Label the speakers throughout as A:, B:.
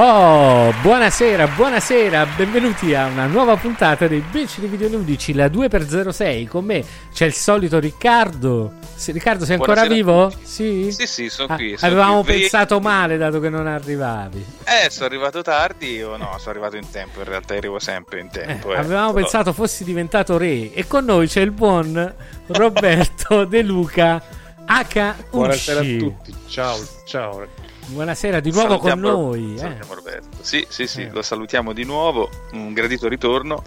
A: Oh, buonasera, buonasera, benvenuti a una nuova puntata dei Bici di Videoludici, la 2x06. Con me c'è il solito Riccardo. Se, Riccardo, sei ancora
B: Buonasera
A: vivo? Sì,
B: Sì, sì, sono
A: Ah,
B: qui. sono
A: avevamo
B: qui.
A: pensato male dato che non arrivavi.
B: Eh, sono arrivato tardi o no? Sono arrivato in tempo. In realtà arrivo sempre in
A: Eh,
B: tempo. eh.
A: avevamo
B: Però-
A: pensato fossi diventato re. E con noi c'è il buon Roberto De Luca. H.
C: Buonasera a tutti, ciao, ciao.
A: Buonasera di nuovo con
B: Salutiamo-
A: noi. eh.
B: salutiamo Roberto. Sì, sì, sì,
A: Eh.
B: lo salutiamo di nuovo. Un gradito ritorno.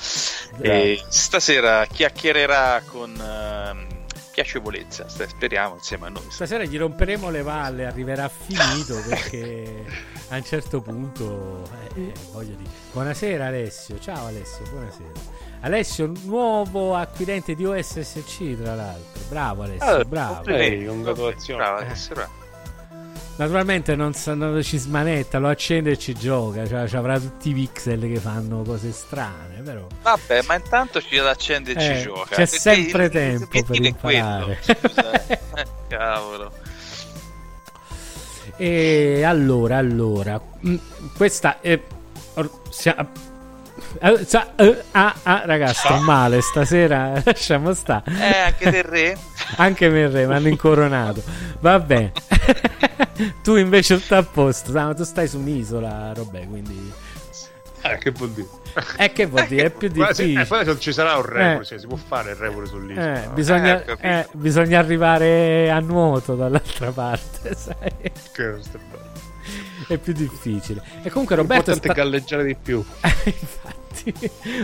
B: E stasera chiacchiererà con ehm, piacevolezza. Speriamo insieme a noi.
A: Stasera gli romperemo le valle, arriverà finito perché a un certo punto eh, eh, voglio dire. Buonasera Alessio, ciao Alessio, buonasera. Alessio, nuovo acquirente di OSSC tra l'altro. Bravo Alessio,
B: Ah,
A: bravo.
C: Ehi, congratulazioni.
B: Brava,
A: Eh.
B: adesso brava.
A: Naturalmente non, non ci smanetta, lo accende e ci gioca, cioè, ci avrà tutti i pixel che fanno cose strane, però.
B: Vabbè, ma intanto ci accende e
A: Eh,
B: ci gioca.
A: c'è
B: Perché
A: sempre
B: il-
A: tempo per
B: è quello.
A: imparare.
B: Scusa, eh. Eh, Cavolo.
A: E allora, allora, mm, questa è. or- sia- sa- ah, ah, raga, sto male stasera. Lasciamo sta.
B: Eh, anche del re?
A: Anche me re, mi hanno incoronato. Va bene. tu invece tutto a posto. Ah, tu stai su un'isola, Robè, quindi.
C: Eh, che vuol dire?
A: Eh, che vuol dire? È più difficile.
C: eh, poi ci sarà un repore,
A: Eh.
C: cioè, si può fare il repore sull'isola.
A: Eh, bisogna,
B: Eh,
A: eh, bisogna arrivare a nuoto dall'altra parte, sai?
C: Che.
A: È più difficile. E comunque Roberto è sta-
C: galleggiare di più.
A: Infatti,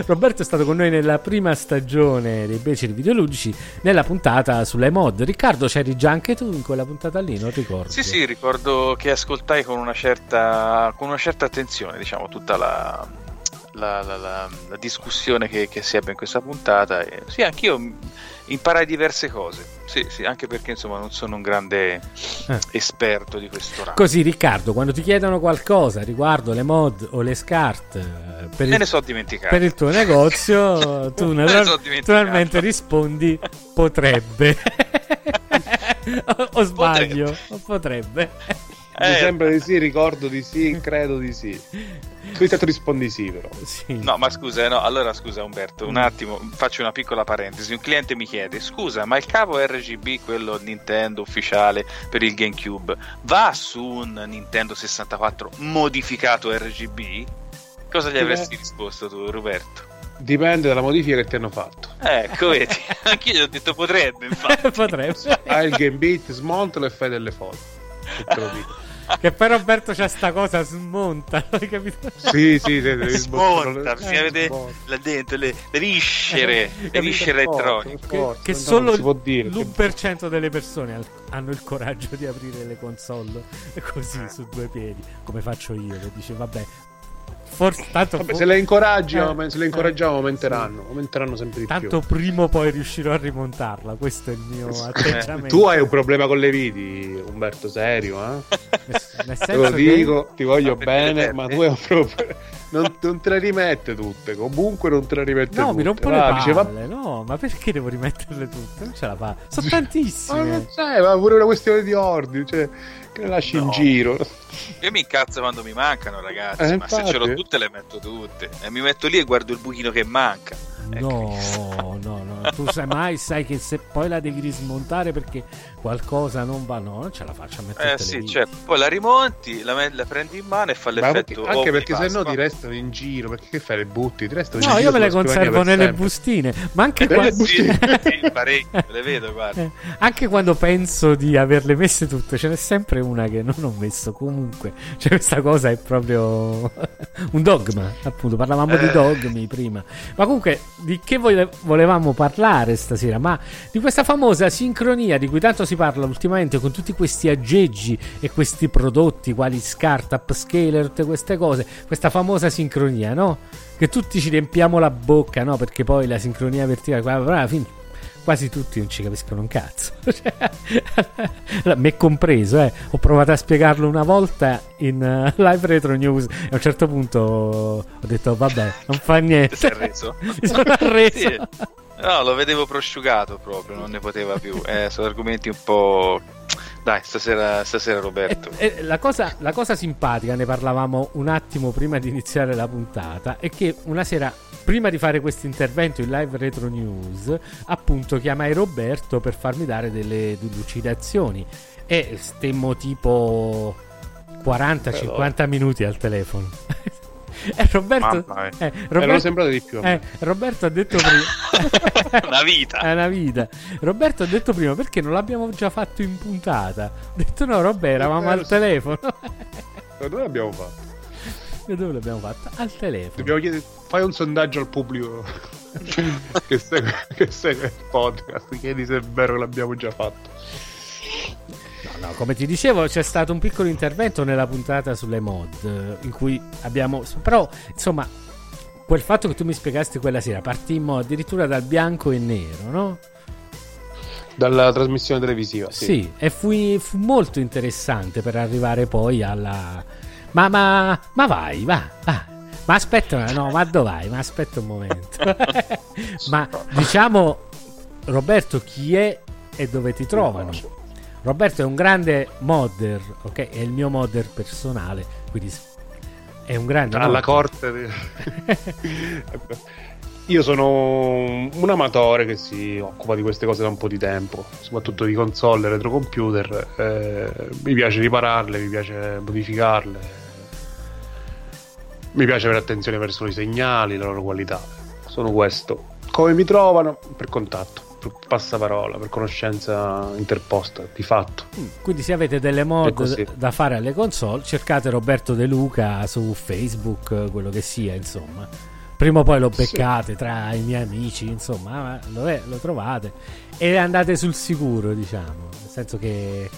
A: Roberto è stato con noi nella prima stagione dei Beceri Videoludici, nella puntata sulle mod. Riccardo, c'eri già anche tu in quella puntata lì, non ricordo.
B: Sì, sì, ricordo che ascoltai con una certa, con una certa attenzione, diciamo, tutta la, la- la- la- la discussione che, che si ebbe in questa puntata. E, sì, anch'io imparai diverse cose. Sì, sì, anche perché insomma non sono un grande
A: Eh.
B: esperto di questo ramo.
A: Così, Riccardo, quando ti chiedono qualcosa riguardo le mod o le SCART eh, per,
B: Me
A: il,
B: ne so dimenticato.
A: per il tuo negozio, tu natural- naturalmente rispondi potrebbe. o, o sbaglio, o potrebbe.
C: Mi
B: Eh,
C: sembra di sì, ricordo di sì, credo di sì. Tu intanto rispondi sì, però.
A: Sì.
B: No, ma scusa, eh, no, allora scusa Umberto, un attimo, faccio una piccola parentesi. Un cliente mi chiede: "Scusa, ma il cavo RGB, quello Nintendo ufficiale per il GameCube, va su un Nintendo 64 modificato RGB?" Cosa gli avresti
C: eh.
B: risposto tu, Roberto?
C: Dipende dalla modifica che ti hanno fatto.
B: Ecco, vedi, anch'io gli ho detto potrebbe, infatti.
A: Potrebbe.
C: Hai il game beat, smontalo e fai delle foto. Te lo dico.
A: Che poi Roberto c'ha sta cosa, smonta, hai capito?
C: Sì, sì, devi devi
B: Smonta, bisogna vedere là dentro le, le viscere, le
A: Capito?
B: viscere elettroniche.
A: Che, che
C: no,
A: solo
C: non si può dire.
A: l'1% delle persone hanno il coraggio di aprire le console così
B: Eh.
A: su due piedi, come faccio io, che dice vabbè, forse tanto,
C: Vabbè, se le incoraggi,
A: Eh,
C: se le incoraggiamo
A: eh,
C: aumenteranno, aumenteranno sempre di
A: tanto prima o poi riuscirò a rimontarla, questo è il mio
C: più.
A: atteggiamento.
C: Tu hai un problema con le viti, Umberto, serio, eh?
A: nel, nel
C: Te lo
A: che-
C: dico, ti voglio
B: Ma
C: bene, ma tu hai un problema. Non, non te le rimette tutte, comunque non te le rimette
A: No,
C: tutte.
A: mi rompo
C: Va,
A: le palle, no, ma perché devo rimetterle tutte? Non ce la fa. Sono
C: Ma
A: tantissime.
C: non sai, ma pure una questione di ordine, cioè, che le lasci in
B: No.
C: giro.
B: Io mi incazzo quando mi mancano, ragazzi.
C: Eh,
B: ma se
C: infatti.
B: ce l'ho tutte, le metto tutte. E mi metto lì e guardo il buchino che manca.
A: No, no, no, tu sai mai, sai che se poi la devi rismontare perché qualcosa non va, no, non ce la faccio a mettere
B: Eh sì, certo. Poi la rimonti, la, me- la prendi in mano e fa
C: Ma
B: l'effetto.
C: anche
B: oh,
C: perché se no ti restano in giro, perché che fai le butti? Ti restano in
A: No,
C: giro
A: io me le conservo nelle
C: sempre.
A: bustine, ma anche,
C: Nelle
A: qua-
B: Sì, sì, parecchio, le vedo, guarda.
A: eh, anche quando penso di averle messe tutte, ce n'è sempre una che non ho messo comunque. Cioè questa cosa è proprio un dogma, appunto, parlavamo di
B: Eh.
A: dogmi prima. Ma comunque, di che vole- volevamo parlare stasera? Ma di questa famosa sincronia di cui tanto si parla ultimamente con tutti questi aggeggi e questi prodotti quali SCART, Upscaler, tutte queste cose, questa famosa sincronia, no? Che tutti ci riempiamo la bocca, no? Perché poi la sincronia verticale, alla fine quasi tutti non ci capiscono un cazzo. Cioè, me compreso, eh. Ho provato a spiegarlo una volta in eh, live retro news e a un certo punto ho detto vabbè, non fa niente.
B: Ti sei arreso?
A: Mi sono arreso.
B: Sì. No, lo vedevo prosciugato proprio, non ne poteva più. Eh, sono argomenti un po'. Dai, stasera, stasera Roberto.
A: E- e la, cosa, la cosa simpatica, ne parlavamo un attimo prima di iniziare la puntata, è che una sera, prima di fare questo intervento in live retro news, appunto chiamai Roberto per farmi dare delle delucidazioni e stemmo tipo 40-50 minuti al telefono. E Roberto, eh, Roberto,
C: di più.
A: eh, Roberto ha detto prima...
B: Una vita.
A: È una vita. Roberto ha detto prima perché non l'abbiamo già fatto in puntata. Ho detto no, Robè, eravamo
C: vero,
A: al telefono.
C: Ma Dove l'abbiamo fatto?
A: E dove l'abbiamo fatta? Al telefono.
C: Dobbiamo chiedere, fai un sondaggio al pubblico che, segue, che segue il podcast. Chiedi se è vero che l'abbiamo già fatto.
A: No, come ti dicevo, c'è stato un piccolo intervento nella puntata sulle mod. eh, In cui abbiamo. Però, insomma, quel fatto che tu mi spiegasti quella sera, partimmo addirittura dal bianco e nero, no?
C: Dalla trasmissione televisiva,
A: Sì,
C: sì.
A: e fu, fu molto interessante per arrivare poi alla. Ma, ma, ma vai, va, va. Ma aspetta, no, ma dove vai? Ma aspetta un momento. ma diciamo, Roberto, chi è e dove ti trovano? Roberto è un grande modder, ok? È il mio modder personale, quindi è un grande
C: Alla
A: modder.
C: corte. Io sono un amatore che si occupa di queste cose da un po' di tempo, soprattutto di console, retrocomputer. eh, mi piace ripararle, mi piace modificarle. Mi piace avere attenzione verso i segnali, la loro qualità. Sono questo. Come mi trovano? Per contatto, per passaparola, per conoscenza interposta, di fatto.
A: Mm, Quindi se avete delle mod da fare alle console, cercate Roberto De Luca su Facebook, quello che sia, insomma. Prima o poi lo
C: Sì.
A: beccate tra i miei amici, insomma, ma lo, è- lo trovate e andate sul sicuro, diciamo, nel senso che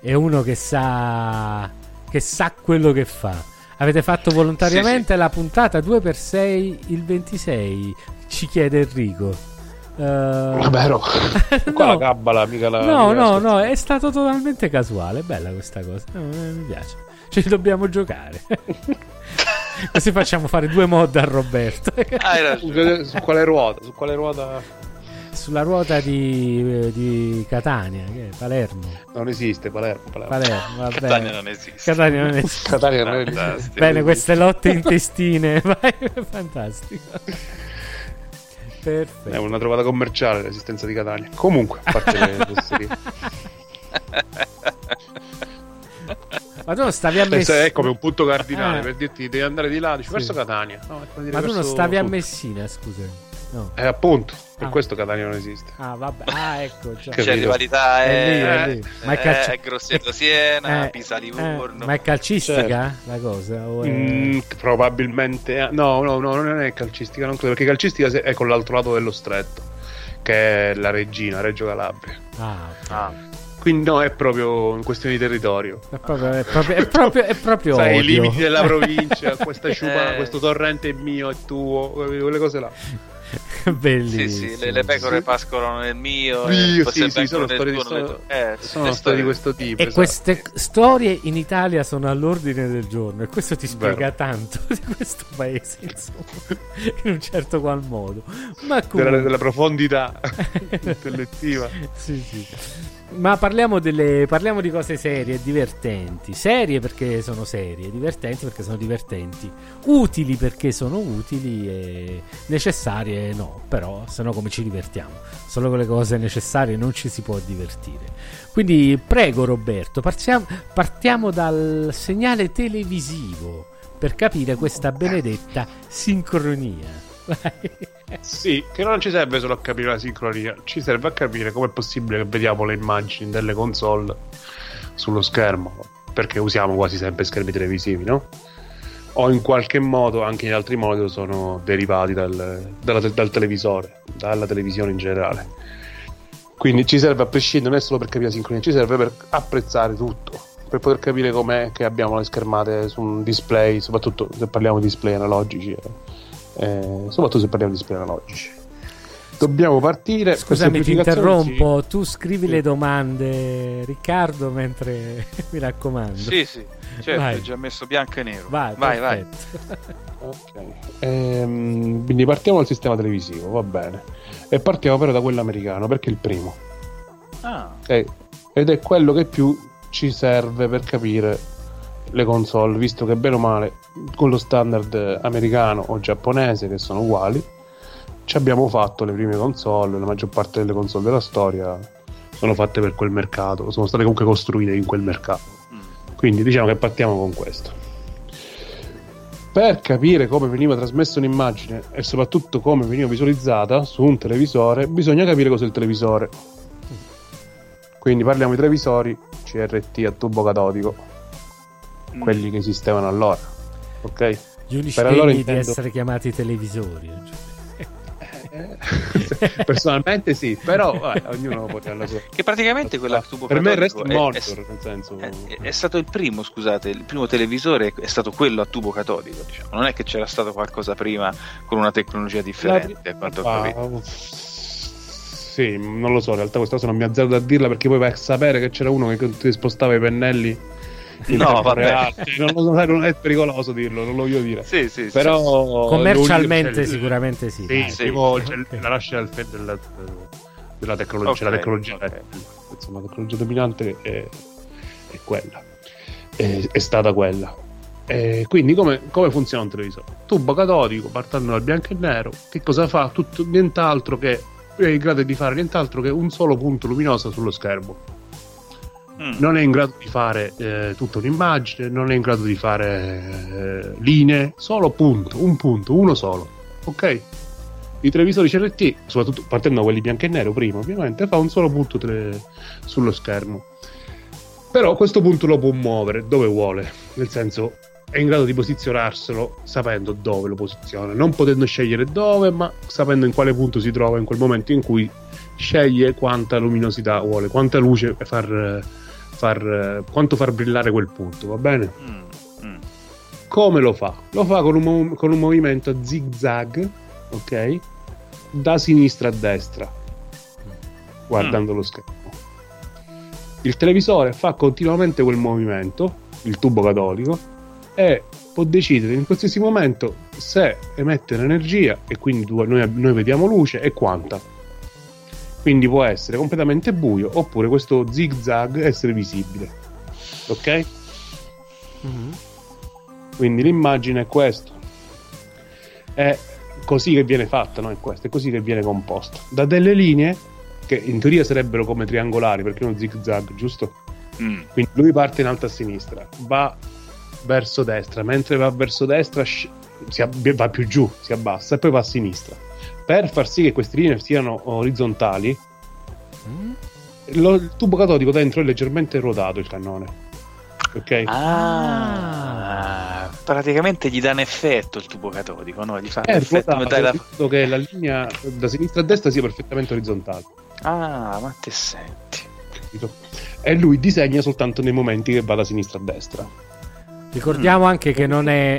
A: è uno che sa che sa quello che fa. Avete fatto volontariamente la puntata 2x6 il 26, ci chiede Enrico. Eh,
C: Vero? Qua
A: no.
C: la cabala, mica la.
A: No,
C: mica la
A: no,
C: scorsa-
A: no, è stato totalmente casuale. Bella questa cosa. Eh, mi piace. Ce li dobbiamo giocare. Così facciamo fare due mod a Roberto.
B: Ah.
C: Su, su quale ruota? Su quale ruota?
A: sulla ruota di, eh, di Catania, che è Palermo.
C: Non esiste Palermo. Palermo.
A: Palermo va
B: Catania
A: bene.
B: non esiste.
A: Catania non esiste.
C: Catania non esiste.
A: Bene, queste lotte intestine, vai, fantastico. Perfetto.
C: È una trovata commerciale l'esistenza di Catania. Comunque, a parte le fesserie.
A: Ma tu non stavi a Messina?
C: è come un punto cardinale
A: Eh.
C: per dirti devi andare di là, dici
A: Sì.
C: verso Catania. No,
A: Ma tu non stavi a. Messina, scusami. No.
C: Eh, appunto, per
A: Ah.
C: questo Catania non esiste.
A: Ah, vabbè. Ah, ecco. già.
B: C'è rivalità,
A: È
B: è,
A: lì, è lì. Ma è calci-
B: è Grosseto Siena,
A: Eh,
B: Pisa
A: eh,
B: Livorno.
A: ma è calcistica la cosa? O è-
C: Mm, probabilmente eh, no, no, no, non è calcistica, non credo, perché calcistica è con l'altro lato dello stretto, che è la regina, Reggio Calabria.
A: Ah, ok.
B: Ah,
C: Quindi no, è proprio in questione di territorio.
A: È proprio, è proprio, è proprio, è proprio
C: Sai, i limiti della provincia, questa ciupa,
B: Eh.
C: questo torrente è mio, è tuo, quelle cose là.
A: Bellissimo.
B: sì, sì, le, le pecore
C: Sì.
B: pascolano nel mio,
C: Io,
B: e
C: sì, sì, sono storie di sto-
B: eh,
C: Sono storie di questo tipo.
A: E
C: esatto.
A: queste storie in Italia sono all'ordine del giorno e questo ti
C: Vero.
A: spiega tanto di questo paese, insomma, in un certo qual modo. Ma
C: della,
A: comunque...
C: della profondità intellettiva.
A: sì, sì. Ma parliamo, delle, parliamo di cose serie e divertenti. Serie perché sono serie, divertenti perché sono divertenti, utili perché sono utili e necessarie no, però se no come ci divertiamo? Solo con le cose necessarie non ci si può divertire. Quindi prego Roberto, partiamo, partiamo dal segnale televisivo per capire questa benedetta sincronia. Vai.
C: Sì, che non ci serve solo a capire la sincronia, ci serve a capire com'è possibile che vediamo le immagini delle console sullo schermo, perché usiamo quasi sempre schermi televisivi, no? O in qualche modo, anche in altri modi, sono derivati dal, dalla- dal televisore, dalla televisione in generale. Quindi ci serve a prescindere, non è solo per capire la sincronia, ci serve per apprezzare tutto, per poter capire com'è che abbiamo le schermate su un display, soprattutto se parliamo di display analogici, eh, eh, soprattutto se parliamo di display analogici. Dobbiamo partire.
A: Scusami, ti interrompo. Tu scrivi
C: Sì.
A: le domande, Riccardo, mentre mi raccomando.
B: Sì, sì, certo,
A: Vai.
B: è già messo bianco e nero.
A: Vai,
B: vai, vai.
C: sì. Ok. Ehm, quindi partiamo dal sistema televisivo, va bene. E partiamo però da quello americano, perché è il primo.
B: Ah,
C: Eh, ed è quello che più ci serve per capire le console, visto che bene o male con lo standard americano o giapponese, che sono uguali, ci abbiamo fatto le prime console, la maggior parte delle console della storia sono fatte per quel mercato, sono state comunque costruite in quel mercato.
B: mm.
C: Quindi diciamo che partiamo con questo. Per capire come veniva trasmessa un'immagine e soprattutto come veniva visualizzata su un televisore, bisogna capire cos'è il televisore. Quindi parliamo di televisori CRT a tubo catodico,
B: Mm.
C: quelli che esistevano allora. Ok?
A: Gli unici
C: Per allora intendo-
A: di essere chiamati televisori. cioè.
C: Personalmente sì, però vabbè, ognuno può avere la sua.
B: Che praticamente quella a tubo
C: Per me il resto è monitor,
B: è-
C: nel senso.
B: È, è stato il primo, scusate, il primo televisore è stato quello a tubo catodico. Diciamo. Non è che c'era stato qualcosa prima con una tecnologia differente, a quanto ho
C: Ah,
B: capito.
C: sì, non lo so, in realtà questa cosa non mi azzardo a dirla perché poi vai a sapere che c'era uno che ti spostava i pennelli
B: No, vabbè.
C: Cioè, non, lo non è pericoloso dirlo, non lo voglio dire.
B: Sì, sì, sì.
C: Però
A: Commercialmente
C: lui-
A: sicuramente sì.
C: Sì,
B: sì.
C: tipo la nascita del fe- della, della tecnologia,
B: Ok,
C: la tecnologia
B: ok.
C: insomma, la tecnologia dominante è, è quella. È, è stata quella. E quindi come, come funziona un televisore? Tubo catodico partendo dal bianco e nero, che cosa fa? Tutto, nient'altro che è in grado di fare nient'altro che un solo punto luminoso sullo schermo.
B: Mm.
C: Non è in grado di fare eh, tutta un'immagine, non è in grado di fare eh, linee, solo punto, un punto, uno solo. Ok? I televisori CRT, soprattutto partendo da quelli bianco e nero prima, ovviamente, fa un solo punto tele- sullo schermo. Però questo punto lo può muovere dove vuole, nel senso è in grado di posizionarselo sapendo dove lo posiziona, non potendo scegliere dove, ma sapendo in quale punto si trova in quel momento in cui sceglie quanta luminosità vuole, quanta luce far, far quanto far brillare quel punto, va bene?
B: Mm, mm.
C: Come lo fa? Lo fa con un, con un movimento a zig-zag, ok? Da sinistra a destra, guardando lo schermo. Il televisore fa continuamente quel movimento, il tubo catodico, e può decidere in qualsiasi momento se emettere energia, e quindi noi, noi vediamo luce, e quanta. Quindi può essere completamente buio oppure questo zig zag essere visibile. Ok?
A: Mhm.
C: Quindi l'immagine è questo. È così che viene fatta, no? È questo, è così che viene composta. Da delle linee che in teoria sarebbero come triangolari, perché uno zig zag, giusto?
B: Mm.
C: Quindi lui parte in alto a sinistra, va verso destra, mentre va verso destra sc- si ab- va più giù, si abbassa e poi va a sinistra. Per far sì che queste linee siano orizzontali,
A: Mm.
C: lo- il tubo catodico dentro è leggermente ruotato il cannone. Ok?
B: Ah, praticamente gli dà un effetto il tubo catodico, no? Gli fa
C: è
B: l'effetto
C: ruotato modo che la linea da sinistra a destra sia perfettamente orizzontale.
B: Ah, ma te senti.
C: E lui disegna soltanto nei momenti che va da sinistra a destra.
A: Ricordiamo anche che non è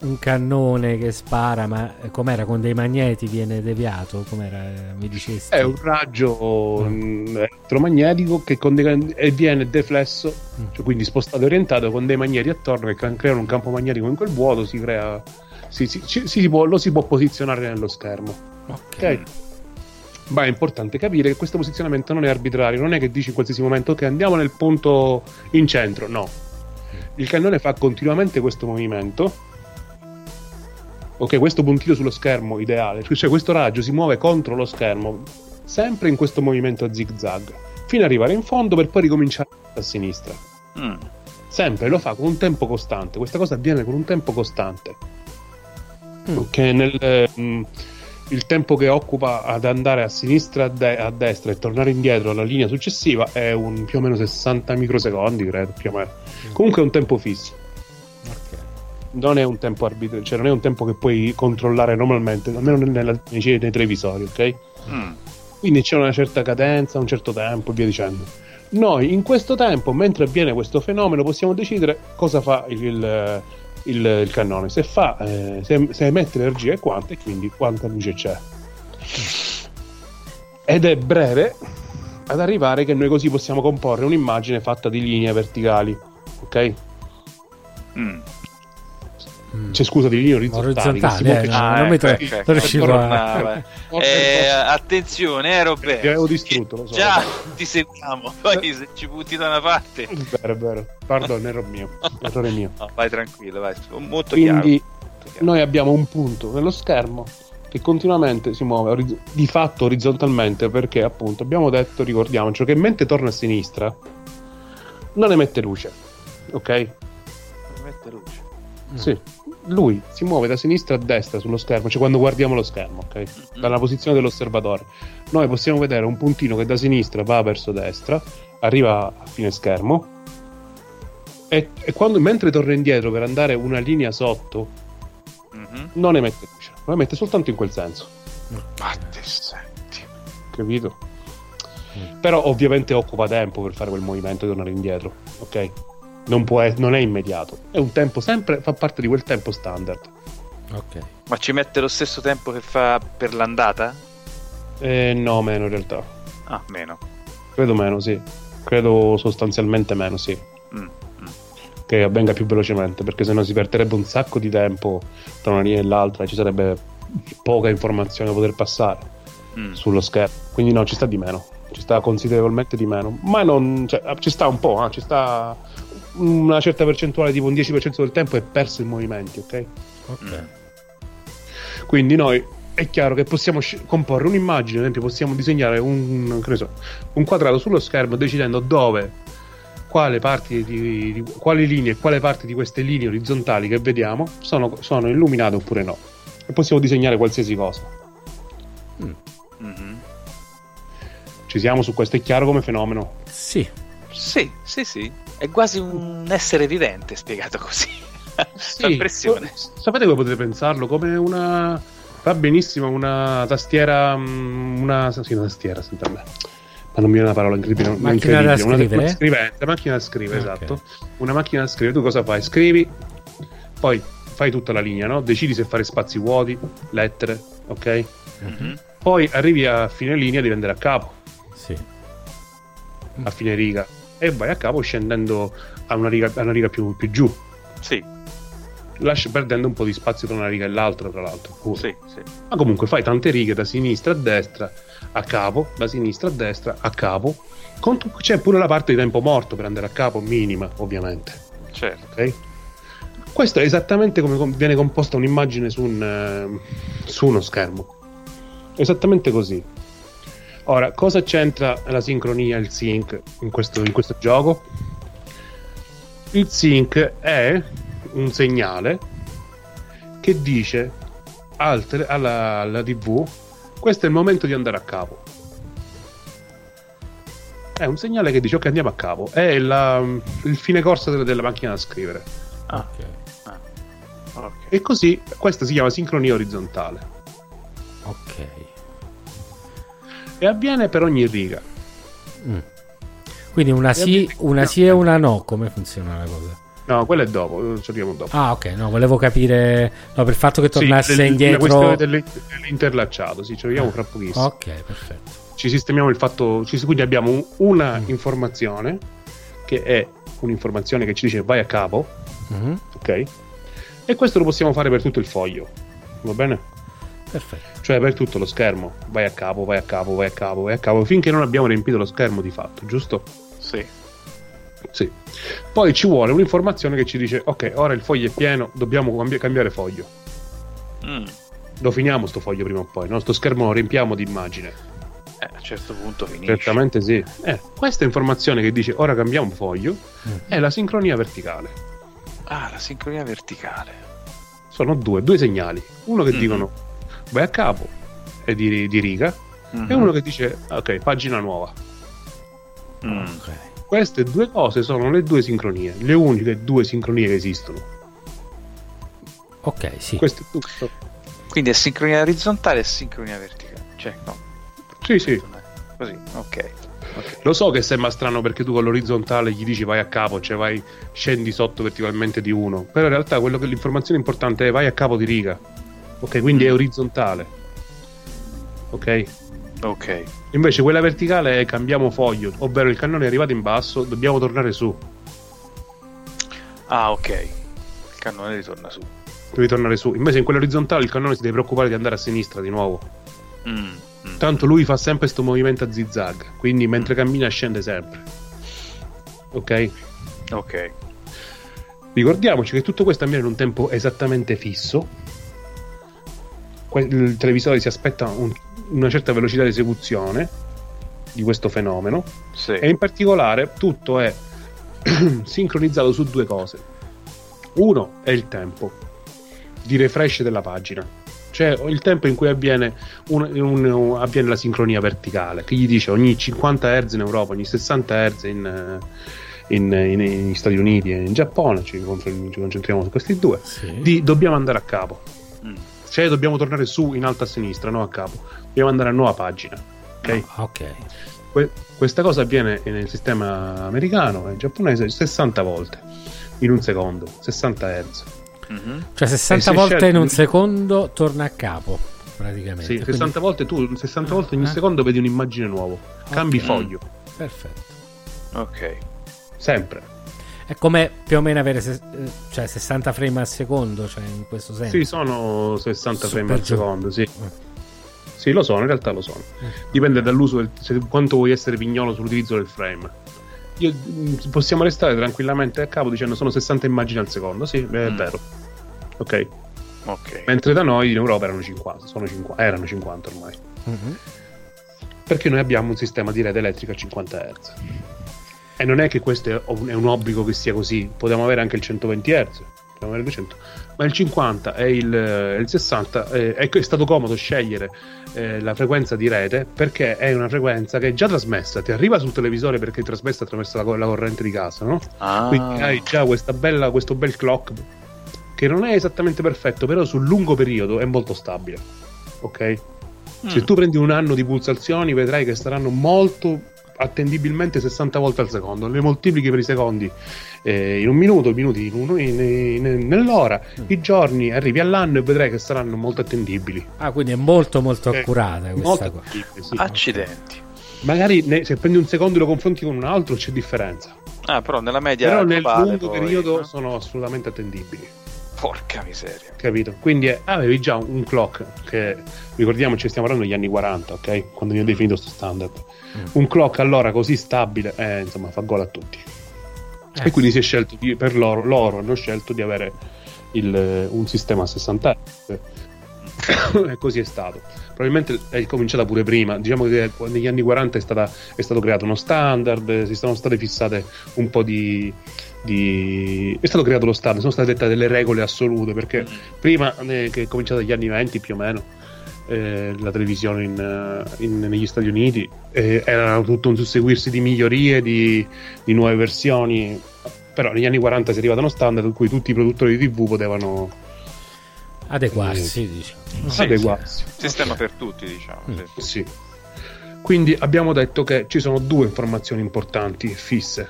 A: Un cannone che spara, ma com'era con dei magneti viene deviato? Com'era? eh, Mi dicesti?
C: È un raggio mm, elettromagnetico che dei- viene deflesso,
A: Mm.
C: cioè quindi spostato e orientato con dei magneti attorno che creano un campo magnetico in quel vuoto, si crea. Si, si- si può- lo si può posizionare nello schermo. Ok? Ma è importante capire che questo posizionamento non è arbitrario, non è che dici in qualsiasi momento che andiamo nel punto in centro, no. Il cannone fa continuamente questo movimento. Ok, questo puntino sullo schermo ideale, cioè questo raggio si muove contro lo schermo, sempre in questo movimento a zig zag, fino ad arrivare in fondo per poi ricominciare a sinistra.
B: Mm.
C: Sempre lo fa con un tempo costante, questa cosa avviene con un tempo costante.
A: Mm.
C: Che nel, eh, mh, il tempo che occupa ad andare a sinistra a, de- a destra e tornare indietro alla linea successiva è un più o meno 60 microsecondi, credo, più o meno. Comunque è un tempo fisso. Non è un tempo arbitrario, cioè non è un tempo che puoi controllare normalmente, almeno nella- nei, nei televisori, ok?
B: Mm.
C: Quindi c'è una certa cadenza, un certo tempo e via dicendo. Noi in questo tempo, mentre avviene questo fenomeno, possiamo decidere cosa fa il, il- il- il cannone, se, fa, eh, se, se emette energia e quanta, e quindi quanta luce c'è. Ed è breve ad arrivare che noi così possiamo comporre un'immagine fatta di linee verticali, ok?
B: Mm.
A: Mm.
C: Cioè, scusa, di linee orizzontali.
A: Orizzontali, eh,
B: Ah,
A: non mi
B: ecco, ecco,
A: non riuscivo a-
B: Eh, attenzione, eh, Roberto.
C: Ti avevo distrutto, lo so.
B: Già ti seguiamo. Poi se ci butti da una parte.
C: È vero, è vero. Pardon, errore mio. Errore mio.
B: No, vai tranquillo, vai. Molto
C: Quindi
B: chiaro. molto chiaro.
C: noi abbiamo un punto nello schermo che continuamente si muove oriz- di fatto orizzontalmente perché appunto abbiamo detto, ricordiamoci, che mentre torna a sinistra non emette luce, ok?
B: Mette luce.
C: Sì. Lui si muove da sinistra a destra sullo schermo, cioè quando guardiamo lo schermo, ok? Dalla posizione dell'osservatore. Noi possiamo vedere un puntino che da sinistra va verso destra, arriva a fine schermo e, e quando, mentre torna indietro per andare una linea sotto
B: Mhm.
C: non emette luce, lo emette soltanto in quel senso,
B: Ma te senti.
C: capito? Però ovviamente occupa tempo per fare quel movimento e tornare indietro, ok? Non, può è, non è immediato, è un tempo sempre, fa parte di quel tempo standard.
A: Ok.
B: Ma ci mette lo stesso tempo che fa per l'andata?
C: Eh, no, meno in realtà.
B: Ah, meno.
C: Credo meno, sì. Credo sostanzialmente meno, sì.
B: Mm, mm.
C: Che avvenga più velocemente, perché sennò si perderebbe un sacco di tempo tra una linea e l'altra e ci sarebbe poca informazione da poter passare
B: Mm.
C: sullo schermo. Quindi no, ci sta di meno. Ci sta considerevolmente di meno. Ma non. Cioè, ci sta un po', eh, ci sta una certa percentuale, tipo un 10% del tempo è perso in movimenti, ok?
A: Ok.
B: Mm.
C: Quindi noi è chiaro che possiamo sci- comporre un'immagine, ad esempio possiamo disegnare un, che ne so, un quadrato sullo schermo decidendo dove, quale di, di- quali linee e quale parte di queste linee orizzontali che vediamo sono, sono illuminate oppure no. E possiamo disegnare qualsiasi cosa.
B: Mhm.
C: Ci siamo su questo, è chiaro come fenomeno.
A: Sì.
B: Sì, sì, sì. È quasi un essere vivente spiegato così. Fa impressione.
C: Sapete come potete pensarlo? Come una. Va benissimo, una tastiera. mm, Una. Sì, una tastiera, senta a me. ma non mi viene la parola incredibile, ma
A: Macchina da
C: incredibile. Una,
A: scrivere?
C: una scrivente, macchina da scrivere,
A: Ok.
C: esatto. Una macchina da scrivere, tu cosa fai? Scrivi, poi fai tutta la linea, no? Decidi se fare spazi vuoti, lettere, ok?
B: Mhm.
C: Poi arrivi a fine linea, devi andare a capo,
A: Sì.
C: a fine riga, e vai a capo scendendo a una riga, a una riga più, più giù,
B: Sì,
C: lasci- perdendo un po' di spazio tra una riga e l'altra, tra l'altro. pure.
B: sì, sì.
C: Ma comunque fai tante righe da sinistra a destra, a capo, da sinistra a destra, a capo. Con c'è pure la parte di tempo morto per andare a capo, minima, ovviamente.
B: Certo.
C: ok? Questo è esattamente come com- viene composta un'immagine su, un, eh, su uno schermo. Esattamente così. Ora, cosa c'entra la sincronia, il sync in questo, in questo gioco? Il sync è un segnale che dice al tele- alla, alla TV questo è il momento di andare a capo. È un segnale che dice ok andiamo a capo. È la- il fine corsa della, della macchina da scrivere.
B: Ah,
A: Ok.
B: ok.
C: E così questa si chiama sincronia orizzontale.
A: Ok.
C: E avviene per ogni riga.
A: Mm. Quindi una sì, una sì e una no, come funziona la cosa?
C: No, quello è dopo, ci arriviamo dopo.
A: Ah, ok, no, volevo capire no, per il fatto che tornasse
C: Sì,
A: indietro.
C: La questione dell'in- dell'interlacciato, sì, ci arriviamo fra pochissimo.
A: Ok, perfetto.
C: Ci sistemiamo il fatto, ci- quindi abbiamo un- una informazione che è un'informazione che ci dice vai a capo,
A: Mhm,
C: ok? E questo lo possiamo fare per tutto il foglio, va bene?
A: Perfetto.
C: Cioè per tutto lo schermo, vai a capo, vai a capo, vai a capo, vai a capo, finché non abbiamo riempito lo schermo di fatto, giusto?
B: Sì.
C: Sì. Poi ci vuole un'informazione che ci dice ok, ora il foglio è pieno, dobbiamo cambi- cambiare foglio.
B: Mm.
C: Lo finiamo sto foglio prima o poi, no? Sto schermo lo riempiamo di immagine.
B: Eh, a un certo punto finisce.
C: Certamente sì. Eh, questa informazione che dice ora cambiamo foglio
A: Mm.
C: è la sincronia verticale.
B: Ah, la sincronia verticale.
C: Sono due, due segnali. Uno che
B: Mhm.
C: dicono vai a capo e di, di riga
B: Mhm.
C: e uno che dice ok, pagina nuova.
B: Mm.
A: Ok.
C: Queste due cose sono le due sincronie, le uniche due sincronie che esistono.
A: Ok, sì.
C: Questo è tutto.
B: Quindi è sincronia orizzontale e sincronia verticale. Cioè, no.
C: Sì, sì.
B: Così, ok. Ok.
C: Lo so che sembra strano perché tu con l'orizzontale gli dici vai a capo, cioè vai, scendi sotto verticalmente di uno. Però in realtà quello che l'informazione importante è vai a capo di riga. Ok, quindi è orizzontale. Ok?
B: Ok.
C: Invece quella verticale è cambiamo foglio, ovvero il cannone è arrivato in basso, dobbiamo tornare su.
B: Ah, ok. Il cannone ritorna su.
C: Devi tornare su. Invece in quella orizzontale il cannone si deve preoccupare di andare a sinistra di nuovo.
B: Mm. Mm.
C: Tanto lui fa sempre questo movimento a zigzag, quindi mentre cammina scende sempre. Ok?
B: Ok.
C: Ricordiamoci che tutto questo avviene in un tempo esattamente fisso. Il televisore si aspetta un- una certa velocità di esecuzione di questo fenomeno
B: Sì.
C: e in particolare tutto è sincronizzato su due cose. Uno è il tempo di refresh della pagina, cioè il tempo in cui avviene, un- un- avviene la sincronia verticale, che gli dice ogni 50 Hz in Europa, ogni 60 Hz in, in- in- negli Stati Uniti e in Giappone, ci, concent- ci concentriamo su questi due,
A: Sì.
C: di dobbiamo andare a capo. Cioè dobbiamo tornare su in alto a sinistra, no a capo, dobbiamo andare a nuova pagina. Ok?
A: Ok.
C: Que- questa cosa avviene nel sistema americano e giapponese 60 volte in un secondo, 60 Hz.
B: Mhm.
A: Cioè 60
C: E se
A: volte
C: scelti-
A: in un secondo torna a capo, praticamente.
C: Sì,
A: Quindi-
C: 60 volte tu 60 volte ogni
A: Eh.
C: secondo vedi un'immagine nuova, cambi
A: Ok.
C: foglio,
A: Perfetto.
B: Ok.
C: sempre.
A: È come più o meno avere se- eh, cioè 60 frame al secondo, cioè in questo senso.
C: Sì, sono 60
A: Super
C: frame al
A: giù.
C: secondo, sì.
A: Eh.
C: Sì, lo sono, in realtà lo sono. Dipende dall'uso, del, se- quanto vuoi essere pignolo sull'utilizzo del frame. Io- mh, possiamo restare tranquillamente a capo dicendo sono 60 immagini al secondo, sì, è
B: Mm.
C: vero. Ok.
B: Ok.
C: Mentre da noi in Europa erano 50, sono 50 erano 50 ormai.
A: Mhm.
C: Perché noi abbiamo un sistema di rete elettrica a 50 Hz. E non è che questo è un obbligo che sia così, potevamo avere anche il 120 Hz, potevamo avere il 200, ma il 50 e il, eh, il 60 eh, è, è stato comodo scegliere eh, la frequenza di rete perché è una frequenza che è già trasmessa, ti arriva sul televisore perché è trasmessa attraverso la, la corrente di casa, no?
B: Ah.
C: Quindi hai già questa bella, questo bel clock che non è esattamente perfetto, però sul lungo periodo è molto stabile. Ok?
B: Mm.
C: Se tu prendi un anno di pulsazioni, vedrai che saranno molto attendibilmente 60 volte al secondo, le moltiplichi per i secondi eh, in un minuto, i minuti in uno- in- in- nell'ora, i giorni, arrivi all'anno e vedrai che saranno molto attendibili.
A: Ah, quindi è molto molto
C: Eh,
A: accurata
C: molto
A: questa cosa.
C: attendibili, sì.
B: Accidenti.
C: Magari ne- se prendi un secondo e lo confronti con un altro c'è differenza,
B: Ah, però nella media
C: però nel
B: globale
C: lungo
B: poi,
C: periodo
B: no?
C: sono assolutamente attendibili.
B: Porca miseria.
C: Capito? Quindi eh, avevi già un clock che ricordiamoci, stiamo parlando degli anni 40, ok? Quando viene definito questo standard. Un clock allora così stabile, eh, insomma, fa gol a tutti.
A: Eh,
C: e quindi si è scelto di, per loro, loro hanno scelto di avere il- un sistema a 60 Hz. e così è stato. Probabilmente è cominciata pure prima. Diciamo che negli anni 40 è, stata- è stato creato uno standard, si sono state fissate un po' di. Di- è stato creato lo standard, sono state dette delle regole assolute perché prima eh, che è cominciato negli anni 20 più o meno eh, la televisione in, eh, in- negli Stati Uniti eh, era tutto un susseguirsi di migliorie, di, di nuove versioni. Però negli anni 40 si è arrivato a uno standard in cui tutti i produttori di TV potevano
A: Adeguarsi, diciamo.
B: Sì,
C: adeguarsi.
B: sì. Sistema per tutti, diciamo.
A: Mm.
B: sì.
C: Sì. Quindi abbiamo detto che ci sono due informazioni importanti fisse.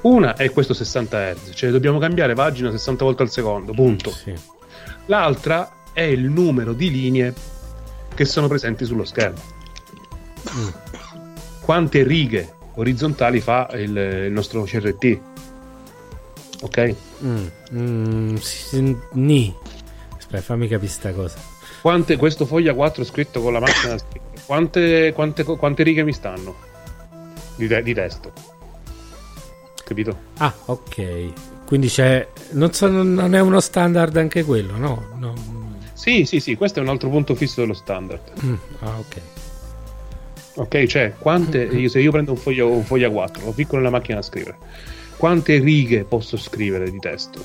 C: Una è questo 60 Hz, cioè dobbiamo cambiare pagina 60 volte al secondo, punto.
A: Sì.
C: L'altra è il numero di linee che sono presenti sullo schermo. Quante righe orizzontali fa il, il nostro CRT? Ok?
A: Mm, mm, sì, ni. Aspetta, fammi capire sta cosa.
C: Quante, questo foglia 4 scritto con la macchina quante, quante, quante righe mi stanno di, te- di testo? Capito?
A: Ah, ok. Quindi c'è. Non, so, non è uno standard anche quello, no? no.
C: Sì, sì, sì, questo è un altro punto fisso dello standard.
A: Mm, ah, ok.
C: Ok, cioè, quante, io- se io prendo un foglio, un foglia 4, lo picco nella macchina da scrivere, quante righe posso scrivere di testo?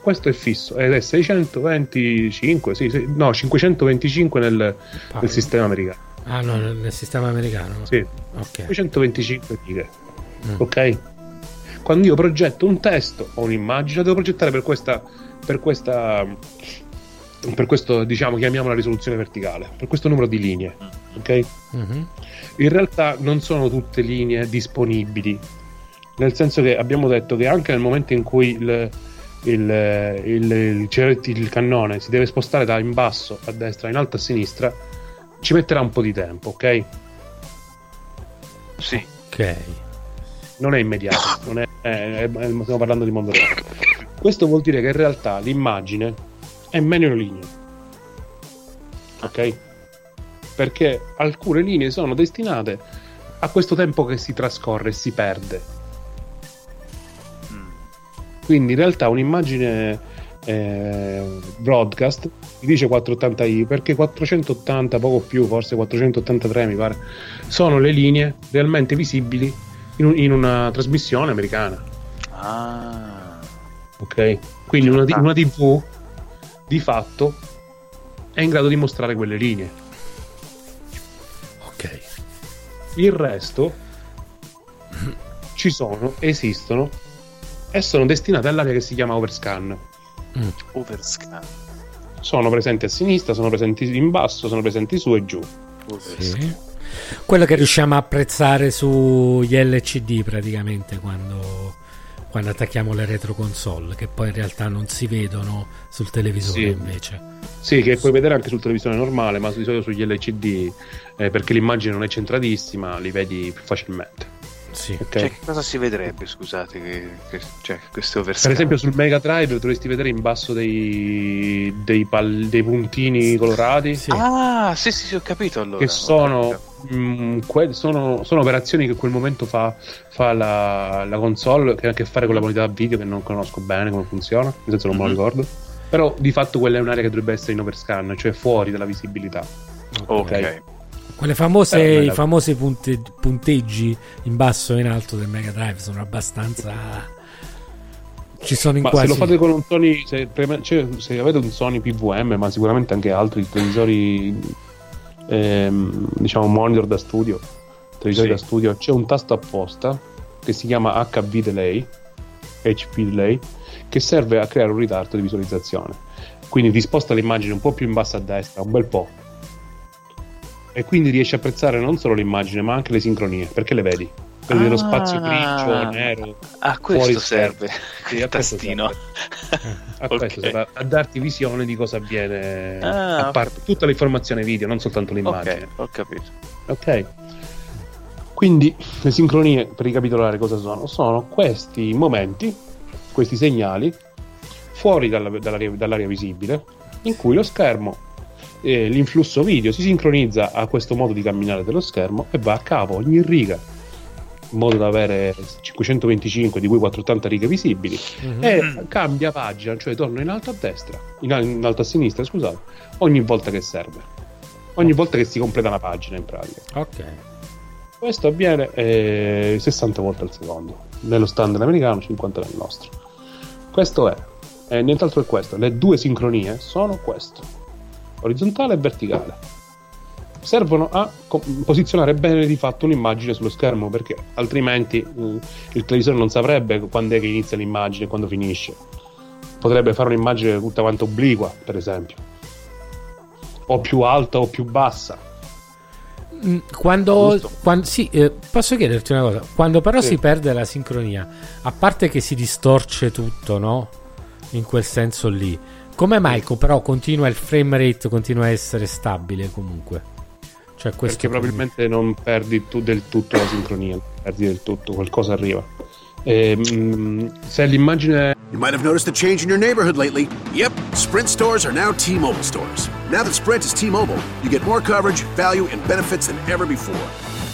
C: Questo è fisso ed è 625, sì, sì, no, 525 nel, nel sistema americano.
A: Ah, no, nel sistema americano.
C: Sì,
A: Ok.
C: 525 righe.
A: Mm.
C: Ok? Quando io progetto un testo o un'immagine, la devo progettare per questa. Per questa. Per questo, diciamo, chiamiamola risoluzione verticale, per questo numero di linee. Ok?
A: Mhm.
C: In realtà non sono tutte linee disponibili. Nel senso che abbiamo detto che anche nel momento in cui il, il, il, il cannone si deve spostare da in basso a destra, in alto a sinistra, ci metterà un po' di tempo, ok?
B: Sì.
A: Ok.
C: Non è immediato, non è- è- è- stiamo parlando di mondo reale. Questo vuol dire che in realtà l'immagine è meno linee. Ok? Perché alcune linee sono destinate a questo tempo che si trascorre e si perde. Quindi in realtà un'immagine eh, broadcast dice 480i perché 480, poco più, forse 483 mi pare, sono le linee realmente visibili in, un- in una trasmissione americana.
B: Ah.
C: Ok? Quindi una, una TV di fatto è in grado di mostrare quelle linee.
A: Ok.
C: Il resto ci sono, esistono e sono destinate all'area che si chiama overscan.
A: Mm.
B: Overscan.
C: Sono presenti a sinistra, sono presenti in basso, sono presenti su e giù.
B: Overscan.
A: Sì. Quello che riusciamo a apprezzare sugli LCD praticamente quando, quando attacchiamo le retro console, che poi in realtà non si vedono sul televisore
C: Sì.
A: invece.
C: Sì, che puoi vedere anche sul televisore normale, ma di solito sugli LCD, eh, perché l'immagine non è centratissima, li vedi più facilmente.
A: Sì.
C: Ok?
B: Cioè, che cosa si vedrebbe, scusate, che, che- cioè, questo
C: Per
B: overscan?
C: esempio sul Mega Drive dovresti vedere in basso dei, dei, pal- dei puntini colorati
A: Sì.
B: Ah, sì, sì, sì, ho capito allora.
C: che sono,
B: capito.
C: mm, que- sono, sono operazioni che in quel momento fa, fa la, la console che ha a che fare con la qualità video che non conosco bene come funziona, nel senso non me lo
B: Mhm.
C: ricordo. Però di fatto quella è un'area che dovrebbe essere in overscan, cioè fuori dalla visibilità.
B: Ok.
A: Quelle famose,
C: Eh,
A: i famosi punte- punteggi in basso e in alto del Mega Drive sono abbastanza. Ci sono in
C: Ma
A: quasi.
C: se lo fate con un Sony, se, cioè, se avete un Sony PVM, ma sicuramente anche altri televisori, ehm, diciamo monitor da studio, televisori
B: Sì.
C: da studio, c'è un tasto apposta che si chiama HV Delay, HP Delay, che serve a creare un ritardo di visualizzazione. Quindi ti sposta l'immagine un po' più in basso a destra, un bel po'. E quindi riesci a apprezzare non solo l'immagine ma anche le sincronie perché le vedi vedi lo spazio
B: Ah.
C: grigio nero
B: A
C: fuori
B: questo serve
C: Sì,
B: il
C: a questo
B: tastino.
C: serve. a,
B: Ok.
C: questo serve, a darti visione di cosa avviene
B: Ah,
C: a parte tutta l'informazione video non soltanto l'immagine
B: Ok, ho capito.
C: ok quindi le sincronie per ricapitolare cosa sono sono questi momenti questi segnali fuori dalla- dall'area, dall'area visibile in cui lo schermo eh, l'influsso video si sincronizza a questo modo di camminare dello schermo e va a capo ogni riga in modo da avere 525 di cui 480 righe visibili
A: Mhm.
C: e cambia pagina, cioè torna in alto a destra, in, in alto a sinistra, scusate, ogni volta che serve. Ogni volta che si completa una pagina in pratica.
A: Ok.
C: Questo avviene eh, 60 volte al secondo, nello standard americano, 50 nel nostro. Questo è, e nient'altro è questo, le due sincronie sono questo, orizzontale e verticale. Servono a co- posizionare bene di fatto un'immagine sullo schermo perché altrimenti mm, il televisore non saprebbe quando è che inizia l'immagine e quando finisce. Potrebbe fare un'immagine tutta quanto obliqua, per esempio, o più alta o più bassa.
A: Mm, Quando,
C: Giusto.
A: quan- sì, eh, posso chiederti una cosa? Quando però
C: Sì.
A: si perde la sincronia, a parte che si distorce tutto, no? In quel senso lì, come mai però continua il frame rate, continua a essere stabile comunque? Cioè questo
C: perché probabilmente non perdi tu del tutto la sincronia, perdi del tutto, qualcosa arriva. E, mm, se l'immagine
D: You might have noticed a change in your neighborhood lately. Yep, Sprint stores are now T Mobile stores. Now that Sprint is T Mobile, you get more coverage, value, and benefits than ever before.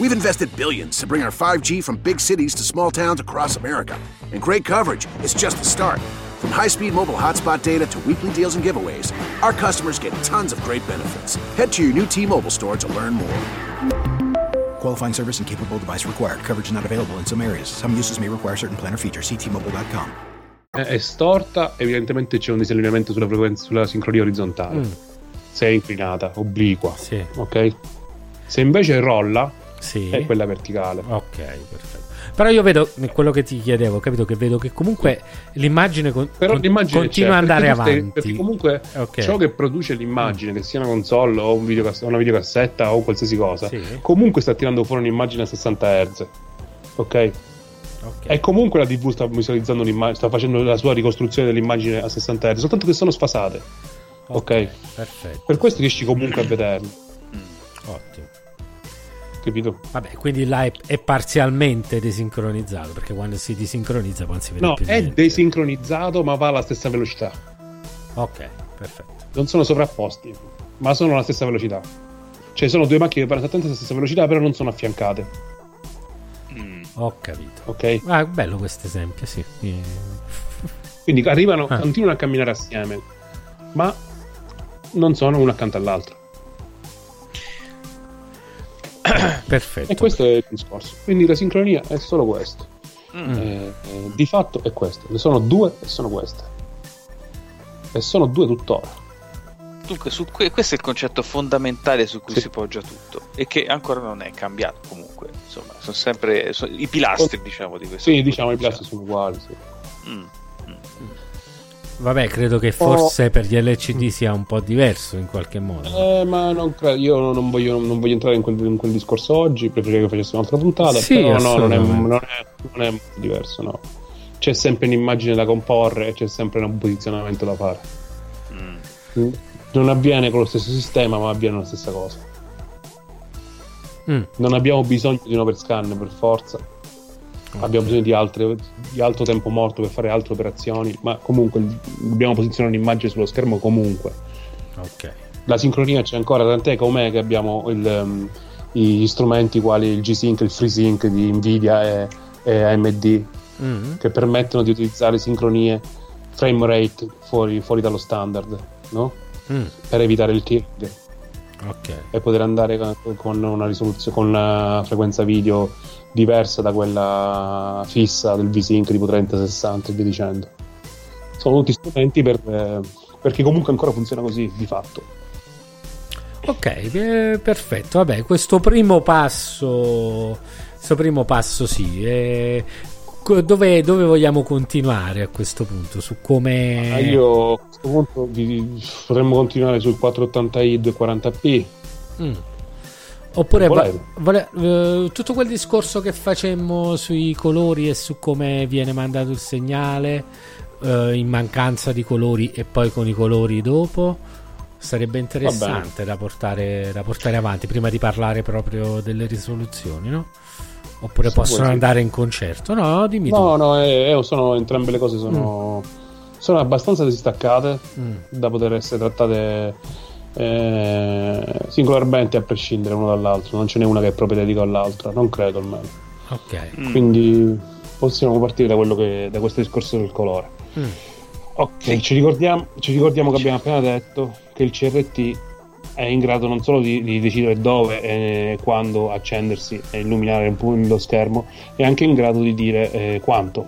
D: We've invested billions to bring our 5G from big cities to small towns across America. And great coverage is just the start. From high speed mobile hotspot data to weekly deals and giveaways, our customers get tons of great benefits. Head to your new T Mobile store to learn more.
E: Qualifying service and capable device required. Coverage not available in some areas. Some uses may require certain plan or features. See T-Mobile.com.
C: è storta, evidentemente c'è un disallineamento sulla frequenza, sulla sincronia orizzontale.
A: Mm.
C: Se è inclinata, obliqua,
A: Sì,
C: ok? Se invece rolla,
A: sì.
C: è quella verticale.
A: Ok, perfetto. Però io vedo quello che ti chiedevo, capito? Che vedo che comunque l'immagine, con-
C: Però l'immagine
A: continua ad andare
C: perché stai-
A: avanti.
C: Perché comunque
A: Ok.
C: ciò che produce l'immagine, che sia una console o un videocass- una videocassetta o qualsiasi cosa,
A: Sì.
C: comunque sta tirando fuori un'immagine a 60 Hz. Ok?
A: Ok.
C: E comunque la TV sta visualizzando un'immagine, sta facendo la sua ricostruzione dell'immagine a 60 Hz, soltanto che sono sfasate. Ok?
A: Perfetto.
C: Per questo riesci comunque a vederlo,
A: Ottimo.
C: Capito?
A: Vabbè, quindi là è, è parzialmente desincronizzato, perché quando si disincronizza poi non si vede
C: No,
A: più
C: è
A: niente.
C: desincronizzato, ma va alla stessa velocità.
A: Ok, perfetto.
C: Non sono sovrapposti, ma sono alla stessa velocità. Cioè, sono due macchine che vanno esattamente alla stessa velocità, però non sono affiancate.
A: Ho capito.
C: Ok?
A: Ah, bello questo esempio, sì.
C: Quindi arrivano,
A: Ah.
C: continuano a camminare assieme, ma non sono uno accanto all'altro.
A: Perfetto.
C: E questo è il discorso. Quindi la sincronia è solo questo.
B: Mm.
C: Eh, eh, di fatto è questo. Ne sono due e sono queste. E sono due tuttora.
B: Dunque, su que- questo è il concetto fondamentale su cui
C: Sì.
B: si poggia tutto e che ancora non è cambiato comunque. Insomma, sono sempre so- i pilastri, diciamo, di questo.
C: Sì, diciamo i pilastri sono uguali. Sì.
B: Mm.
A: Vabbè, credo che
C: Oh.
A: forse per gli LCD sia un po' diverso in qualche modo.
C: Eh, ma non credo, io non voglio, non voglio entrare in quel, in quel discorso oggi, preferirei che facessi un'altra puntata.
A: Sì,
C: però no, non è, non, è, non è molto diverso, no. C'è sempre un'immagine da comporre e c'è sempre un posizionamento da fare.
B: Mm.
C: Mm. Non avviene con lo stesso sistema, ma avviene la stessa cosa.
A: Mm,
C: Non abbiamo bisogno di un overscan per forza. Abbiamo bisogno di, altre, di altro tempo morto per fare altre operazioni, ma comunque dobbiamo posizionare un'immagine sullo schermo comunque.
A: ok.
C: La sincronia c'è ancora, tant'è com'è che abbiamo il, um, gli strumenti quali il G-Sync, il FreeSync di Nvidia e, e AMD
A: Mm,
C: che permettono di utilizzare sincronie frame rate fuori, fuori dallo standard, no?
A: mm,
C: Per evitare il tearing.
A: Ok.
C: e poter andare con- una risoluzione con una frequenza video diversa da quella fissa del V-Sync tipo 30-60 e via dicendo. Sono tutti strumenti per, eh, perché comunque ancora funziona così di fatto.
A: Ok, eh, perfetto. Vabbè, questo primo passo, questo primo passo sì. eh, dove, dove vogliamo continuare a questo punto? Su come...
C: Ah, io a questo punto potremmo continuare sul 480i 240p.
A: Mm. Oppure
C: Volete.
A: vole- eh, tutto quel discorso che facemmo sui colori e su come viene mandato il segnale eh, in mancanza di colori e poi con i colori dopo sarebbe interessante da portare, da portare avanti prima di parlare proprio delle risoluzioni, no? Oppure
C: Se
A: possono
C: vuoi, sì.
A: andare in concerto? No, dimmi
C: No,
A: tu.
C: no, eh, eh, sono, entrambe le cose sono, sono abbastanza distaccate
A: Mm.
C: da poter essere trattate eh, singolarmente a prescindere uno dall'altro. Non ce n'è una che è proprio dedica all'altra, non credo almeno.
A: Ok.
B: Mm.
C: Quindi possiamo partire da, quello che, da questo discorso del colore.
A: Mm.
C: Ok, ci, ricordiamo, ci ricordiamo che abbiamo appena detto che il CRT è in grado non solo di, di decidere dove e quando accendersi e illuminare un po' lo schermo, è anche in grado di dire eh, quanto,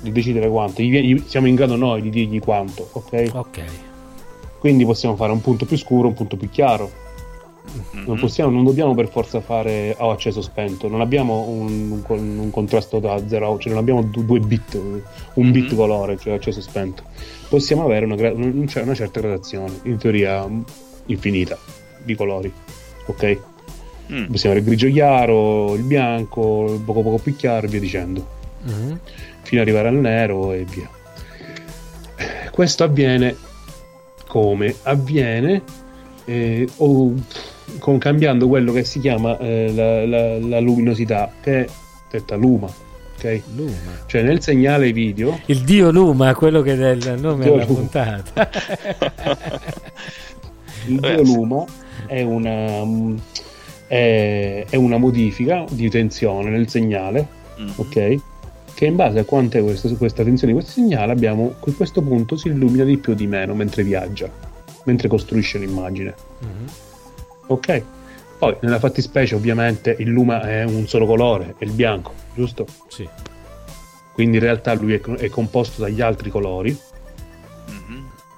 C: di decidere quanto. Gli- gli- siamo in grado noi di dirgli quanto, ok?
A: Ok.
C: Quindi possiamo fare un punto più scuro, un punto più chiaro. Non, possiamo, non dobbiamo per forza fare o acceso spento, non abbiamo un, un un contrasto da 0 a cioè non abbiamo du- due bit, un bit
B: Mhm.
C: colore, cioè acceso spento. Possiamo avere una, una certa gradazione, in teoria infinita, di colori. Ok?
B: Mm.
C: Possiamo avere il grigio chiaro, il bianco, il poco poco più chiaro e via dicendo
A: Mm.
C: fino ad arrivare al nero e via. Questo avviene come? Avviene eh, o- con, cambiando quello che si chiama eh, la, la- la luminosità, che è detta luma. ok?
A: Luma.
C: Cioè nel segnale video
A: Il dio Luma, quello che è il nome della puntata.
C: il luma è una, è, è una modifica di tensione nel segnale
B: Mm.
C: ok? Che in base a quanto è questa, questa tensione di questo segnale abbiamo a questo punto si illumina di più o di meno mentre viaggia, mentre costruisce l'immagine,
A: Mhm.
C: ok? Poi nella fattispecie ovviamente il luma è un solo colore, è il bianco, giusto?
A: Sì.
C: Quindi in realtà lui è, è composto dagli altri colori.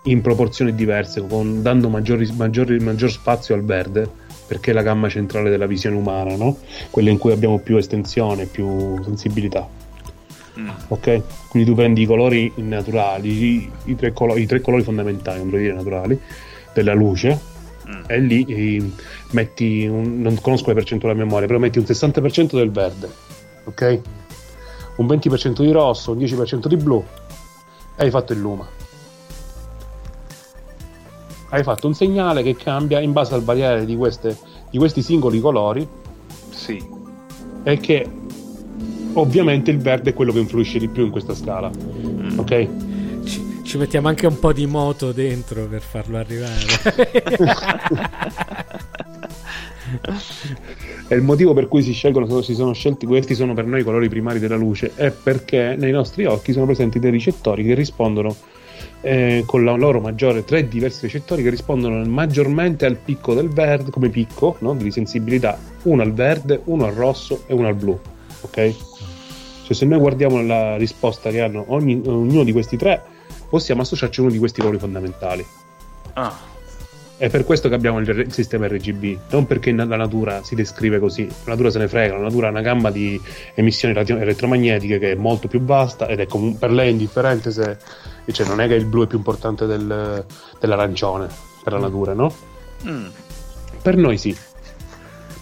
C: In proporzioni diverse, con- dando maggiori- maggiori- maggior spazio al verde, perché è la gamma centrale della visione umana, no? quella in cui abbiamo più estensione, più sensibilità.
B: Mm.
C: ok? Quindi tu prendi i colori naturali, i, i tre, colo- i tre colori fondamentali, non dire naturali, della luce
B: Mm.
C: e lì eh, metti, un, non conosco le percentuali a memoria, però metti un 60% del verde, ok? Un 20% di rosso, un 10% di blu e hai fatto il luma. Hai fatto un segnale che cambia in base al variare di, queste, di questi singoli colori
B: Sì.
C: e che ovviamente il verde è quello che influisce di più in questa scala.
B: Mm.
C: Ok?
A: Ci, ci mettiamo anche un po' di moto dentro per farlo arrivare.
C: E il motivo per cui si scelgono, si sono scelti, questi sono per noi i colori primari della luce, è perché nei nostri occhi sono presenti dei ricettori che rispondono eh, con la loro maggiore, tre diversi ricettori che rispondono maggiormente al picco del verde, come picco no? di sensibilità, uno al verde, uno al rosso e uno al blu. Ok? Cioè, se noi guardiamo la risposta che hanno ogni- ognuno di questi tre, possiamo associarci a uno di questi colori fondamentali.
B: Ah.
C: È per questo che abbiamo il, il sistema RGB, non perché la natura si descrive così. La natura se ne frega, la natura ha una gamma di emissioni radio- elettromagnetiche che è molto più vasta ed è comun- per lei indifferente se cioè non è che il blu è più importante del- dell'arancione per la natura, no?
B: Mm.
C: Per noi sì.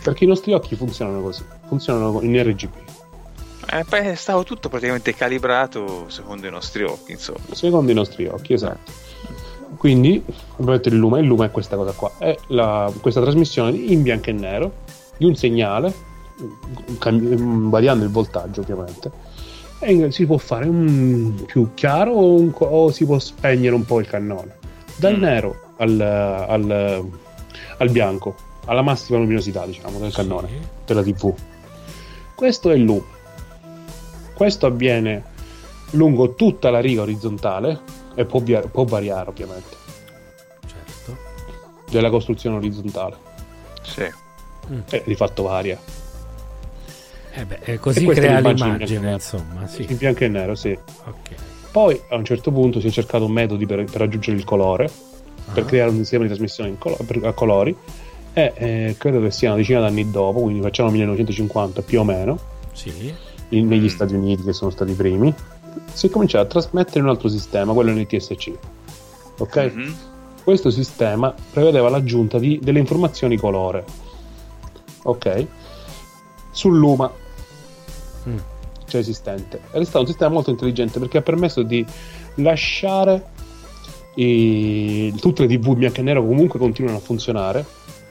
C: Perché i nostri occhi funzionano così, funzionano in RGB.
B: Eh, beh, stavo tutto praticamente calibrato secondo i nostri occhi, insomma.
C: Secondo i nostri occhi, esatto. Quindi, ovviamente il luma, il luma è questa cosa qua, è la- questa trasmissione in bianco e nero di un segnale, cambi- variando il voltaggio ovviamente, e si può fare un più chiaro o, un o si può spegnere un po' il cannone, dal
B: Mm.
C: nero al, al- al bianco, alla massima luminosità diciamo del cannone
A: Sì.
C: della TV. Questo è il luma. Questo avviene lungo tutta la riga orizzontale e può, via- può variare ovviamente
A: Certo.
C: della costruzione orizzontale.
B: Sì.
C: e di fatto varia.
A: Eh beh, eh,
C: E
A: così crea
C: l'immagine
A: insomma, sì.
C: In bianco e nero, sì.
A: Ok.
C: Poi a un certo punto si è cercato metodi per, per raggiungere il colore, per
A: Ah.
C: creare un sistema di trasmissione in colo- per- a colori. E eh, credo che sia una decina d'anni dopo, quindi facciamo 1950 più o meno,
A: Sì.
C: in- negli
B: Mm.
C: Stati Uniti che sono stati i primi, si è cominciato a trasmettere in un altro sistema, quello NTSC. Ok?
B: Mhm.
C: Questo sistema prevedeva l'aggiunta di, delle informazioni colore. Ok? Sul Luma
A: Mm.
C: cioè esistente. Ed è stato un sistema molto intelligente perché ha permesso di lasciare i- tutte le TV bianco e nero comunque continuano a funzionare,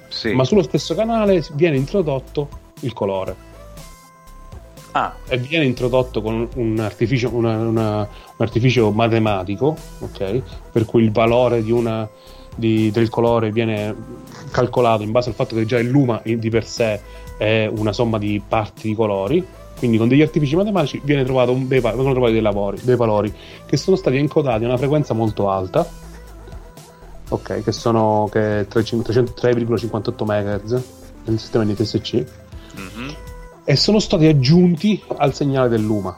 B: Sì.
C: ma sullo stesso canale viene introdotto il colore
B: Ah,
C: e viene introdotto con un artificio, una- una- un artificio matematico, ok? Per cui il valore di una, di- del colore viene calcolato in base al fatto che già il luma di per sé è una somma di parti di colori. Quindi con degli artifici matematici viene trovato un dei, vengono trovati dei, lavori, dei valori che sono stati encodati a una frequenza molto alta, ok? Che sono che è 300 3,58 MHz nel sistema NTSC
B: mhm.
C: E sono stati aggiunti al segnale del Luma.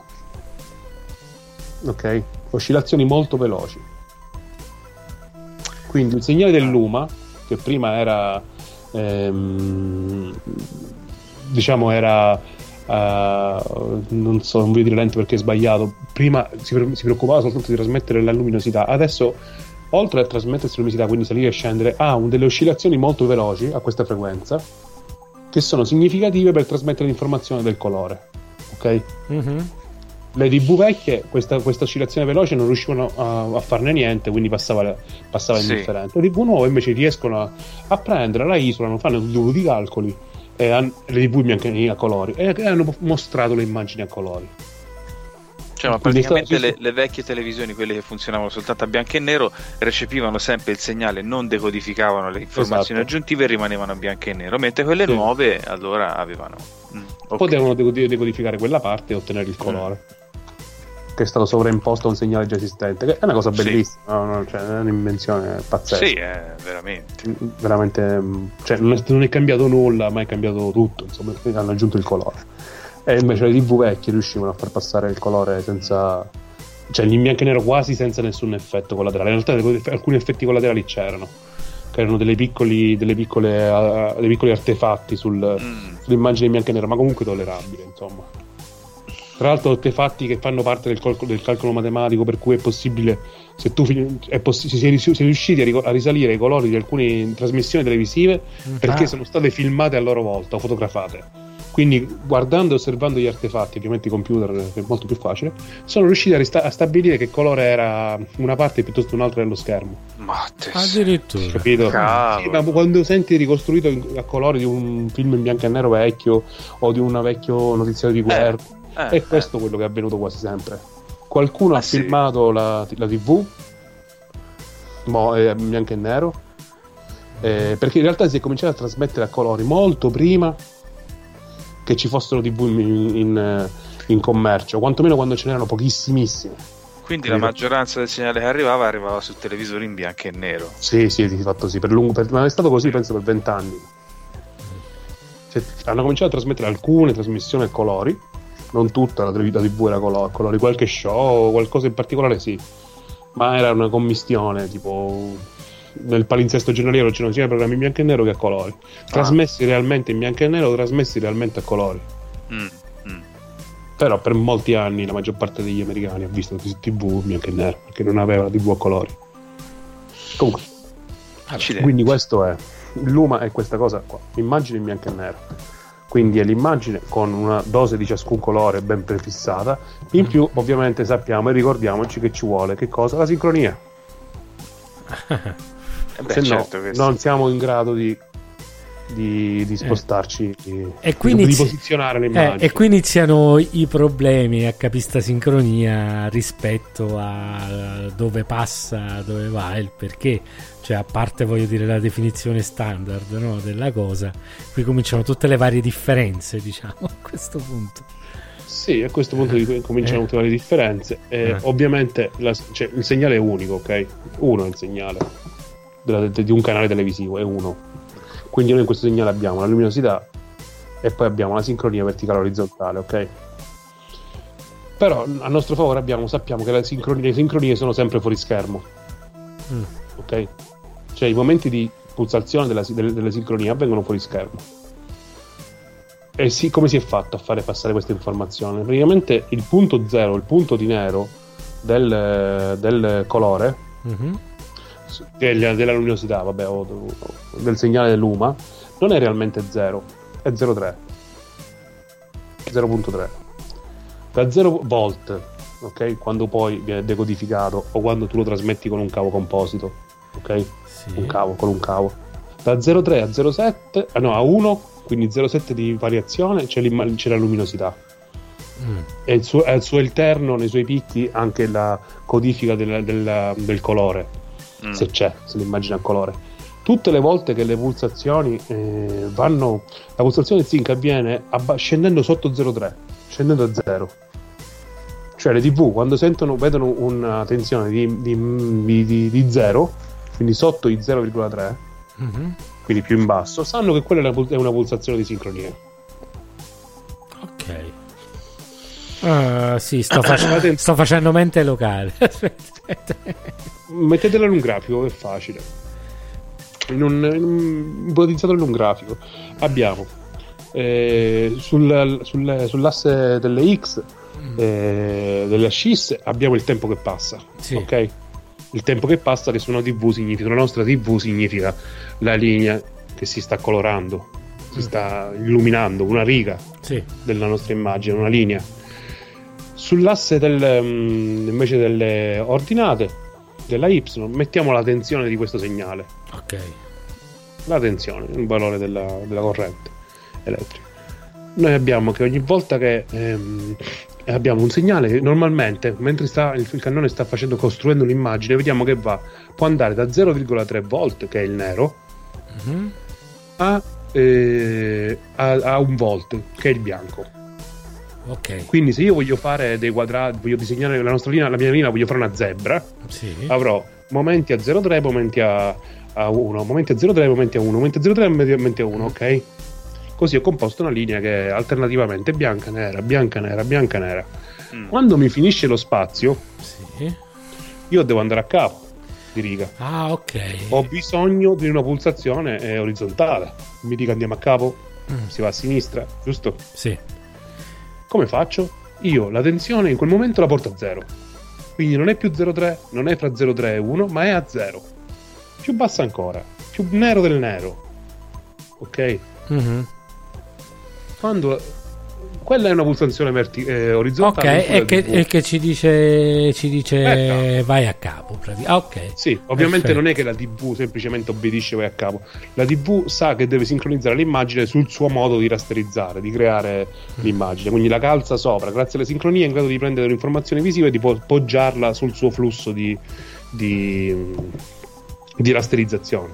C: Ok? Oscillazioni molto veloci. Quindi il segnale del Luma, che prima era ehm, diciamo era eh, non so, non voglio dire lento perché è sbagliato. Prima si, si preoccupava soltanto di trasmettere la luminosità, adesso oltre a trasmettersi la luminosità, quindi salire e scendere, ha un- delle oscillazioni molto veloci a questa frequenza che sono significative per trasmettere l'informazione del colore. Ok?
A: Mhm.
C: Le TV vecchie, questa, questa oscillazione veloce non riuscivano a, a farne niente, quindi passava, passava
B: Sì.
C: indifferente. Le TV nuove invece riescono a, a prendere, la isolano, fanno tutti di calcoli, e han- le TV in bianco e a colori, e hanno mostrato le immagini a colori.
B: Cioè, ma praticamente le, le vecchie televisioni, quelle che funzionavano soltanto a bianco e nero, recepivano sempre il segnale, non decodificavano le informazioni
C: Esatto.
B: aggiuntive e rimanevano a bianco e nero, mentre quelle
C: Sì.
B: nuove allora avevano. Mm, ok.
C: Potevano decod- decodificare quella parte e ottenere il colore. Che è stato sovraimposto a un segnale già esistente, che è una cosa
B: Sì.
C: bellissima? No, cioè, è un'invenzione pazzesca.
B: Sì, eh, veramente.
C: veramente mm, cioè, non, è, non è cambiato nulla ma è cambiato tutto insomma hanno aggiunto il colore e invece le tv vecchie riuscivano a far passare il colore senza cioè in bianco e nero quasi senza nessun effetto collaterale in realtà alcuni effetti collaterali c'erano che erano delle piccoli, delle piccole, uh, dei piccoli artefatti sul,
B: Mm.
C: sull'immagine in bianco e nero ma comunque tollerabile insomma tra l'altro artefatti che fanno parte del, calcolo, del calcolo matematico per cui è possibile se tu è possi- si, è, si è riusciti a, rico- a risalire i colori di alcune trasmissioni televisive perché
A: Ah.
C: sono state filmate a loro volta o fotografate quindi guardando e osservando gli artefatti ovviamente i computer è molto più facile sono riusciti a, rista- a stabilire che colore era una parte piuttosto che un'altra dello schermo
B: Mattes.
A: Addirittura.
C: capito? Sì, ma quando senti ricostruito a colori di un film in bianco e nero vecchio o di un vecchio notiziario di guerra
B: Eh,
C: è questo quello che è avvenuto quasi sempre. Qualcuno
B: Ah,
C: ha
B: sì.
C: filmato la, la TV mo, eh, in bianco e nero eh, perché in realtà si è cominciato a trasmettere a colori molto prima che ci fossero TV in, in, eh, in commercio, quantomeno quando ce n'erano pochissimissime.
B: Quindi la maggioranza del segnale che arrivava arrivava sul televisore in bianco e nero.
C: Sì, sì, di fatto sì, per lungo, per- ma è stato così penso per vent'anni. Cioè, hanno cominciato a trasmettere alcune trasmissioni a colori, non tutta la, la TV era a colori, qualche show, qualcosa in particolare sì, ma era una commistione, tipo nel palinsesto giornaliero c'erano sia programmi in bianco e nero che a colori, trasmessi realmente in bianco e nero, trasmessi realmente a colori.
B: Mm, mm.
C: Però per molti anni la maggior parte degli americani ha visto TV in bianco e nero, perché non aveva la TV a colori. Comunque,
B: Accidenti.
C: quindi questo è Luma è questa cosa qua, immagine in bianco e nero. Quindi è l'immagine con una dose di ciascun colore ben prefissata. In più, ovviamente, sappiamo e ricordiamoci che ci vuole che cosa? La sincronia.
B: Eh beh,
C: Se
B: certo
C: no,
B: che
C: non siamo in grado di, di, di spostarci, di,
A: E quindi
C: di posizionare le
A: Eh,
C: immagini.
A: e qui iniziano i problemi a capire sta sincronia rispetto a dove passa, dove va, il perché. Cioè, a parte voglio dire la definizione standard no, della cosa, qui cominciano tutte le varie differenze, diciamo, a questo punto.
C: Sì, a questo punto cominciano
A: Eh.
C: tutte le differenze. E
A: Eh.
C: Ovviamente la- cioè, il segnale è unico, ok? Uno è il segnale della- de- di un canale televisivo, è uno. Quindi noi in questo segnale abbiamo la luminosità e poi abbiamo la sincronia verticale orizzontale, ok? Però a nostro favore abbiamo, sappiamo che le sincronie, le sincronie sono sempre fuori schermo,
A: Mm.
C: ok? Cioè i momenti di pulsazione della, delle, delle sincronie avvengono fuori schermo. E sì, come si è fatto a fare passare questa informazione? Praticamente il punto zero, il punto di nero del, del colore,
A: Mhm.
C: Del- della luminosità, vabbè, o o del segnale dell'UMA, non è realmente 0, è 0,3. 0.3. Da 0 volt, ok? Quando poi viene decodificato o quando tu lo trasmetti con un cavo composito, ok?
A: Sì.
C: Un cavo, con un cavo. Da 0,3 a 0,7, ah no, a 1, quindi 0,7 di variazione, c'è, c'è la luminosità.
A: Mm.
C: E il suo, suo interno, nei suoi picchi, anche la codifica del, del- del colore,
B: Mm.
C: se c'è, se l'immagina a colore. Tutte le volte che le pulsazioni eh, vanno, la pulsazione del zinc avviene abba- scendendo sotto 0,3, scendendo a 0. Cioè le TV quando sentono, vedono una tensione di, di, di, di- di 0, quindi sotto i 0,3,
A: Mhm.
C: quindi più in basso, sanno che quella è una, è una pulsazione di sincronia.
A: Ok. Ah, sì, sto, face- sto facendo mente locale.
C: Mettetela in un grafico, è facile. In un, in un- ipotizzatelo in un grafico. Abbiamo eh, sul- sul- sull'asse delle X, eh, delle ascisse, abbiamo il tempo che passa.
A: Sì.
C: Ok? Il tempo che passa che su una TV significa, la nostra TV significa la linea che si sta colorando, si sta illuminando, una riga
A: Sì.
C: della nostra immagine, una linea. Sull'asse del, mm, invece delle ordinate della Y mettiamo la tensione di questo segnale,
A: Ok.
C: la tensione, il valore della, della corrente elettrica. Noi abbiamo che ogni volta che ehm, abbiamo un segnale normalmente mentre sta, il, il cannone sta facendo, costruendo un'immagine, vediamo che va, può andare da 0,3 volt, che è il nero,
A: Mhm.
C: a, eh, a, a un volt, che è il bianco.
A: Ok.
C: Quindi se io voglio fare dei quadrati, voglio disegnare la nostra linea, la mia linea, voglio fare una zebra,
A: Sì.
C: avrò momenti a 0,3, momenti a, a 1, momenti a 0,3, momenti a 1, momenti a 0,3, momenti a 1, ok? Così ho composto una linea che è alternativamente bianca, nera, bianca, nera, bianca, nera.
B: Mm.
C: Quando mi finisce lo spazio,
A: Sì.
C: io devo andare a capo di riga.
A: Ah, ok.
C: Ho bisogno di una pulsazione eh, orizzontale. Mi dica andiamo a capo,
A: Mm.
C: si va a sinistra, giusto?
A: Sì.
C: Come faccio? Io la tensione in quel momento la porto a 0. Quindi non è più 0,3, non è fra 0,3 e 1, ma è a 0. Più bassa ancora, più nero del nero. Ok?
A: Mhm.
C: Quando quella è una pulsazione verti- eh,
A: Ok,
C: orizzontale.
A: e che,
C: quella
A: e
C: TV.
A: che ci dice, ci dice vai a capo. Ah, ok.
C: Sì, ovviamente
A: Perfetto.
C: non è che la TV semplicemente obbedisce vai a capo. La TV sa che deve sincronizzare l'immagine sul suo modo di rasterizzare, di creare l'immagine. Quindi la calza sopra, grazie alle sincronie, è in grado di prendere l'informazione visiva e di po- poggiarla sul suo flusso di, di, di rasterizzazione,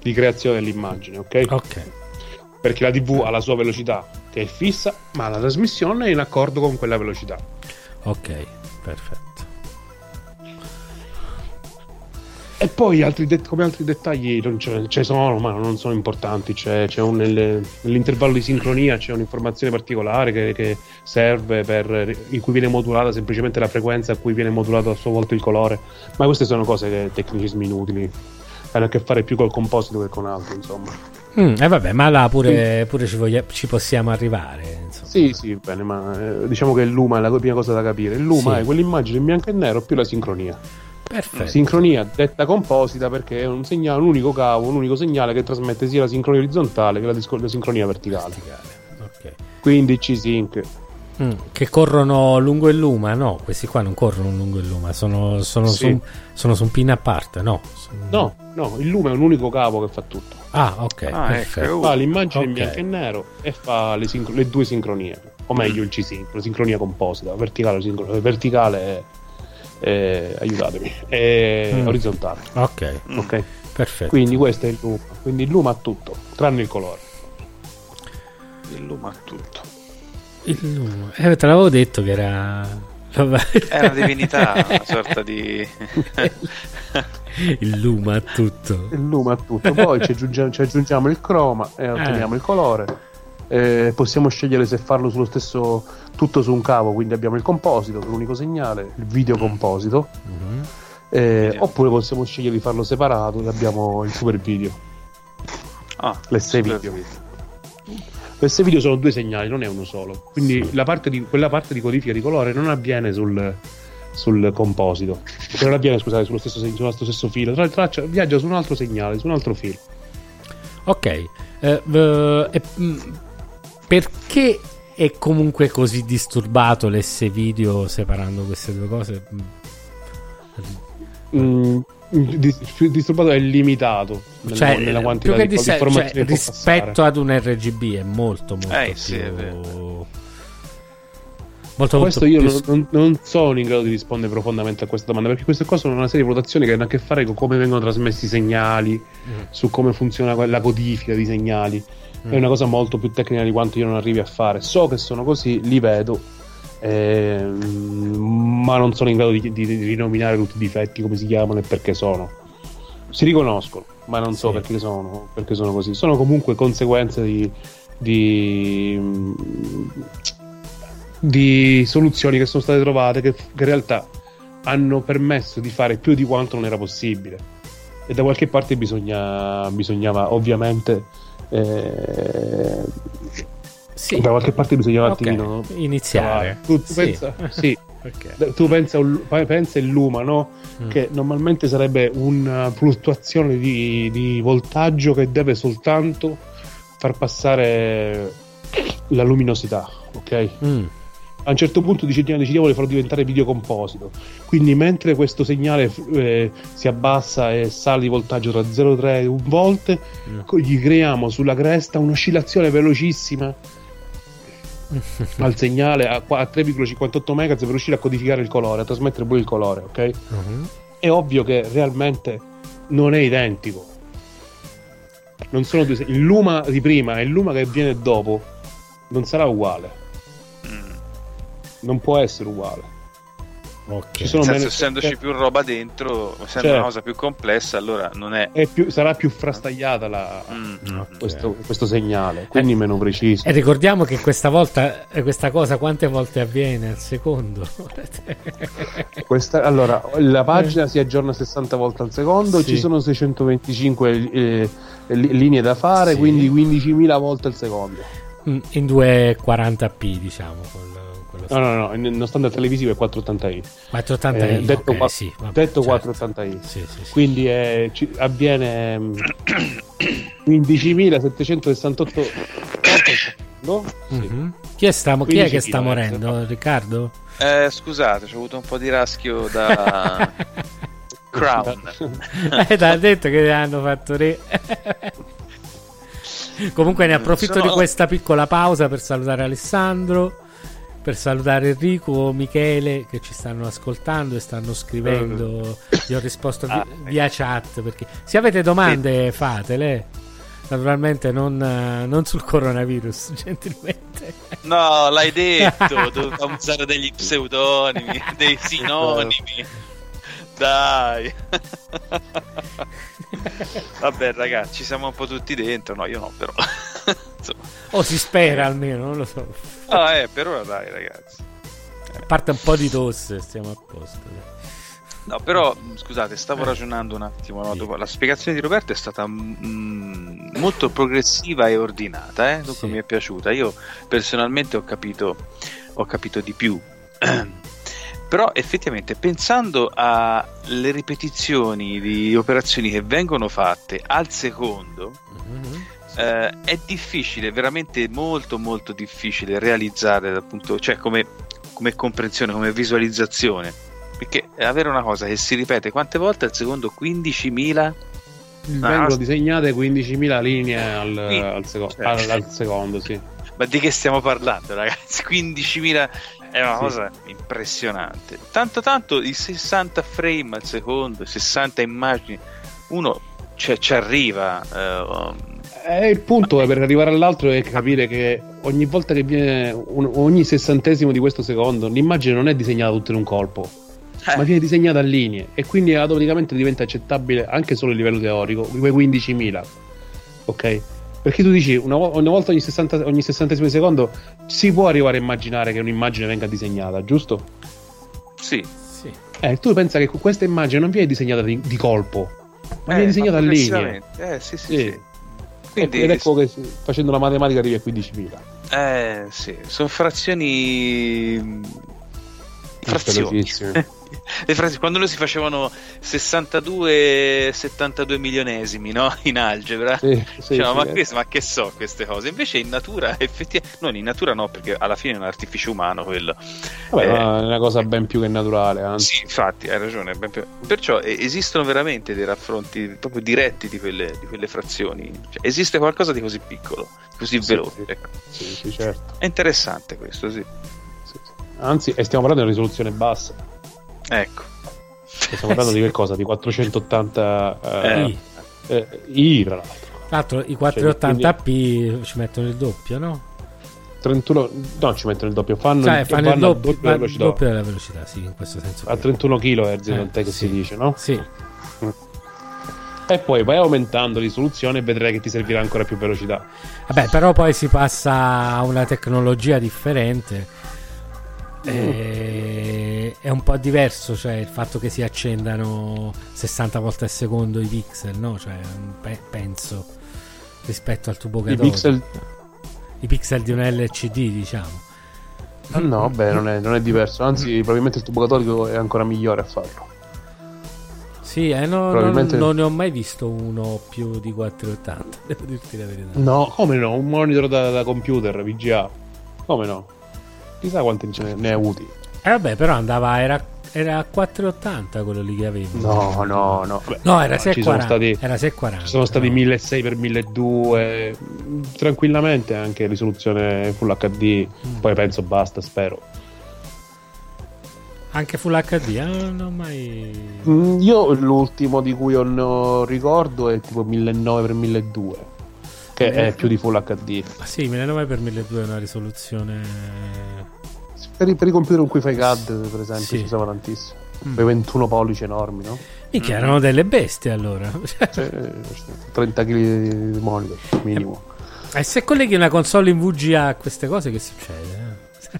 C: di creazione dell'immagine, ok?
A: Ok.
C: Perché la TV ha la sua velocità che è fissa, ma la trasmissione è in accordo con quella velocità.
A: Ok, perfetto.
C: E poi altri det- come altri dettagli ce sono, ma non sono importanti. C'è, c'è un- nel- nell'intervallo di sincronia c'è un'informazione particolare che, che serve per, in cui viene modulata semplicemente la frequenza a cui viene modulato a sua volta il colore. Ma queste sono cose che tecnicismi inutili. Hanno a che fare più col composito che con altro, insomma.
A: Mm, e vabbè, ma là pure, pure ci, voglia- ci possiamo arrivare. Insomma.
C: Sì, sì, bene, ma eh, diciamo che il Luma è la prima cosa da capire. Il Luma
A: Sì.
C: è quell'immagine in bianco e nero più la sincronia.
A: Perfetto.
C: Sincronia detta composita perché è un segnale, un unico cavo, un unico segnale che trasmette sia la sincronia orizzontale che la, disco- la sincronia verticale.
A: Ok.
C: Quindi C-Sync.
A: Mm, che corrono lungo il luma? No, questi qua non corrono lungo il luma, sono, sono,
C: Sì.
A: su, sono su un pin a parte, no? Sono-
C: No, no, il Luma è un unico cavo che fa tutto.
A: Ah, ok,
B: Ah,
A: perfetto.
B: ecco.
C: Fa l'immagine in
A: Ok.
C: bianco e nero e fa le, sincro- le due sincronie. O meglio il C-Sync, la sincronia composita, verticale, sincro- verticale e, e- aiutatemi, e
A: Mm.
C: orizzontale.
A: Ok,
C: Ok?
A: perfetto.
C: Quindi questo è il Luma. Quindi il Luma ha tutto, tranne il colore.
B: Il Luma ha tutto.
A: Il luma. Eh, te l'avevo detto che era Vabbè.
B: È una divinità, una sorta di...
A: Illuma tutto.
C: Illuma tutto. Poi ci aggiungiamo, ci aggiungiamo il croma e otteniamo il colore. Eh, possiamo scegliere se farlo sullo stesso tutto su un cavo, quindi abbiamo il composito, l'unico segnale, il video composito.
A: Mhm.
C: Eh,
B: Video.
C: oppure possiamo scegliere di farlo separato e abbiamo il super video.
B: Ah,
C: L'S video. Questi video sono due segnali, non è uno solo. Quindi la parte di, quella parte di codifica di colore non avviene sul, sul composito. Cioè non avviene, scusate, sullo stesso, sullo stesso filo. Tra, traccia, viaggia su un altro segnale, su un altro filo.
A: Ok. Eh, e, mm, perché è comunque così disturbato l'S video separando queste due cose? Mm.
C: Mm, dis- disturbato è limitato
A: Cioè,
C: nella quantità
A: che
C: di,
A: dis-
C: di informazioni
A: cioè,
C: che
A: rispetto
C: passare.
A: ad un RGB è molto molto
B: Eh,
A: più
B: sì, è.
A: Molto,
C: Questo
A: molto
C: io
A: più
C: non, non- sono in grado di rispondere profondamente a questa domanda perché queste qua sono una serie di valutazioni che hanno a che fare con come vengono trasmessi i segnali,
A: Mm.
C: su come funziona la codifica dei segnali. È una cosa molto più tecnica di quanto io non arrivi a fare. So che sono così, li vedo, ehm, ma non sono in grado di, di- di rinominare tutti i difetti, come si chiamano e perché sono. Si riconoscono, ma non so
A: Sì.
C: perché sono, perché sono così. Sono comunque conseguenze di, di, di soluzioni che sono state trovate che, che in realtà hanno permesso di fare più di quanto non era possibile. E da qualche parte bisogna, bisognava ovviamente. eh,
A: Sì.
C: Da qualche parte bisognava un
A: Ok,
C: attimino
A: iniziare.
C: Tu, tu
A: Sì.
C: pensa, sì,
A: Ok.
C: tu pensa, pensa il Luma, no?
A: Mm.
C: Che normalmente sarebbe una fluttuazione di, di voltaggio che deve soltanto far passare la luminosità, ok?
A: Mm.
C: A un certo punto decidiamo, decidiamo di farlo diventare video composito. Quindi, mentre questo segnale eh, si abbassa e sale di voltaggio tra 0,3 e 1 volt,
A: Mm.
C: gli creiamo sulla cresta un'oscillazione velocissima al segnale a, a 3,58 MHz per riuscire a codificare il colore, a trasmettere poi il colore, ok?
A: Mhm.
C: È ovvio che realmente non è identico. Non sono due il Luma di prima e il Luma che viene dopo non sarà uguale. Non può essere uguale.
A: Ok.
C: Ci sono
B: Nel senso,
C: meno-
B: essendoci più roba dentro, essendo
C: Certo.
B: una cosa più complessa, allora non è...
C: è più- sarà più frastagliata la-
B: Mm.
A: Ok.
C: questo, questo segnale, quindi meno preciso.
A: E ricordiamo che questa volta eh, questa cosa quante volte avviene al secondo?
C: Questa- allora, la pagina si aggiorna 60 volte al secondo,
A: Sì.
C: ci sono 625 eh, li- linee da fare,
A: Sì.
C: quindi 15.000 volte al secondo.
A: Mm, In 240p, diciamo. Col, quello
C: No, no, no, lo standard televisivo è 480i.
A: 480
C: Eh, detto,
A: ok,
C: qua-
A: sì, vabbè,
C: detto
A: certo.
C: 480i.
A: Sì, sì, sì.
C: Quindi eh, ci- avviene mm, 15.768 no? Sì.
A: Mhm. Chi, è sta, chi è che
C: 15
A: sta morendo? Riccardo?
B: Eh, scusate, ho avuto un po' di raschio da Crown.
A: Eh, t'ha detto che hanno fatto re. Comunque ne approfitto
B: Sono-
A: di questa piccola pausa per salutare Alessandro, per salutare Enrico, Michele che ci stanno ascoltando e stanno scrivendo. Gli ho risposto vi-
B: Ah,
A: via chat perché se avete domande fatele. Naturalmente non, eh, non sul coronavirus, gentilmente.
B: No, l'hai detto, dobbiamo usare degli pseudonimi, dei sinonimi. Dai. Vabbè, ragazzi, ci siamo un po' tutti dentro. No, io no, però.
A: O si spera almeno, non lo so.
B: Ah, eh, per ora dai, ragazzi.
A: A parte un po' di tosse, stiamo a posto.
B: No, però scusate, stavo ragionando un attimo. no,
A: Sì.
B: La spiegazione di Roberto è stata mm, molto progressiva e ordinata, eh? dunque
A: Sì.
B: mi è piaciuta. Io personalmente ho capito, ho capito di più. Però effettivamente pensando alle ripetizioni di operazioni che vengono fatte al secondo,
A: Mhm.
B: eh, è difficile, veramente molto molto difficile realizzare dal punto, cioè come, come comprensione, come visualizzazione. Perché avere una cosa che si ripete quante volte al secondo 15.000
C: Vengono
B: Ah,
C: disegnate 15.000 linee al, al seco-
B: certo.
C: al- al secondo, sì.
B: ma di che stiamo parlando ragazzi 15.000 è una
C: Sì.
B: cosa impressionante tanto tanto i 60 frame al secondo 60 immagini uno cioè, ci arriva eh,
C: Eh, il punto è per arrivare all'altro è capire che ogni volta che viene un- ogni sessantesimo di questo secondo, l'immagine non è disegnata tutta in un colpo,
B: Eh.
C: ma viene disegnata a linee e quindi automaticamente diventa accettabile anche solo a livello teorico, quei 15.000. Ok? Perché tu dici una, una volta ogni, 60, ogni sessantesimo di secondo si può arrivare a immaginare che un'immagine venga disegnata, giusto?
B: Sì.
A: Sì.
C: Eh, tu pensa che questa immagine non viene disegnata di, di colpo, ma
B: Eh,
C: viene disegnata a
B: progressivamente. Eh, sì, sì,
C: Sì.
B: sì. Quindi,
C: Ed ecco che facendo la matematica arrivi a 15.000.
B: eh, sì, sono frazioni. Frazioni. Le frazioni, quando noi si facevano 62 72 milionesimi no? in algebra
C: Sì, sì,
B: dicevamo,
C: sì,
B: ma,
C: eh.
B: questo- ma che so queste cose invece in natura effettivamente non in natura no perché alla fine è un artificio umano quello
C: Vabbè,
B: Eh,
C: è una cosa ben più che naturale, anzi.
B: Sì, infatti, hai ragione. ben più- Perciò eh, esistono veramente dei raffronti proprio diretti di quelle, di quelle frazioni. Cioè, esiste qualcosa di così piccolo, così
C: Sì,
B: veloce.
C: sì.
B: ecco.
C: Sì, certo.
B: È interessante questo, sì.
C: Anzi, stiamo parlando di una risoluzione bassa.
B: Ecco.
C: Stiamo parlando di che cosa? Di 480 eh,
A: I.
C: eh, I, tra l'altro.
A: Tra l'altro i
C: Cioè,
A: 480p ci mettono il doppio, no?
C: 31, no, ci mettono il doppio, fanno,
A: Cioè,
C: il,
A: fanno il doppio,
C: doppia
A: va-
C: velocità.
A: doppio della velocità, sì, in questo senso.
C: A
A: qui.
C: 31 kHz,
A: Eh,
C: tant'è che
A: sì.
C: si dice, no?
A: Sì.
C: E poi vai aumentando risoluzione e vedrai che ti servirà ancora più velocità.
A: Vabbè, però poi si passa a una tecnologia differente. E... È un po' diverso, cioè il fatto che si accendano 60 volte al secondo i pixel, no? Cioè, pe- penso rispetto al tubo
C: I pixel
A: I pixel di un LCD, diciamo.
C: Ah, No, beh, non è, non è diverso. Anzi, probabilmente il tubo catodico è ancora migliore a farlo.
A: Sì, eh, no,
C: Probabilmente-
A: non, non ne ho mai visto uno più di 480, devo dirti la verità.
C: No, come no? Un monitor da, da computer, VGA. Come no? Chissà quanti ce ne, ne hai avuti.
A: Eh vabbè, però andava, era, era a 480 quello lì che avevo.
C: No, no, no. Vabbè,
A: No, era
C: ci
A: 640.
C: sono stati,
A: Era 640.
C: ci sono stati
A: no.
C: 1600 x 1200 tranquillamente anche risoluzione full HD.
A: Mm.
C: Poi penso basta, spero.
A: Anche Full HD, eh, non ho mai...
C: Mm, Io l'ultimo di cui ho ricordo è tipo 1900 x 1200 che è più di full HD.
A: Ah, sì, 1900 per 1200 è una risoluzione...
C: Per i, per i computer con cui fai CAD, per esempio,
A: Sì.
C: si usava tantissimo.
A: Mm.
C: Quei 21 pollici enormi, no?
A: Minchia, erano delle bestie allora.
C: Cioè, 30 kg di monitor, minimo.
A: e se colleghi una console in VGA a queste cose, che succede?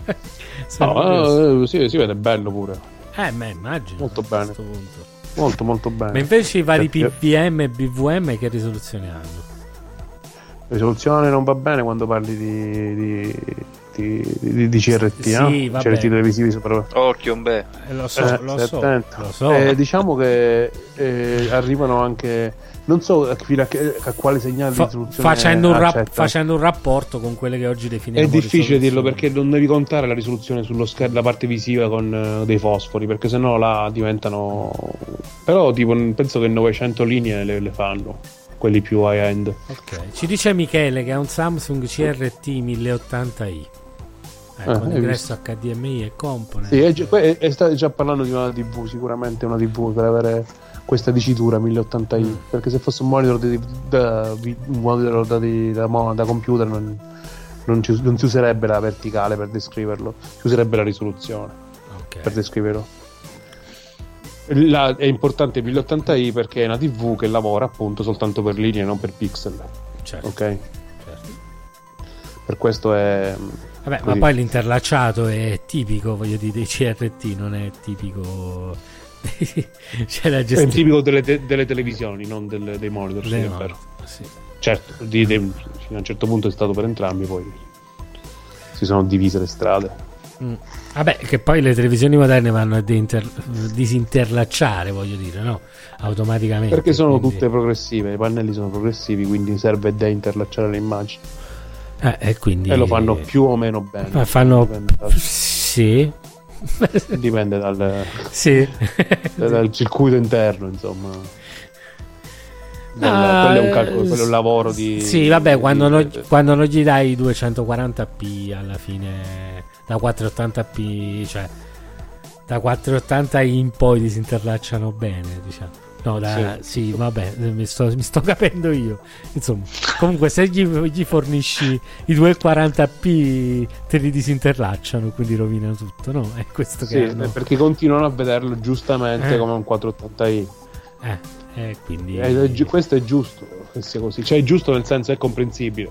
A: eh?
C: No, eh, sì, si vede bello pure.
A: Eh, ma immagino.
C: molto bene. Molto, molto bene.
A: Ma invece i vari
C: Perché-
A: PVM e BVM che risoluzione hanno?
C: Risoluzione non va bene quando parli di, di, di, di- di CRT,
A: Sì,
C: no? CRT televisivi sopra.
B: Occhio, un beh.
A: Eh, lo so,
C: Eh,
A: lo so,
C: attento.
A: lo so.
C: Eh, diciamo che eh, arrivano anche. Non so a, fino a, che- a quale segnale di
A: Fa-
C: risoluzione
A: facendo, un rap- facendo un rapporto con quelle che oggi definiamo
C: È difficile dirlo perché non devi contare la risoluzione sullo schermo, la parte visiva con eh, dei fosfori, perché sennò là diventano. Però tipo penso che 900 linee le, le fanno, quelli più high end.
A: Ok. Ci dice Michele che ha un Samsung CRT 1080i. Eh,
C: Ah,
A: con
C: hai
A: ingresso HDMI e component.
C: Sì, è, que- è- state già parlando di una TV, sicuramente una TV per avere questa dicitura 1080i.
A: Mm.
C: Perché se fosse un monitor, di- da, un monitor da, di- da da computer non, non ci- non si userebbe la verticale per descriverlo, si userebbe la risoluzione
A: Ok.
C: per descriverlo. La- è importante il 1080i perché è una TV che lavora appunto soltanto per linee, non per pixel.
A: Certo,
C: Ok?
A: certo.
C: Per questo è.
A: Vabbè, ma
C: così.
A: poi l'interlacciato è tipico, voglio dire, dei CRT, non è tipico. C'è la
C: È
A: gestione.
C: tipico delle, te- delle televisioni, non del- dei monitor. sì,
A: delle
C: è vero.
A: Sì.
C: Certo, di- di- fino a un certo punto è stato per entrambi, poi si sono divise le strade.
A: Mm. Vabbè, che poi le televisioni moderne vanno a deinter- disinterlacciare, voglio dire, no? Automaticamente.
C: Perché sono
A: quindi-
C: tutte progressive, i pannelli sono progressivi, quindi serve da interlacciare le immagini.
A: Eh, e quindi.
C: E lo fanno più o meno bene.
A: Ma fanno.
C: Dal,
A: Sì.
C: dipende dal-
A: sì.
C: dal circuito interno, insomma. Del-
A: Ah,
C: quello è un calcolo,
A: eh,
C: quello è un lavoro di.
A: Sì, vabbè,
C: di-
A: quando,
C: di-
A: non, quando non gli dai 240p alla fine, da 480p, cioè da 480 in poi disinterlacciano bene, diciamo. No, da, sì. vabbè, mi sto, mi sto, capendo io. Insomma, comunque, se gli, gli fornisci i 240p, te li disinterlacciano, quindi rovinano tutto, no? È questo
C: sì,
A: che hanno...
C: perché continuano a vederlo giustamente
A: Eh.
C: come un 480i.
A: Eh, eh, quindi...
C: Eh, questo è giusto che sia così, cioè è giusto nel senso è comprensibile.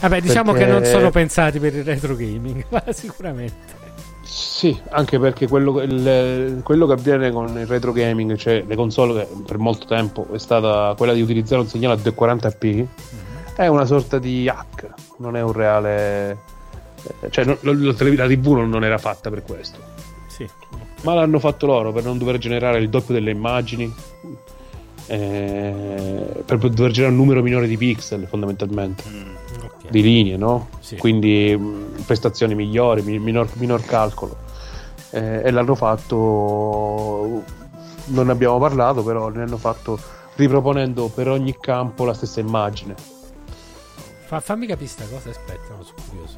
A: Vabbè, diciamo
C: perché-
A: che non sono pensati per il retro gaming, ma sicuramente.
C: Sì, anche perché quello, il- quello che avviene con il retro gaming, cioè le console che per molto tempo è stata quella di utilizzare un segnale a 240p, è una sorta di hack, non è un reale... eh, Cioè no- lo- lo- la TV non, non era fatta per questo,
A: Sì.
C: Ma l'hanno fatto loro per non dover generare il doppio delle immagini, eh, per dover generare un numero minore di pixel fondamentalmente
A: ok.
C: di linee, no?
A: Sì.
C: Quindi mh, prestazioni migliori, mi- minor, minor calcolo. Eh, e l'hanno fatto, non ne abbiamo parlato, però ne hanno fatto riproponendo per ogni campo la stessa immagine.
A: Fa- fammi capire sta cosa, aspetta, no, sono curioso.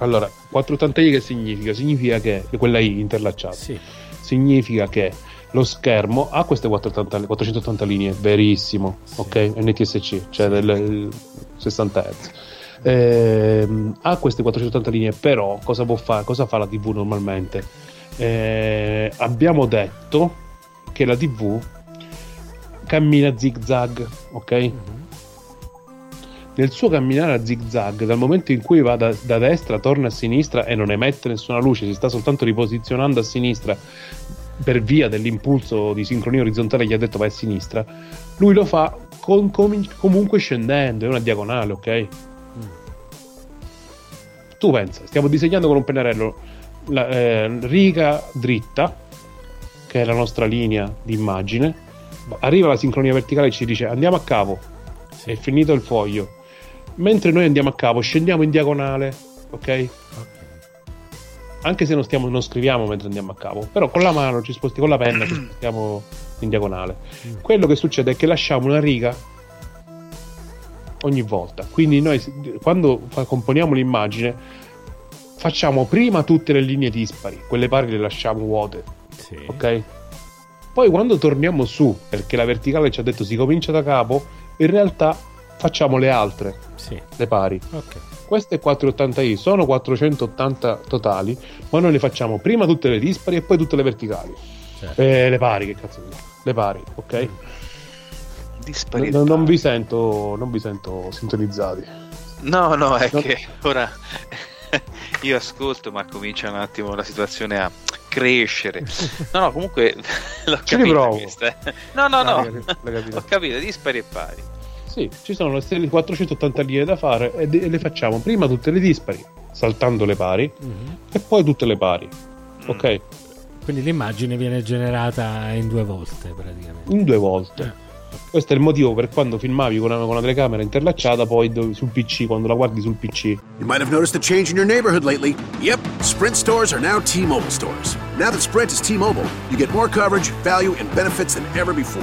C: Allora, 480i che significa? Significa che quella I interlacciata.
A: Sì,
C: Significa che lo schermo ha queste 480, 480 linee, verissimo,
A: Sì.
C: ok? NTSC, cioè del il 60 Hz. Ehm, ha queste 480 linee, però cosa può fare? Cosa fa la TV normalmente? Eh, abbiamo detto che la TV cammina zig zag, ok?
A: Mhm.
C: Nel suo camminare a zig zag, dal momento in cui va da, da destra, torna a sinistra e non emette nessuna luce, si sta soltanto riposizionando a sinistra per via dell'impulso di sincronia orizzontale che gli ha detto vai a sinistra, lui lo fa con- com- comunque scendendo, è una diagonale, ok? Tu pensa, stiamo disegnando con un pennarello. La eh, riga dritta, che è la nostra linea di immagine, arriva la sincronia verticale e ci dice andiamo a cavo, è finito il foglio. Mentre noi andiamo a capo, scendiamo in diagonale, ok? Anche se non, stiamo, non scriviamo mentre andiamo a capo, però con la mano ci sposti, con la penna ci spostiamo in diagonale. Quello che succede è che lasciamo una riga ogni volta. Quindi noi quando fa- componiamo l'immagine facciamo prima tutte le linee dispari, quelle pari le lasciamo vuote,
A: Sì.
C: ok? Poi quando torniamo su, perché la verticale ci ha detto si comincia da capo, in realtà facciamo le altre,
A: Sì.
C: le pari.
A: Ok.
C: Queste 480i sono 480 totali, ma noi le facciamo prima tutte le dispari e poi tutte le verticali.
A: Certo.
C: Eh, le pari, che cazzo dico? Le pari, ok?
B: Disparità.
C: Non, non vi sento, non vi sento sintonizzati.
B: No, no, è
C: No.
B: che ora io ascolto, ma comincia un attimo la situazione a crescere. No, no, comunque l'ho
C: Ci riprovo.
B: questa, eh. No, no, no.
C: Ah, l'hai cap- l'hai capito.
B: Ho capito, dispari e pari.
C: Sì, ci sono le stelle 480 linee da fare e, de- e le facciamo prima tutte le dispari, saltando le pari,
A: Mhm.
C: e poi tutte le pari.
B: Mm.
C: Ok?
A: Quindi l'immagine viene generata in due volte praticamente.
C: In due volte.
A: Eh.
C: Questo è il motivo per quando filmavi con una, con una telecamera interlacciata, poi do- sul PC, quando la guardi sul PC.
D: You might have noticed a change in your neighborhood lately. Yep, Sprint stores are now T Mobile stores. Now that Sprint is T Mobile, you get more coverage, value, and benefits than ever before.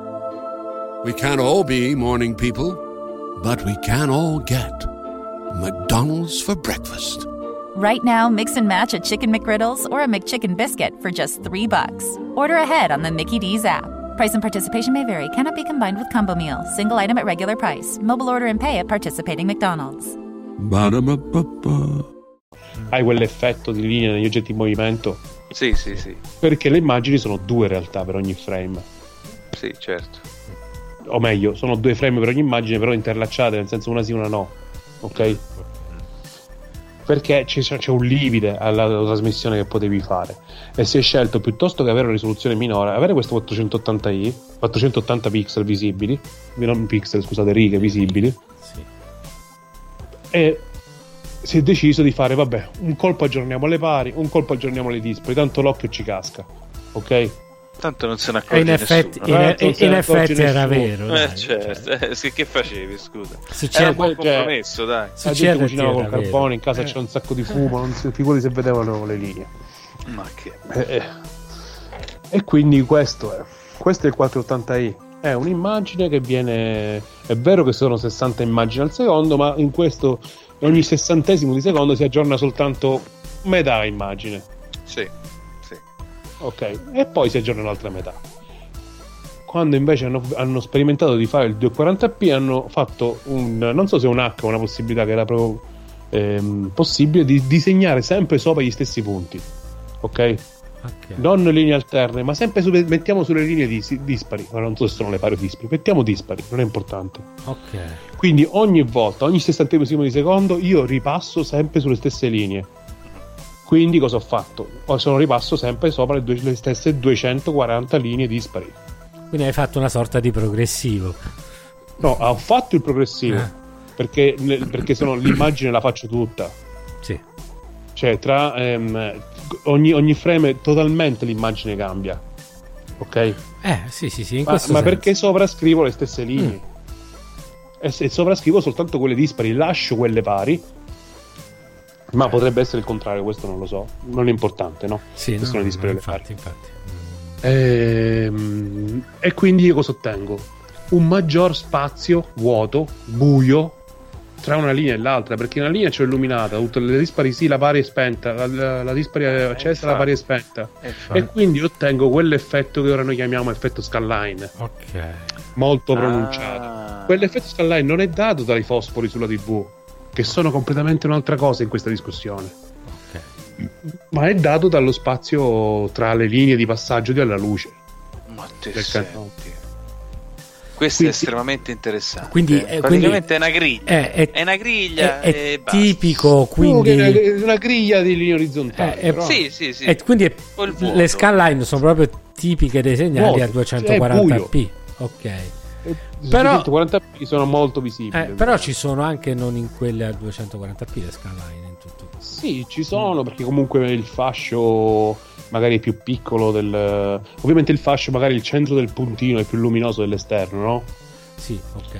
F: We can't all be morning people, but we can all get McDonald's for breakfast.
G: Right now, mix and match a chicken McGriddles or a McChicken biscuit for just three bucks. Order ahead on the Mickey D's app. Price and participation may vary. Cannot be combined with combo meal. Single item at regular price. Mobile order and pay at participating McDonald's.
F: Ba-da-ba-ba-ba.
C: Hai quell'effetto di linea negli oggetti in movimento,
B: Sì, sì, sì,
C: perché le immagini sono due in realtà per ogni frame.
B: sì, certo.
C: O meglio, sono due frame per ogni immagine, però interlacciate, nel senso una sì, una no. Ok? Perché c'è, c'è un limite alla, alla trasmissione che potevi fare. E si è scelto piuttosto che avere una risoluzione minore, avere questo 480i, 480 pixel visibili, non pixel, scusate, righe visibili,
A: Sì.
C: e si è deciso di fare, vabbè, un colpo aggiorniamo le pari, un colpo aggiorniamo le dispari, tanto l'occhio ci casca. Ok?
B: Tanto non se ne accorge
A: in effetti,
B: nessuno.
A: in,
C: Tanto
A: in
C: ne
A: effetti era vero.
B: Eh,
A: dai,
B: certo,
A: cioè,
B: eh, che facevi, scusa?
A: succede-
B: Era un buon
C: Cioè,
B: compromesso, dai.
A: Su
C: Ha
A: CRT
C: detto cucinava col
A: era vero.
C: carbone, in casa
A: Eh.
C: c'è un sacco di fumo, non si figuri se vedevano le linee.
B: Ma che...
C: Eh, eh. E quindi questo è. Questo è il 480i. È un'immagine che viene. È vero che sono 60 immagini al secondo, ma in questo ogni sessantesimo di secondo si aggiorna soltanto metà immagine.
B: Sì.
C: Ok, e poi si aggiorna l'altra metà. Quando invece hanno, hanno sperimentato di fare il 240p, hanno fatto un. non so se un o una possibilità che era proprio ehm, possibile di disegnare sempre sopra gli stessi punti. Ok?
A: Ok.
C: non linee alterne, ma sempre su- mettiamo sulle linee dis- dispari. Ma non so se sono le pari o dispari, mettiamo dispari, non è importante.
A: Ok.
C: Quindi ogni volta, ogni sessantesimo di secondo, io ripasso sempre sulle stesse linee. Quindi cosa ho fatto? Sono ripasso sempre sopra le, due- le stesse 240 linee dispari.
A: Quindi hai fatto una sorta di progressivo.
C: No, ho fatto il progressivo.
A: Eh.
C: Perché, perché se no l'immagine la faccio tutta.
A: Sì.
C: Cioè, tra ehm, ogni, ogni frame totalmente l'immagine cambia. Ok?
A: Eh, sì, sì, sì, in
C: Ma, ma perché sovrascrivo le stesse linee?
A: Mm.
C: E se sovrascrivo soltanto quelle dispari, lascio quelle pari. Ma potrebbe essere il contrario, questo non lo so. Non è importante, no?
A: Sì,
C: Questo
A: no,
C: non
A: no, infatti, infatti.
C: Ehm, e quindi io cosa ottengo? Un maggior spazio vuoto, buio tra una linea e l'altra, perché una linea c'è illuminata, tutte le dispari sì, la pari è spenta, la, la- la dispari è accesa, la pari è spenta.
B: E infatti.
C: E quindi ottengo quell'effetto che ora noi chiamiamo effetto skyline,
A: Ok.
C: molto pronunciato.
B: Ah.
C: Quell'effetto skyline non è dato dai fosfori sulla TV, che sono completamente un'altra cosa in questa discussione,
A: Ok.
C: ma è dato dallo spazio tra le linee di passaggio della luce.
B: Ma te
C: Del
B: senti.
C: canone.
B: Questo
C: Quindi-
B: è estremamente interessante.
A: Quindi, eh,
B: praticamente è una griglia.
A: È, è-
B: È una griglia
A: è- è
B: e basta.
A: tipico, quindi...
C: No, è una griglia di linee orizzontali.
A: Eh, è-
C: però-
B: Sì, sì, sì.
A: e quindi è- le skyline sono proprio tipiche dei segnali
C: Vuoto,
A: a
C: cioè,
A: 240p. Ok.
C: Eh,
A: Però-
C: 140p sono molto visibili.
A: Eh, però ci sono anche non in quelle a 240p le skyline in tutto.
C: Sì, ci sono perché comunque il fascio magari è più piccolo del... Ovviamente il fascio, magari il centro del puntino è più luminoso dell'esterno, no?
A: Sì, ok.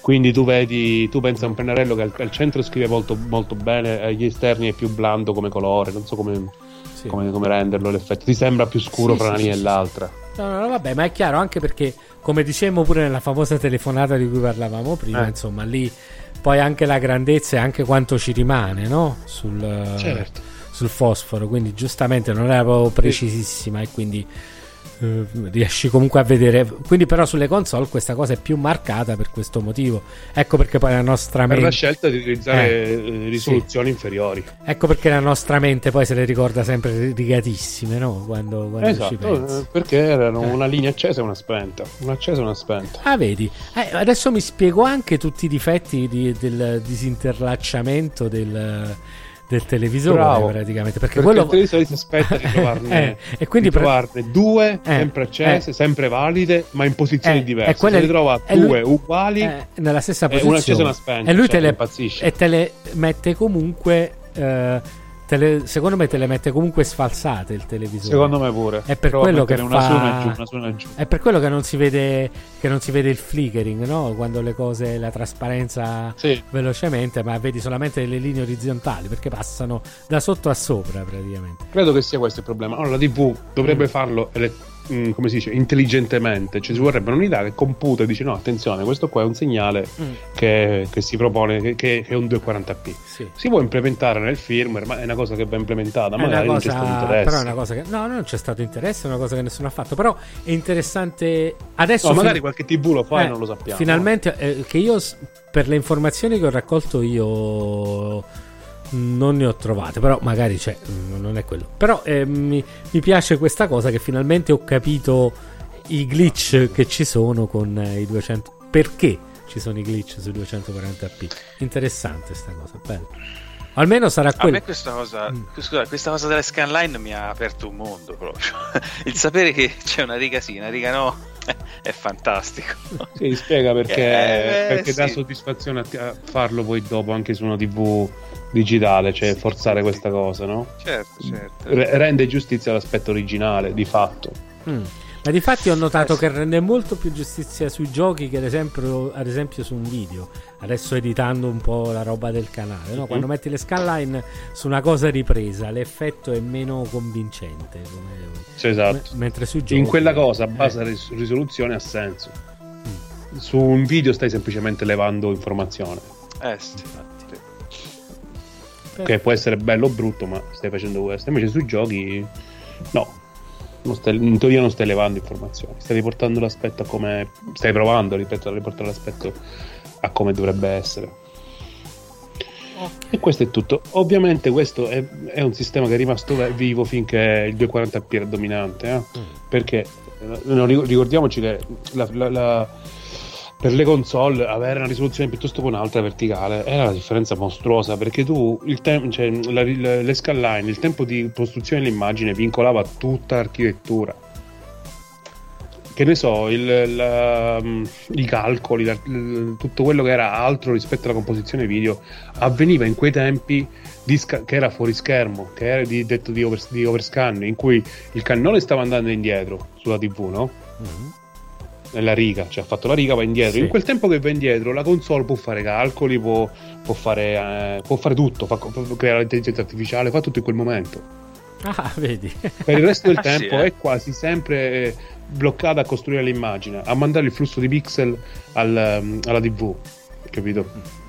C: Quindi tu vedi, tu pensi a un pennarello che al, al centro scrive molto, molto bene, agli esterni è più blando come colore, non so come,
A: Sì.
C: come- come renderlo l'effetto. Ti sembra più scuro
A: Sì,
C: fra
A: sì,
C: una linea e l'altra.
A: No, no, no, vabbè, ma è chiaro anche perché, come dicevamo pure nella famosa telefonata di cui parlavamo prima,
C: Eh.
A: insomma, lì poi anche la grandezza e anche quanto ci rimane, no? Sul,
C: Certo.
A: sul fosforo, quindi giustamente non era proprio precisissima e quindi eh, riesci comunque a vedere. Quindi però sulle console questa cosa è più marcata per questo motivo. Ecco perché poi la nostra
C: Per la
A: mente...
C: scelta di utilizzare
A: Eh,
C: eh, risoluzioni inferiori.
A: Ecco perché la nostra mente poi se le ricorda sempre rigatissime, no? Quando, quando
C: Esatto, eh, perché erano una linea accesa e una spenta. Una accesa e una spenta.
A: Ah, vedi, adesso mi spiego anche tutti i difetti di- del disinterlacciamento del, del televisore
C: Bravo.
A: praticamente. Perché,
C: Perché
A: quello
C: il televisore si aspetta di trovarne,
A: Eh, e quindi
C: di trovarne due
A: Eh,
C: sempre accese,
A: eh.
C: sempre valide, ma in posizioni
A: Eh,
C: diverse.
A: e quelle-
C: Se ne trova
A: e lui-
C: due uguali,
A: eh, nella stessa
C: eh,
A: posizione
C: una accesa e una spenta.
A: e lui
C: cioè,
A: te le,
C: impazzisce.
A: e te le mette comunque. Le- secondo me te le mette comunque sfalsate il televisore.
C: Secondo me pure.
A: È per quello che fa-
C: giù.
A: È per quello che non si vede, che non si vede il flickering, no? Quando le cose, la trasparenza
C: Sì.
A: velocemente, ma vedi solamente le linee orizzontali perché passano da sotto a sopra praticamente.
C: Credo che sia questo il problema. Allora, la TV dovrebbe
A: Mm.
C: farlo ele- mm, come si dice, intelligentemente. Cioè, ci vorrebbe un'unità che computa e dice: No, attenzione, questo qua è un segnale che, che si propone, che, che è un 240p.
A: Sì.
C: Si può implementare nel firmware, ma è una cosa che va implementata.
A: È
C: Magari non c'è
A: cosa,
C: stato interesse.
A: però è una cosa che no, non c'è stato interesse, è una cosa che nessuno ha fatto. Però è interessante adesso.
C: No, magari
A: fin-
C: qualche TV lo fa
A: eh,
C: e non lo sappiamo.
A: Finalmente, eh, che io per le informazioni che ho raccolto io non ne ho trovate, però magari c'è, mm, non è quello. Però eh, mi, mi piace questa cosa che finalmente ho capito i glitch che ci sono con eh, i 200. Perché ci sono i glitch su 240p? Interessante sta cosa, bello. Almeno sarà
B: A
A: quello.
B: me questa cosa,
A: Mm.
B: scusa, questa cosa delle scanline mi ha aperto un mondo proprio. Il sapere che c'è una riga sì, una riga no, è fantastico.
C: Sì, spiega perché,
B: Eh,
C: perché dà
B: sì.
C: soddisfazione a, farlo poi dopo anche su una TV digitale, cioè
B: Sì,
C: forzare
B: sì,
C: questa cosa, no?
B: Certo, certo.
C: Re- rende giustizia all'aspetto originale, di fatto.
A: Mm. Ma di fatti ho notato che rende molto più giustizia sui giochi che ad esempio, ad esempio su un video. Adesso editando un po' la roba del canale, no? quando metti le scanline su una cosa ripresa, l'effetto è meno convincente. Come...
C: Sì, esatto.
A: M- mentre sui giochi,
C: In quella cosa, a base eh. risoluzione, ha senso. Mm. Su un video stai semplicemente levando informazione.
B: Eh sì,
C: Che può essere bello o brutto, ma stai facendo questo. Invece sui giochi, no, Stai, in teoria non stai levando informazioni, stai riportando l'aspetto a come stai provando ripeto, a riportare l'aspetto a come dovrebbe essere. E questo è tutto. Ovviamente questo è, è, un sistema che è rimasto vivo finché il 240p era dominante, eh? mm. perché eh, ricordiamoci che la, la, la per le console avere una risoluzione piuttosto che un'altra verticale era una differenza mostruosa perché tu il te- cioè, la, la, le scanline, il tempo di costruzione dell'immagine vincolava tutta l'architettura. Che ne so, il, la, i calcoli, tutto quello che era altro rispetto alla composizione video avveniva in quei tempi sca- che era fuori schermo, che era di, detto di, over, di overscan, in cui il cannone stava andando indietro sulla TV, no? Mm-hmm nella riga, cioè ha fatto la riga, va indietro. Sì. In quel tempo che va indietro, la console può fare calcoli, può, può, fare, eh, può fare, tutto, fa, può creare l'intelligenza artificiale, fa tutto in quel momento.
A: Ah, vedi.
C: Per il resto del ah, tempo sì, eh. è quasi sempre bloccata a costruire l'immagine, a mandare il flusso di pixel al, mm, alla TV, capito?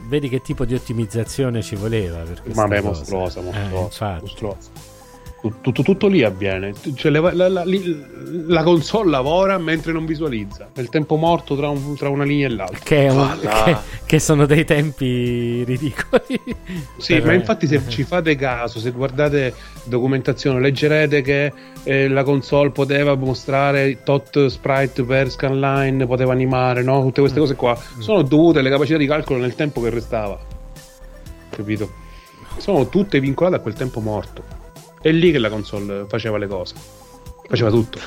A: Vedi che tipo di ottimizzazione ci voleva per
C: Ma beh, mostruosa, mostruosa, eh, mostruosa. Tutto, tutto, lì avviene. Cioè, la, la, la, la, console lavora mentre non visualizza. È il tempo morto tra, un, tra una linea e l'altra.
A: Che, un, che, che, sono dei tempi ridicoli.
C: Sì, per... ma infatti, se ci fate caso, se guardate documentazione, leggerete che eh, la console poteva mostrare tot sprite per scanline, poteva animare, no? Tutte queste mm. cose qua mm. sono dovute alle capacità di calcolo nel tempo che restava. Capito? Sono tutte vincolate a quel tempo morto. È lì che la console faceva le cose. Faceva tutto.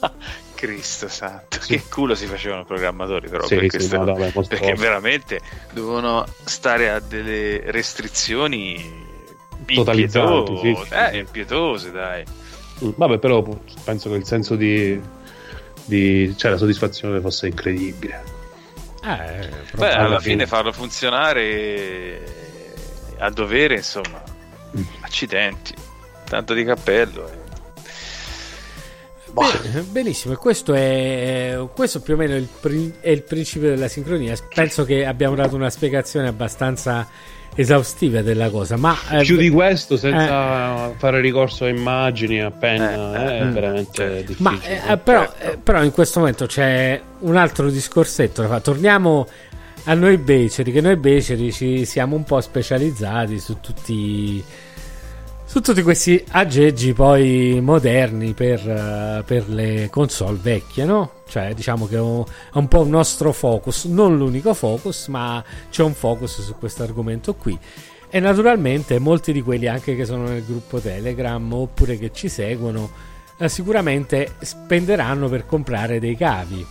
B: Cristo santo, sì. che culo si facevano i programmatori però sì, per sì, no, vabbè, perché veramente dovevano stare a delle restrizioni
C: totalizzanti, sì,
B: sì, eh, impietose, dai.
C: Mm, vabbè, però penso che il senso di, di cioè la soddisfazione fosse incredibile.
B: Eh, Beh, alla, alla fine, fine farlo funzionare a dovere, insomma, mm. accidenti tanto di cappello. Eh.
A: Beh, benissimo, questo è, questo più o meno è il, è il, principio della sincronia. Penso che abbiamo dato una spiegazione abbastanza esaustiva della cosa. Ma
C: eh, più di questo, senza eh, fare ricorso a immagini, a penna, eh, è mm. veramente difficile.
A: Ma, eh, però, eh, però, in questo momento c'è un altro discorsetto. Torniamo a noi beceri, che noi beceri ci siamo un po' specializzati su tutti su tutti questi aggeggi poi moderni per, uh, per, le console vecchie, no? Cioè, diciamo che è un, è un, po' un nostro focus, non l'unico focus, ma c'è un focus su questo argomento qui. E naturalmente molti di quelli anche che sono nel gruppo Telegram oppure che ci seguono, uh, sicuramente spenderanno per comprare dei cavi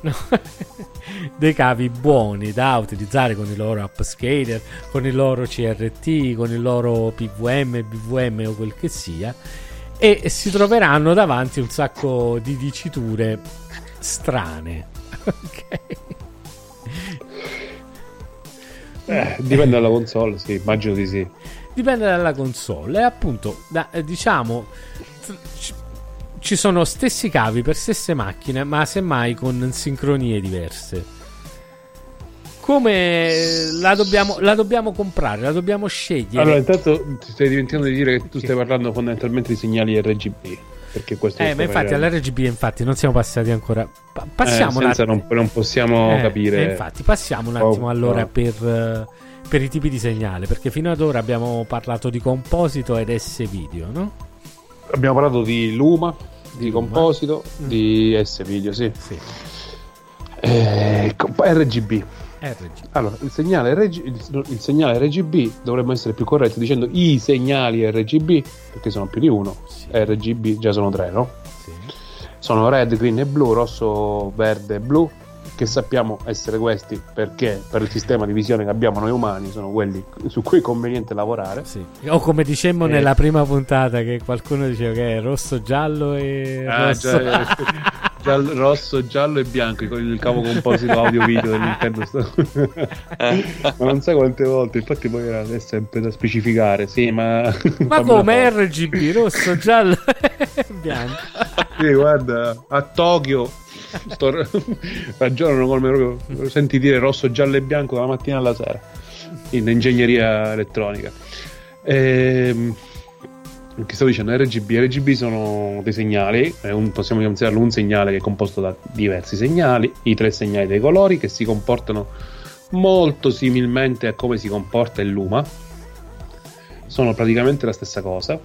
A: dei cavi buoni da utilizzare con i loro upscaler, con il loro CRT, con il loro PVM, BVM o quel che sia e si troveranno davanti un sacco di diciture strane. ok.
C: Eh, dipende dalla console, sì, immagino di sì.
A: Dipende dalla console e appunto, da, eh, diciamo, ci sono stessi cavi per stesse macchine, ma semmai con sincronie diverse. Come la dobbiamo, la dobbiamo comprare? La dobbiamo scegliere?
C: Allora, intanto ti stai dimenticando di dire che tu stai parlando fondamentalmente di segnali RGB. Perché questo
A: eh, ma infatti all'RGB infatti non siamo passati ancora. Pa- passiamo
C: eh, attimo. Non, non possiamo eh, capire.
A: Eh, infatti, passiamo un attimo oh, allora no. per, per i tipi di segnale. Perché fino ad ora abbiamo parlato di composito ed S-video, no?
C: Abbiamo parlato di Luma, di Composito, mm. di S-Video, sì. sì. Eh, RGB. RGB. Allora, il segnale, RG, il, il segnale, RGB dovremmo essere più corretti dicendo i segnali RGB, perché sono più di uno. Sì. RGB già sono tre, no? Sì. Sono red, green e blu, rosso, verde e blu. Che sappiamo essere questi perché per il sistema di visione che abbiamo noi umani sono quelli su cui è conveniente lavorare.
A: Sì. O come dicemmo
C: Eh.
A: nella prima puntata che qualcuno diceva che è rosso, giallo e
C: Ah,
A: rosso.
C: già- giallo- rosso, giallo e bianco il il cavo composito audio video del Nintendo Store. ma non sai quante volte infatti poi era è sempre da specificare sì ma
A: Ma come. RGB, rosso, giallo e bianco?
C: Sì, guarda a Tokyo sto, ragionano come proprio senti dire rosso, giallo e bianco dalla mattina alla sera in ingegneria elettronica. Ehm che stavo dicendo? RGB RGB sono dei segnali un- possiamo considerarlo un segnale che è composto da diversi segnali i tre segnali dei colori che si comportano molto similmente a come si comporta il luma. Sono praticamente la stessa cosa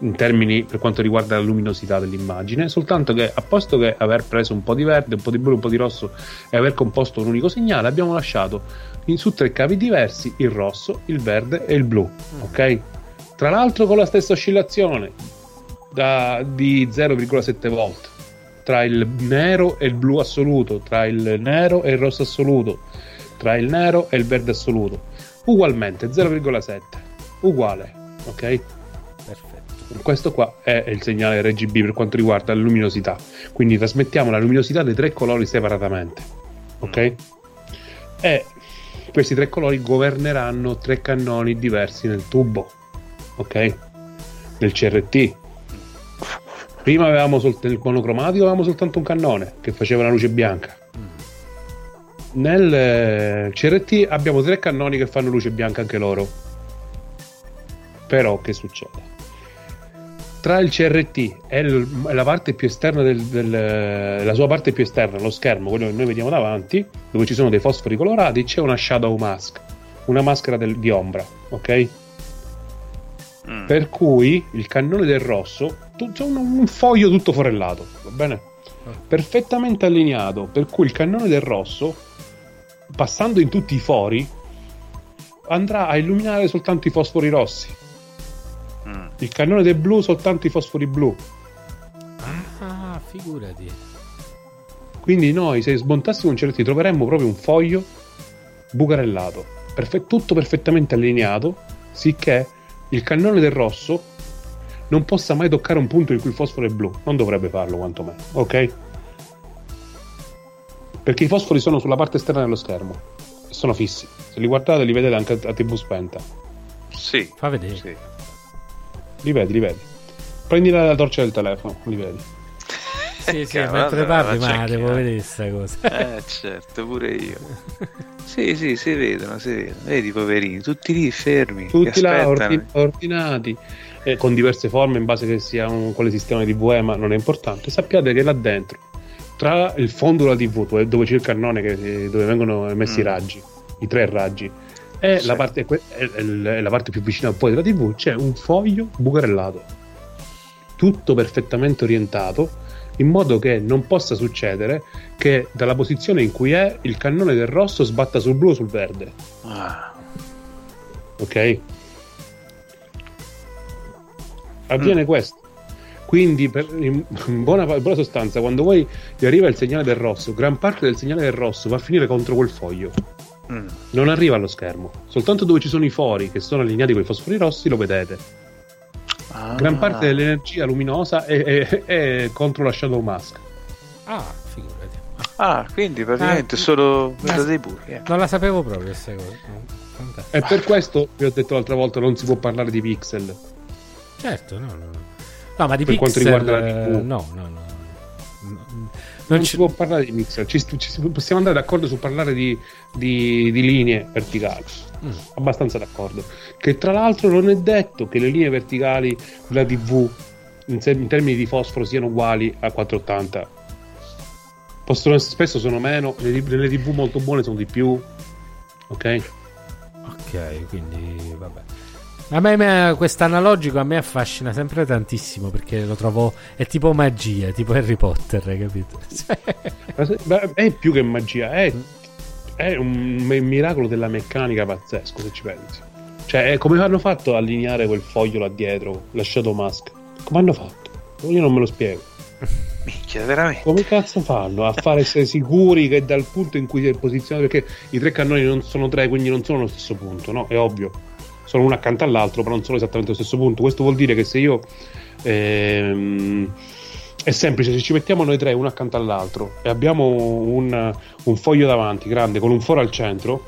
C: in termini per quanto riguarda la luminosità dell'immagine, soltanto che a posto che aver preso un po' di verde, un po' di blu, un po' di rosso e aver composto un unico segnale, abbiamo lasciato in, su tre cavi diversi il rosso, il verde e il blu, ok? Tra l'altro con la stessa oscillazione da- di 0,7 volt tra il nero e il blu assoluto, tra il nero e il rosso assoluto, tra il nero e il verde assoluto, ugualmente 0,7, uguale, ok? Questo qua è il segnale RGB per quanto riguarda la luminosità. Quindi trasmettiamo la luminosità dei tre colori separatamente. Ok? E questi tre colori governeranno tre cannoni diversi nel tubo. Ok? Nel CRT. Prima avevamo sol- nel monocromatico avevamo soltanto un cannone che faceva una luce bianca. Nel eh, CRT abbiamo tre cannoni che fanno luce bianca anche loro. Però che succede? Tra il CRT e la parte più esterna del, del- la sua parte più esterna, lo schermo, quello che noi vediamo davanti, dove ci sono dei fosfori colorati, c'è una shadow mask, una maschera del- di ombra, ok?
B: Mm.
C: Per cui il cannone del rosso tu- c'è un, un foglio tutto forellato, va bene? Perfettamente allineato, per cui il cannone del rosso, passando in tutti i fori, andrà a illuminare soltanto i fosfori rossi.
B: Mm.
C: Il cannone del blu soltanto i fosfori blu.
A: Ah, figurati.
C: Quindi noi se smontassimo un CRT troveremmo proprio un foglio bucarellato, perfe- tutto perfettamente allineato, sicché il cannone del rosso non possa mai toccare un punto in cui il fosforo è blu. Non dovrebbe farlo quantomeno, ok? Perché i fosfori sono sulla parte esterna dello schermo e sono fissi. Se li guardate li vedete anche a TV spenta.
B: Sì.
A: Fa vedere.
B: sì.
C: Li vedi, li vedi. Prendi la, la torcia del telefono, li vedi.
A: Sì, sì,
B: Cavolo,
A: mentre parli,
B: la
A: ma devo
B: eh.
A: vedere questa cosa.
B: Eh, certo, pure io. Sì, sì, si vedono, si vedono. Vedi, i poverini, tutti lì fermi.
C: tutti là ordinati eh, con diverse forme in base che sia un quale sistema di VE ma non è importante sappiate che là dentro tra il fondo della TV dove- dove c'è il cannone che- dove vengono emessi i
B: Mm.
C: raggi i tre raggi e
B: Sì.
C: la, parte, e la parte più vicina poi della TV c'è un foglio bucarellato tutto perfettamente orientato in modo che non possa succedere che dalla posizione in cui è il cannone del rosso sbatta sul blu o sul verde
B: Ah,
C: ok? Avviene questo. Quindi, per- in, buona, in buona sostanza, quando poi ti arriva il segnale del rosso, gran parte del segnale del rosso va a finire contro quel foglio.
B: Mm.
C: Non arriva allo schermo. Soltanto dove ci sono i fori che sono allineati con i fosfori rossi lo vedete.
B: Ah.
C: Gran parte dell'energia luminosa è, è- è contro la shadow mask.
A: Ah, figurati.
B: Ah, quindi praticamente
A: Ah,
B: solo vedo dei buchi. eh.
A: Non la sapevo proprio questa cosa.
C: E per questo vi ho detto l'altra volta non si può parlare di pixel.
A: Certo, no, no. no. Ma di
C: Per quanto
A: pixel,
C: riguarda la TV.
A: No, no. No,
C: Non,
A: Non
C: si
A: ci-
C: può parlare di pixel, ci, ci si- possiamo andare d'accordo su parlare di, di- di linee verticali.
A: Mm.
C: Abbastanza d'accordo. Che tra l'altro non è detto che le linee verticali della TV in, se- in termini di fosforo siano uguali a 480. Possono essere, spesso sono meno, le, le TV molto buone sono di più. Ok?
A: Ok, quindi vabbè. A me, me questo analogico a me affascina sempre tantissimo perché lo trovo è tipo magia, tipo Harry Potter, capito? Cioè,
C: è più che magia, è, è un miracolo della meccanica pazzesco se ci pensi. Cioè, come hanno fatto a allineare quel foglio là dietro, la Shadow Mask? Come hanno fatto? Io non me lo spiego.
B: Minchia, veramente.
C: Come cazzo fanno a fare essere sicuri che dal punto in cui si è posizionato? Perché i tre cannoni non sono tre, quindi non sono allo stesso punto, no? È ovvio. Sono uno accanto all'altro, però non sono esattamente allo stesso punto. Questo vuol dire che se io. Ehm, è semplice, se ci mettiamo noi tre uno accanto all'altro e abbiamo un, un foglio davanti grande con un foro al centro,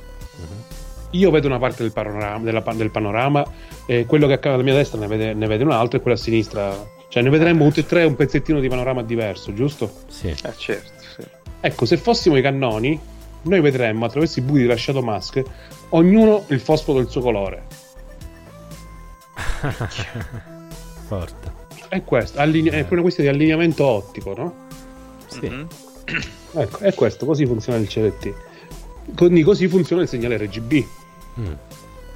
C: io vedo una parte del panorama, della, del panorama e quello che accade alla mia destra ne vede, ne vede un altro e quello a sinistra. Cioè ne vedremo tutti e tre un pezzettino di panorama diverso, giusto?
A: Sì.
B: Eh, certo, sì.
C: Ecco, se fossimo i cannoni, noi vedremmo attraverso i buchi di Shadow Mask ognuno il fosforo del suo colore.
A: Forte.
C: È questo, allinea- è una questione di allineamento ottico, no?
A: Sì.
B: Mhm.
C: Ecco, è questo, così funziona il CLT. Quindi così funziona il segnale RGB.
A: Mm.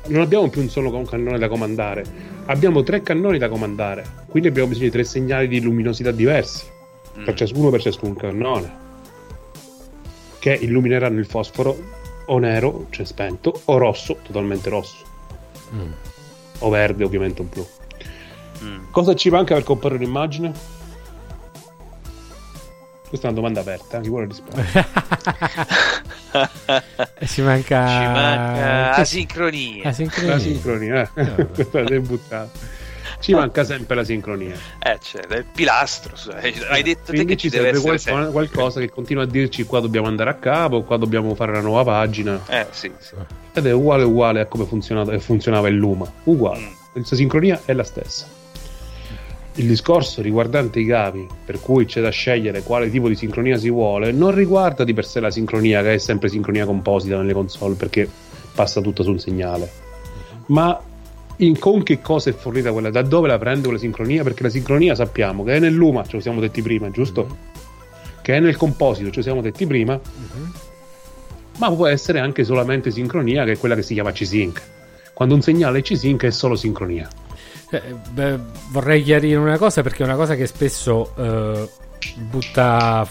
C: Non abbiamo più un solo con- cannone da comandare, abbiamo tre cannoni da comandare, quindi abbiamo bisogno di tre segnali di luminosità diversi, per ciascuno per ciascun cannone, che illumineranno il fosforo o nero, cioè spento, o rosso, totalmente rosso,
A: Mm.
C: O verde, ovviamente un blu.
B: Mm.
C: Cosa ci manca per comporre un'immagine? Questa è una domanda aperta, chi vuole rispondere?
A: Ci manca.
B: Ci manca asincronia.
A: asincronia.
C: La sincronia, eh. Questa l'hai buttata. Ci manca sempre la sincronia.
B: Eh, cioè, è il pilastro. scusa, Hai detto te che
C: ci serve
B: essere
C: qualcosa,
B: sempre.
C: qualcosa che continua a dirci qua dobbiamo andare a capo, qua dobbiamo fare la nuova pagina.
B: Eh, sì, sì.
C: Ed è uguale uguale a come funzionava, funzionava il Luma. Uguale.
B: Mm.
C: La sincronia è la stessa. Il discorso riguardante i cavi, per cui c'è da scegliere quale tipo di sincronia si vuole, non riguarda di per sé la sincronia, che è sempre sincronia composita nelle console, perché passa tutto sul segnale. Ma in- con che cosa è fornita quella? Da dove la prende quella sincronia? Perché la sincronia sappiamo che è nel Luma, ce lo siamo detti prima, giusto? Che è nel composito, ce lo siamo detti prima, ma può essere anche solamente sincronia, che è quella che si chiama C-Sync. Quando un segnale è C-Sync è solo sincronia.
A: Eh, beh, vorrei chiarire una cosa perché è una cosa che spesso eh, butta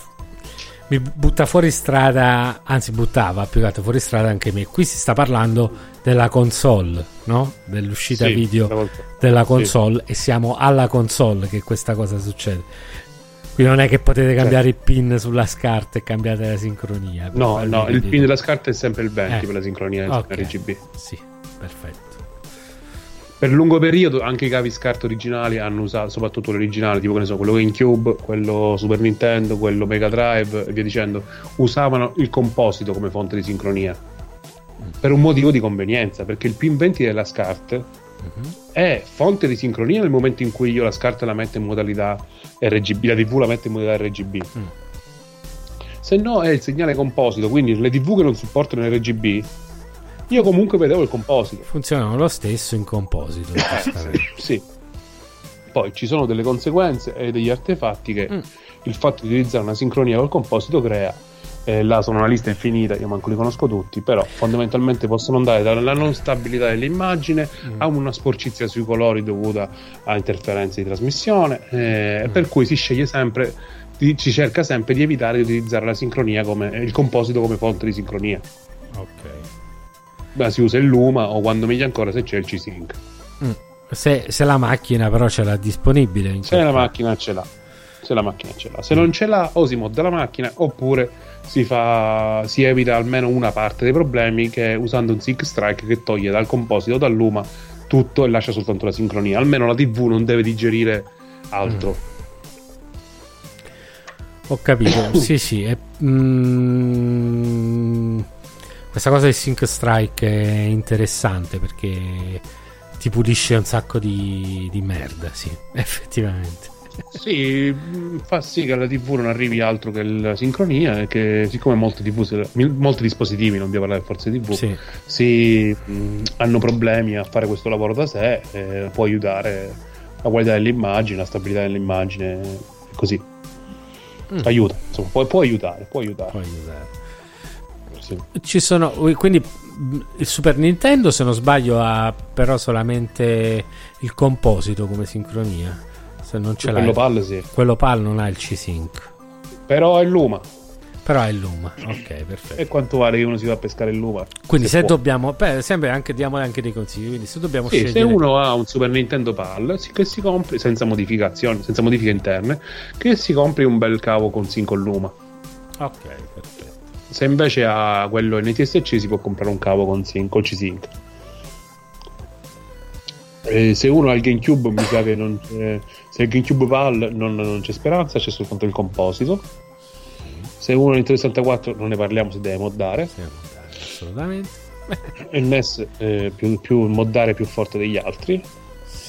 A: mi butta fuori strada, anzi buttava più che altro fuori strada anche me. Qui si sta parlando della console, no? Dell'uscita
C: Sì,
A: video della console e siamo alla console che questa cosa succede. Quindi non è che potete cambiare il pin sulla scarta e cambiate la sincronia.
C: No, no, il pin della scarta è sempre il 20
A: Eh.
C: per la sincronia del
A: Ok.
C: RGB.
A: Sì, perfetto.
C: Per lungo periodo anche i cavi SCART originali hanno usato, soprattutto l'originale, tipo che ne so, quello GameCube, quello Super Nintendo, quello Mega Drive e via dicendo, usavano il composito come fonte di sincronia. Per un motivo di convenienza, perché il pin 20 della È fonte di sincronia nel momento in cui io la SCART la metto in modalità RGB, la TV la metto in modalità RGB. Se no è il segnale composito, quindi le TV che non supportano RGB, io comunque vedevo il composito.
A: Funzionano lo stesso in composito. giustamente.
C: Sì. Poi ci sono delle conseguenze e degli artefatti che
A: Mm.
C: il fatto di utilizzare una sincronia col composito crea. Eh, là sono una lista infinita, io manco li conosco tutti, però fondamentalmente possono andare dalla non stabilità dell'immagine a una sporcizia sui colori dovuta a interferenze di trasmissione, eh, per cui si sceglie sempre, si cerca sempre di evitare di utilizzare la sincronia come il composito come fonte di sincronia.
A: ok.
C: Beh, si usa il Luma o quando meglio ancora se c'è il C-Sync.
A: Mm. Se, se la macchina però ce l'ha disponibile.
C: Se la macchina ce l'ha, se la macchina ce l'ha, se non ce l'ha, o si modda la macchina oppure si, fa, si evita almeno una parte dei problemi che usando un Sync Strike che toglie dal composito, dal Luma tutto e lascia soltanto la sincronia. Almeno la TV non deve digerire altro.
A: Ho capito, sì, sì. è- mm, questa cosa del Sync Strike è interessante perché ti pulisce un sacco di, di merda, sì, effettivamente.
C: Sì, fa sì che alla TV non arrivi altro che la sincronia e che siccome molte TV, molti dispositivi, non devo parlare di forze TV,
A: Sì.
C: si, mh, hanno problemi a fare questo lavoro da sé, eh, può aiutare la qualità dell'immagine, la stabilità dell'immagine, così.
A: Mm.
C: Aiuta, insomma, può, può aiutare, può aiutare.
A: Può aiutare.
C: sì.
A: Ci sono, quindi mm, il Super Nintendo, se non sbaglio, ha però solamente il composito come sincronia. Se non ce
C: Quello PAL sì,
A: quello PAL non ha il C-Sync.
C: però è Luma.
A: Però è Luma, ok, perfetto.
C: E quanto vale che uno si va a pescare il Luma?
A: Quindi se,
C: può.
A: dobbiamo, beh, sempre anche, diamo anche dei consigli, quindi se dobbiamo
C: Sì,
A: scegliere...
C: se uno ha un Super Nintendo PAL, sì, che si compri senza modificazioni, senza modifiche interne, che si compri un bel cavo con Sync con Luma.
A: Ok, perfetto.
C: Se invece ha quello NTSC si può comprare un cavo con Sync o C-Sync. E se uno ha il GameCube, mi sa che non c'è. Se il GameCube PAL non, non c'è speranza, c'è soltanto il composito. Se uno ha il 364 non ne parliamo se deve moddare.
A: Assolutamente.
C: Il NES è più, più moddare più forte degli altri.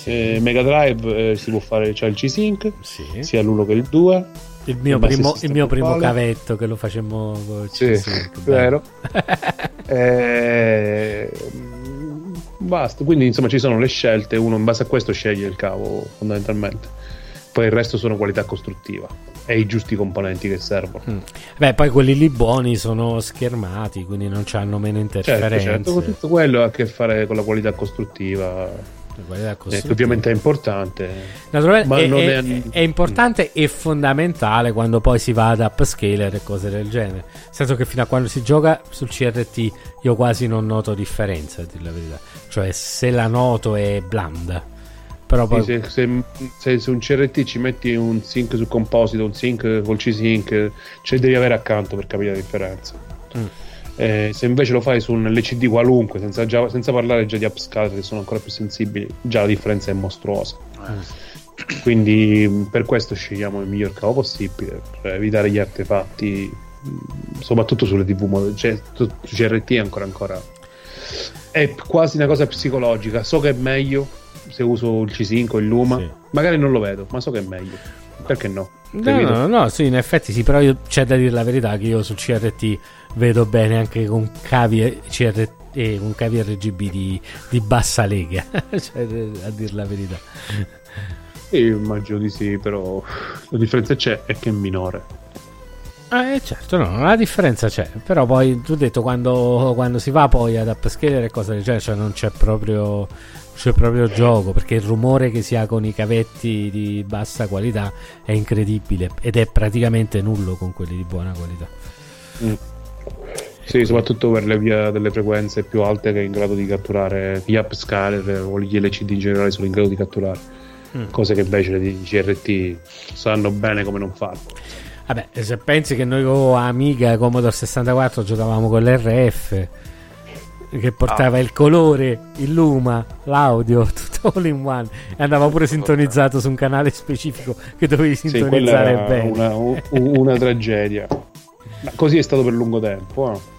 C: Eh, Mega Drive eh, si può fare c'è il G-Sync,
A: Sì.
C: sia l'1 che il 2.
A: Il mio,
C: Il
A: primo, il mio primo cavetto che lo facemmo con
C: Sì,
A: C-Sync,
C: vero. Eh, basta, quindi insomma ci sono le scelte, uno in base a questo sceglie il cavo fondamentalmente. Poi il resto sono qualità costruttiva e i giusti componenti che servono.
A: Mm. Beh, poi quelli lì buoni sono schermati, quindi non hanno meno
C: Certo,
A: interferenze.
C: certo, tutto quello ha a che fare con la qualità costruttiva, eh, ovviamente è importante.
A: Naturalmente
C: ma
A: è,
C: non
A: è-
C: è-
A: è importante e fondamentale quando poi si va ad upscaler e cose del genere. Nel senso che fino a quando si gioca sul CRT io quasi non noto differenza, a dire la verità. Cioè se la noto è blanda. Però poi...
C: Sì, se, se- su un CRT ci metti un sync sul composito, un sync col C-Sync, ce devi avere accanto per capire la differenza.
A: Mm.
C: Eh, se invece lo fai su un LCD qualunque, senza, già- senza parlare già di upscaler che sono ancora più sensibili, già la differenza è mostruosa. Quindi mh, per questo scegliamo il miglior cavo possibile per evitare gli artefatti, mh, soprattutto sulle TV, cioè CRT è ancora ancora. È quasi una cosa psicologica. So che è meglio se uso il C5 o il Luma.
A: Sì.
C: Magari non lo vedo, ma so che è meglio. Perché no?
A: No, no, no, sì, in effetti sì, però io, c'è da dire la verità che io sul CRT vedo bene anche con cavi, e- CRT, eh, con cavi RGB di, di bassa lega, cioè, a dire la verità.
C: Sì, immagino di sì, però la differenza c'è è che è minore.
A: Eh, certo, no, la differenza c'è, però poi tu hai detto quando, quando si va poi ad upscaler e cose del genere, cioè non c'è proprio, c'è proprio gioco, perché il rumore che si ha con i cavetti di bassa qualità è incredibile ed è praticamente nullo con quelli di buona qualità.
C: Mm. Sì, soprattutto per le vie delle frequenze più alte che è in grado di catturare gli upscaler o gli LCD in generale sono in grado di catturare.
A: Mm.
C: Cose che invece le CRT sanno bene come non farlo.
A: Vabbè, se pensi che noi con Amiga Commodore 64 giocavamo con l'RF che portava il colore, il luma, l'audio, tutto all in one e andava pure sintonizzato su un canale specifico che dovevi
C: Sì,
A: sintonizzare
C: era
A: bene.
C: una, u- una tragedia. Ma così è stato per lungo tempo. eh.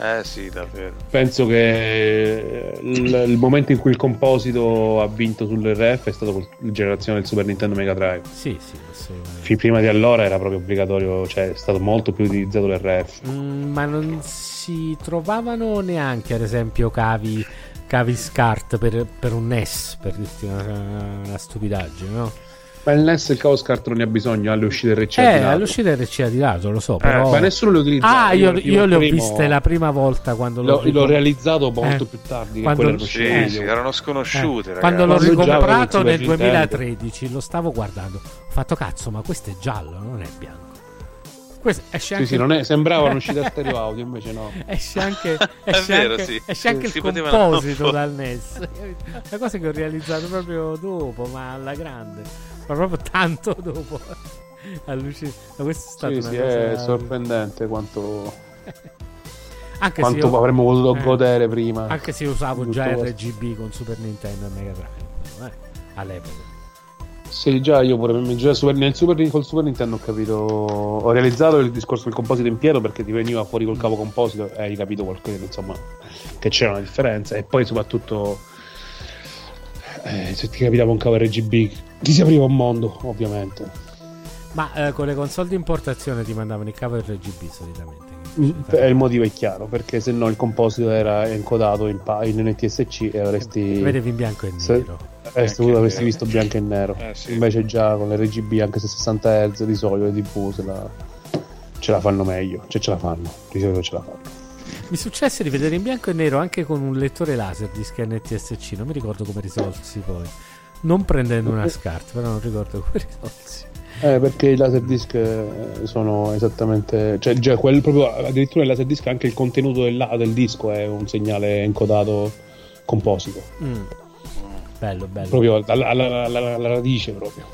B: Eh sì, davvero.
C: Penso che il, il momento in cui il composito ha vinto sull'RF è stato con la generazione del Super Nintendo Mega Drive.
A: Sì, sì, assolutamente.
C: Prima di allora era proprio obbligatorio, cioè è stato molto più utilizzato l'RF.
A: Mm, ma non si trovavano neanche, ad esempio, cavi, cavi SCART per, per un NES, per dirti una, una stupidaggine, no?
C: Ma il NES e il Chaos Kart non ne ha bisogno, alle uscite RC.
A: Eh,
C: attinato.
A: all'uscita RC di lato, lo so, però...
C: ma nessuno le utilizza.
A: Ah, io, io le ho
C: primo-
A: viste la prima volta quando
C: L'ho,
A: l'ho,
C: l'ho realizzato molto
A: Eh,
C: più tardi. Che
A: quando-
C: erano
B: Sì, sì, erano sconosciute.
A: Eh, quando l'ho ricomprato nel
C: Super Nintendo.
A: 2013 lo stavo guardando ho fatto cazzo ma questo è giallo non è bianco questo esce
C: Sì,
A: anche,
C: sì, non è, sembravano uscite a stereo audio, invece no.
A: esce anche, esce
B: vero,
A: anche,
B: sì.
A: esce anche
B: Si
A: il composito dal NES una cosa che ho realizzato proprio dopo ma alla grande ma proprio tanto dopo ma questo è stato
C: Sì,
A: una
C: sì,
A: cosa
C: è sorprendente quanto,
A: anche se
C: quanto
A: io-
C: avremmo potuto
A: eh,
C: godere prima.
A: anche se usavo già
C: questo.
A: RGB con Super Nintendo e Mega Drive eh, all'epoca
C: Sì, già io pure già Super, nel Super, col Super Nintendo ho capito. Ho realizzato il discorso del composito in pieno perché ti veniva fuori col cavo composito e hai capito qualcosa, insomma, che c'era una differenza. E poi soprattutto eh, se ti capitava un cavo RGB ti si apriva un mondo, ovviamente.
A: Ma eh, con le console di importazione ti mandavano il cavo RGB solitamente.
C: Mm, E il motivo è chiaro, perché se no il composito era encodato in, pa- in NTSC e avresti,
A: Vedevi in bianco e
C: se-
A: nero.
C: avresti,
B: Anche
C: avresti
B: vero.
C: visto bianco e nero.
B: Eh, sì.
C: Invece già con l'RGB anche se 60 Hz di solito le TV se la, ce la fanno meglio, cioè ce la fanno, di solito ce la fanno.
A: Mi successe di vedere in bianco e nero anche con un lettore laser di scan NTSC. Non mi ricordo come risolsi poi. Non prendendo una SCART, però non ricordo come risolsi.
C: Eh, perché i laserdisc eh, sono esattamente. Cioè, già quel proprio, addirittura il laserdisc anche il contenuto del, del disco è un segnale encodato composito. Mm.
A: Bello, bello.
C: Proprio alla, alla, alla, alla radice, proprio.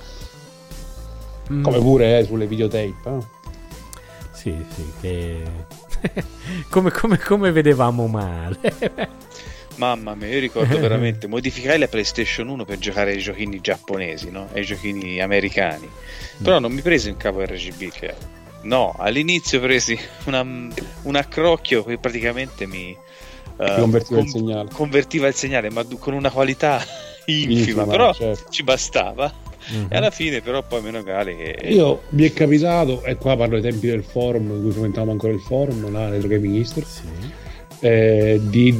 C: Mm. Come pure eh, sulle videotape. Eh?
A: Sì, sì, che. come, come, come vedevamo male.
B: Mamma mia, io ricordo veramente modificare la PlayStation 1 per giocare ai giochini giapponesi, no? ai giochini americani. Però non mi presi un capo RGB che No, all'inizio presi una, un accrocchio che praticamente mi
C: uh, convertiva, con, il segnale.
B: convertiva il segnale, ma con una qualità infima, infima però certo. ci bastava. Mm-hmm. E alla fine, però, poi meno male che.
C: Io mi è capitato, e qua parlo ai tempi del forum, in cui commentavamo ancora il forum, là, Retro Gaming History. Sì eh, di,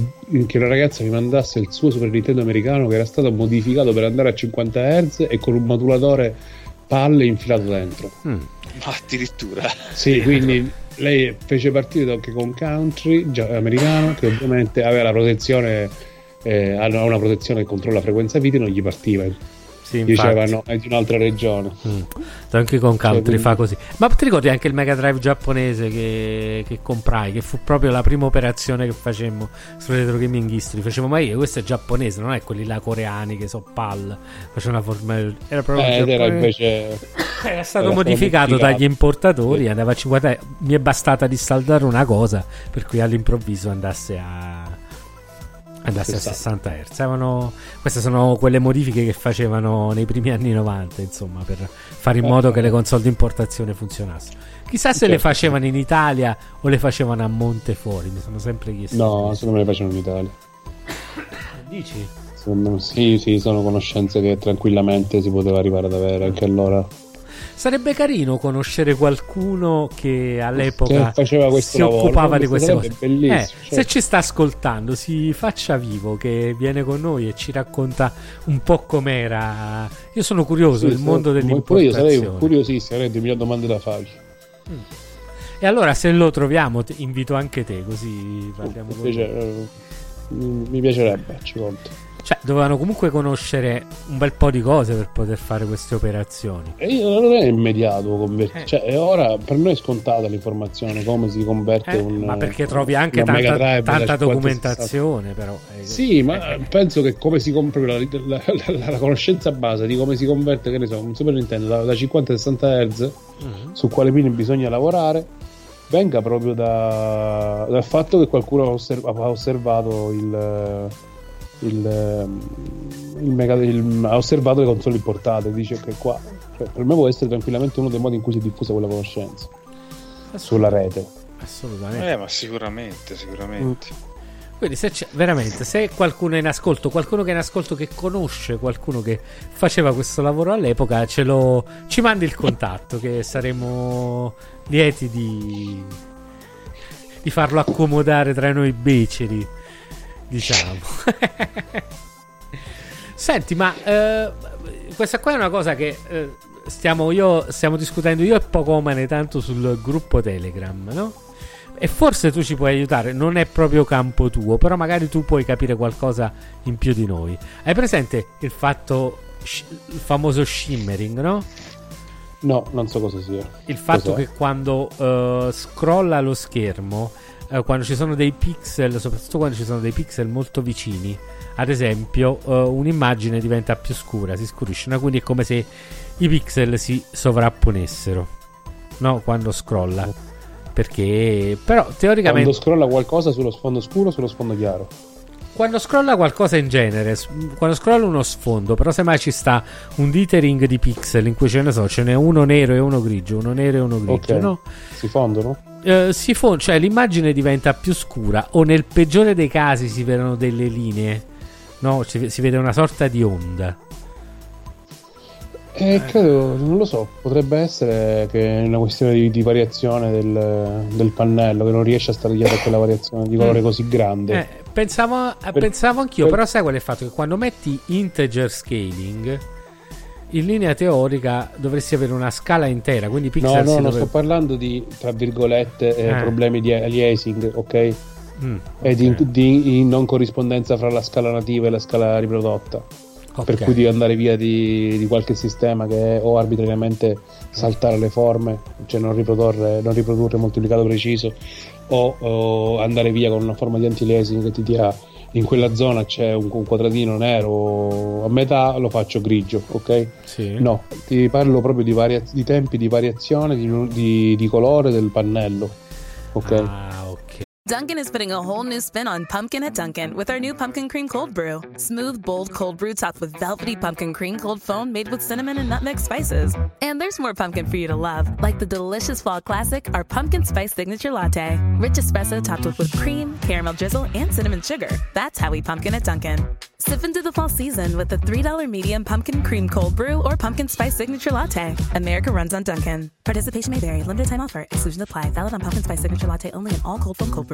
C: che una ragazza mi mandasse il suo Super Nintendo americano che era stato modificato per andare a 50 Hz e con un modulatore palle infilato dentro.
B: Mm. Ma addirittura.
C: Sì, quindi lei fece partire Donkey Kong Country americano che ovviamente aveva la protezione eh, ha una protezione che controlla la frequenza video non gli partiva sì, dicevano è di un'altra regione. Mm.
A: anche con Country cioè, fa così. Ma ti ricordi anche il Mega Drive giapponese che, che, comprai che fu proprio la prima operazione che facemmo su Retro Gaming History? Facevamo ma io questo è giapponese non è quelli là coreani che so pal faceva una forma era proprio
C: eh, era, invece...
A: era stato era modificato, modificato dagli importatori sì. andava a 50 mi è bastata di saldare una cosa per cui all'improvviso andasse a andasse 60. a 60 Hz. Avevano, queste sono quelle modifiche che facevano nei primi anni 90, insomma, per fare in modo che le console di importazione funzionassero. Chissà se certo. le facevano in Italia o le facevano a monte fuori, mi sono sempre chiesto.
C: No, secondo me le facevano in Italia.
A: Dici?
C: Secondo me, sì, sì, sono conoscenze che tranquillamente si poteva arrivare ad avere anche allora.
A: Sarebbe carino conoscere qualcuno che all'epoca
C: che si
A: lavoro, occupava di queste
C: cose. Eh, certo.
A: Se ci sta ascoltando, si faccia vivo, che viene con noi e ci racconta un po' com'era. Io sono curioso del mondo dell'importazione.
C: Poi io sarei curiosissimo, avrei 2000 domande da fargli. Mm.
A: E allora se lo troviamo, invito anche te, così parliamo con
C: lui. Mi piacerebbe, ci conto.
A: Cioè, dovevano comunque conoscere un bel po' di cose per poter fare queste operazioni.
C: E io non è immediato convertire. Eh. Cioè, ora per noi è scontata l'informazione come si converte eh, un.
A: Ma perché trovi anche tanta, tanta documentazione, però.
C: Eh, sì, ma eh. penso che come si compra la, la, la, la, conoscenza base di come si converte, che ne so, un Super Nintendo da, da 50 a 60 Hz, mm-hmm. su quale pini bisogna lavorare venga proprio da, dal fatto che qualcuno ha, osserv- ha osservato il, il, il mega, il, ha osservato le console importate dice che qua cioè, per me può essere tranquillamente uno dei modi in cui si è diffusa quella conoscenza. Sulla rete.
A: Assolutamente.
B: Eh, ma sicuramente sicuramente. Mm.
A: Quindi se c'è veramente, se qualcuno è in ascolto, qualcuno che è in ascolto che conosce qualcuno che faceva questo lavoro all'epoca, ce lo, ci mandi il contatto che saremo lieti di, di farlo accomodare tra noi beceri diciamo. Senti, ma eh, questa qua è una cosa che eh, stiamo, io, stiamo discutendo io e poco mane tanto sul gruppo Telegram, no? E forse tu ci puoi aiutare, non è proprio campo tuo, però magari tu puoi capire qualcosa in più di noi. Hai presente il fatto, il famoso shimmering, no?
C: No, non so cosa sia.
A: Il fatto
C: Cos'è?
A: che quando uh, scrolla lo schermo eh, quando ci sono dei pixel, soprattutto quando ci sono dei pixel molto vicini, ad esempio, eh, un'immagine diventa più scura, si scurisce, no? quindi è come se i pixel si sovrapponessero, no? Quando scrolla. Perché, però, teoricamente.
C: Quando scrolla qualcosa sullo sfondo scuro o sullo sfondo chiaro?
A: Quando scrolla qualcosa in genere, quando scrolla uno sfondo, però semmai ci sta un dithering di pixel in cui ce ne so, ce n'è uno nero e uno grigio, uno nero e uno grigio, okay. no?
C: Si fondono?
A: Uh, si fondono, cioè l'immagine diventa più scura o nel peggiore dei casi si vedono delle linee, no? Si, si vede una sorta di onda.
C: Eh, credo, non lo so, potrebbe essere che è una questione di, di variazione del, del, pannello che non riesce a stare dietro a quella variazione di colore mm. così grande.
A: Eh, pensavo, eh, per, pensavo anch'io, per... però sai qual è il fatto? Che quando metti integer scaling, in linea teorica dovresti avere una scala intera, quindi pixel
C: No, no,
A: non
C: dovrebbe... sto parlando di, tra virgolette, eh, eh. problemi di aliasing, ok? Mm, okay. E di, di non corrispondenza fra la scala nativa e la scala riprodotta. Okay. Per cui devi andare via di, di, qualche sistema che o arbitrariamente saltare le forme, cioè non riprodurre, non riprodurre moltiplicato preciso, o, o, andare via con una forma di anti-aliasing che ti dia in quella zona c'è un, un, quadratino nero a metà, lo faccio grigio, ok?
A: Sì.
C: No, ti parlo proprio di, varia- di tempi di variazione di, di, di colore del pannello, ok?
A: Ah,
H: Dunkin' is putting a whole new spin on pumpkin at Dunkin' with our new pumpkin cream cold brew. Smooth, bold cold brew topped with velvety pumpkin cream cold foam made with cinnamon and nutmeg spices. And there's more pumpkin for you to love, like the delicious fall classic, our pumpkin spice signature latte. Rich espresso topped with whipped cream, caramel drizzle, and cinnamon sugar. That's how we pumpkin at Dunkin'. Sip into the fall season with the $3 medium pumpkin cream cold brew or pumpkin spice signature latte. America runs on Dunkin'. Participation may vary. Limited time offer. Exclusions apply. Valid on pumpkin spice signature latte only in all cold foam cold brew.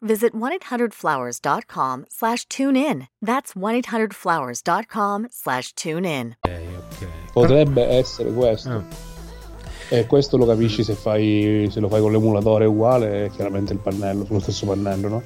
I: visit 1-800-Flowers.com slash tune in. That's 1-800-Flowers.com slash tune in.
A: Okay, okay.
C: Potrebbe essere questo. Oh. E questo lo capisci se, fai, se lo fai con l'emulatore uguale, è chiaramente il pannello, sullo stesso pannello, no?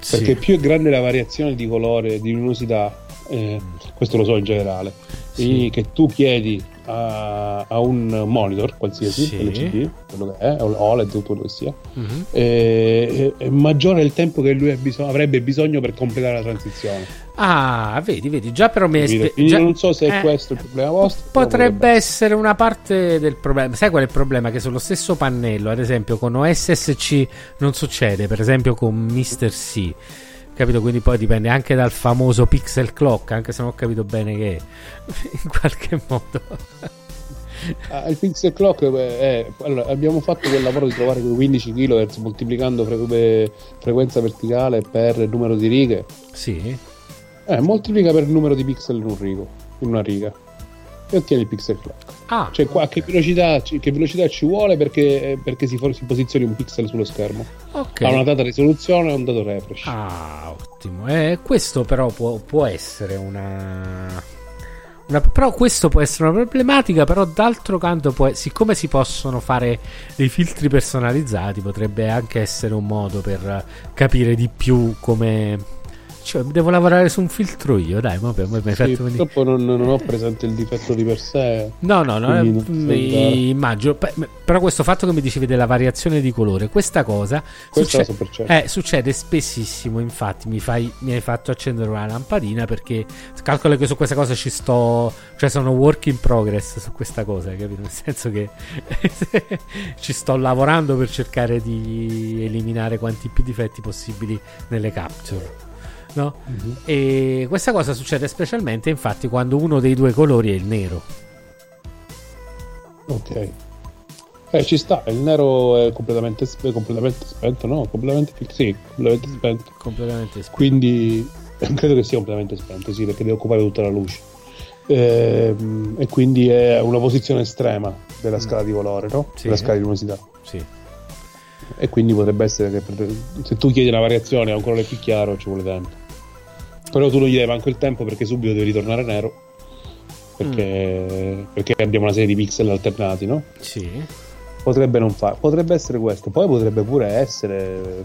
C: Sì. Perché più è grande la variazione di colore e di luminosità, eh, questo lo so in generale, sì. che tu chiedi a, a, un monitor qualsiasi, sì. LCD, quello che è, OLED, tutto quello che sia, uh-huh. e, e, maggiore è il tempo che lui bisog- avrebbe bisogno per completare la transizione.
A: Ah, vedi, vedi, già però mi
C: hai già... Non so se è eh, questo il problema vostro.
A: Potrebbe essere una parte del problema. Sai qual è il problema? Che sullo stesso pannello, ad esempio con OSSC non succede, per esempio con Mr. C capito? Quindi poi dipende anche dal famoso pixel clock, anche se non ho capito bene che in qualche modo.
C: Ah, il pixel clock è, allora, abbiamo fatto quel lavoro di trovare quei 15 kHz moltiplicando fre- frequenza verticale per il numero di righe.
A: Sì.
C: Eh, moltiplica per il numero di pixel in un rigo, in una riga e ottieni il pixel clock.
A: Ah,
C: cioè, qua, che, velocità, che, velocità, ci vuole perché, perché si, si, posizioni un pixel sullo schermo?
A: Okay.
C: Ha una data risoluzione e un dato refresh.
A: Ah, ottimo. Eh, questo però può, può essere una... una... Però questo può essere una problematica, però d'altro canto, può, siccome si possono fare dei filtri personalizzati, potrebbe anche essere un modo per capire di più come cioè, devo lavorare su un filtro io, dai, ma mi hai
C: sì, Purtroppo non, non, ho presente il difetto di per sé.
A: No, no, no, mi immagino. Però questo fatto che mi dicevi della variazione di colore, questa cosa succede, eh, succede spessissimo. Infatti, mi, fai, mi, hai fatto accendere una lampadina perché calcolo che su questa cosa ci sto, cioè sono work in progress su questa cosa, capito? Nel senso che ci sto lavorando per cercare di eliminare quanti più difetti possibili nelle capture no? Uh-huh. E questa cosa succede specialmente infatti quando uno dei due colori è il nero.
C: Ok. Eh, ci sta, il nero è completamente, sp- completamente spento, no? Completamente, sì, completamente spento.
A: Completamente spento.
C: Quindi credo che sia completamente spento, sì, perché deve occupare tutta la luce. E, ehm, e quindi è una posizione estrema della mm. scala di colore, no?
A: Sì.
C: Della scala di luminosità.
A: Sì.
C: E quindi potrebbe essere che per, se tu chiedi una variazione a un colore più chiaro ci vuole tempo. Però tu non gli dai manco il tempo perché subito devi ritornare nero. Perché, mm. perché abbiamo una serie di pixel alternati, no?
A: Sì.
C: Potrebbe non fare. Potrebbe essere questo. Poi potrebbe pure essere.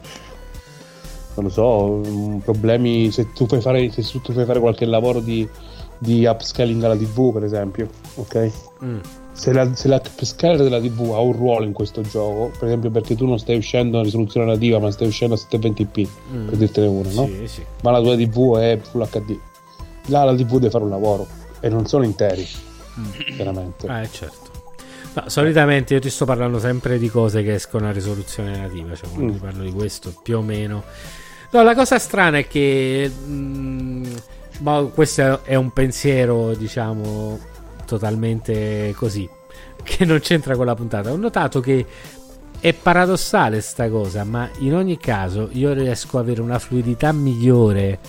C: Non lo so. Problemi. Se tu fai fare, se tu fai fare qualche lavoro di, di upscaling alla TV, per esempio. Ok?
A: Mm
C: se la, se la scaler della TV ha un ruolo in questo gioco, per esempio perché tu non stai uscendo a risoluzione nativa ma stai uscendo a 720p, mm. per dirtene una, no?
A: Sì, sì.
C: Ma la tua TV è Full HD. Là la TV deve fare un lavoro e non sono interi, mm. chiaramente.
A: Eh, certo. No, solitamente io ti sto parlando sempre di cose che escono a risoluzione nativa, cioè quando mm. ti parlo di questo più o meno. No, la cosa strana è che... Mh, mm, questo è un pensiero, diciamo, totalmente così, che non c'entra con la puntata. Ho notato che è paradossale sta cosa, ma in ogni caso io riesco ad avere una fluidità migliore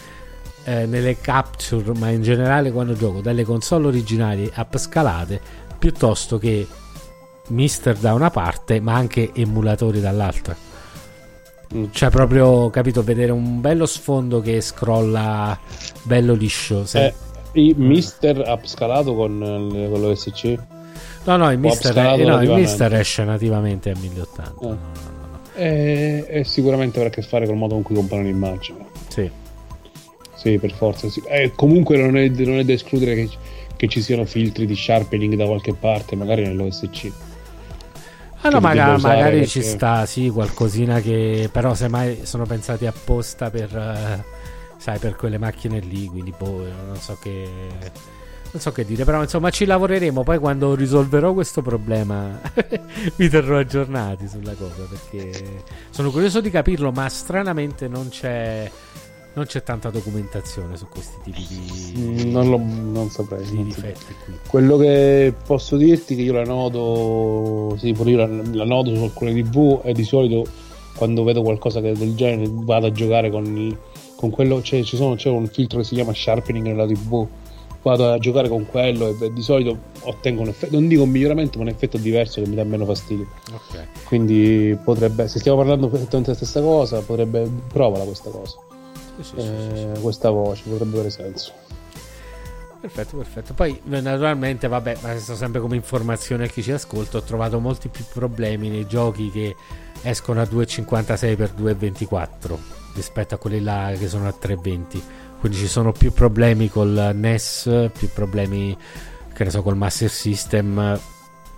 A: eh, nelle capture, ma in generale quando gioco dalle console originali upscalate, piuttosto che mister da una parte ma anche emulatori dall'altra cioè proprio capito vedere un bello sfondo che scrolla bello liscio se...
C: eh, il mister ha scalato con, con l'OSC
A: no no il mister, è, no, il mister esce nativamente a 1080 eh. no, no,
C: e, e, sicuramente avrà a che fare col modo con cui comprano l'immagine
A: sì
C: sì per forza sì. Eh, comunque non è, non è da escludere che che ci siano filtri di sharpening da qualche parte, magari nell'OSC.
A: Ah no, magari, magari perché... ci sta, sì, qualcosina che però semmai sono pensati apposta per, uh, sai, per quelle macchine lì, quindi boh, non so che... Non so che dire, però insomma ci lavoreremo. Poi quando risolverò questo problema vi terrò aggiornati sulla cosa perché sono curioso di capirlo, ma stranamente non c'è non c'è tanta documentazione su questi tipi di,
C: mm, non, lo, non saprei di non difetti qui. quello che posso dirti che io la nodo sì pure io la, la nodo su alcune tv e di solito quando vedo qualcosa del genere vado a giocare con, il, con quello cioè, sono, c'è un filtro che si chiama sharpening nella tv vado a giocare con quello e di solito ottengo un effetto non dico un miglioramento ma un effetto diverso che mi dà meno fastidio
A: okay.
C: quindi potrebbe se stiamo parlando esattamente della stessa cosa potrebbe provala questa cosa sì, eh, sì, questa voce potrebbe avere senso.
A: Perfetto, perfetto. Poi naturalmente, vabbè, ma questo sempre come informazione a chi ci ascolta, ho trovato molti più problemi nei giochi che escono a 2,56 x 2,24 rispetto a quelli là che sono a 3,20. Quindi ci sono più problemi col NES, più problemi, che ne so, col Master System,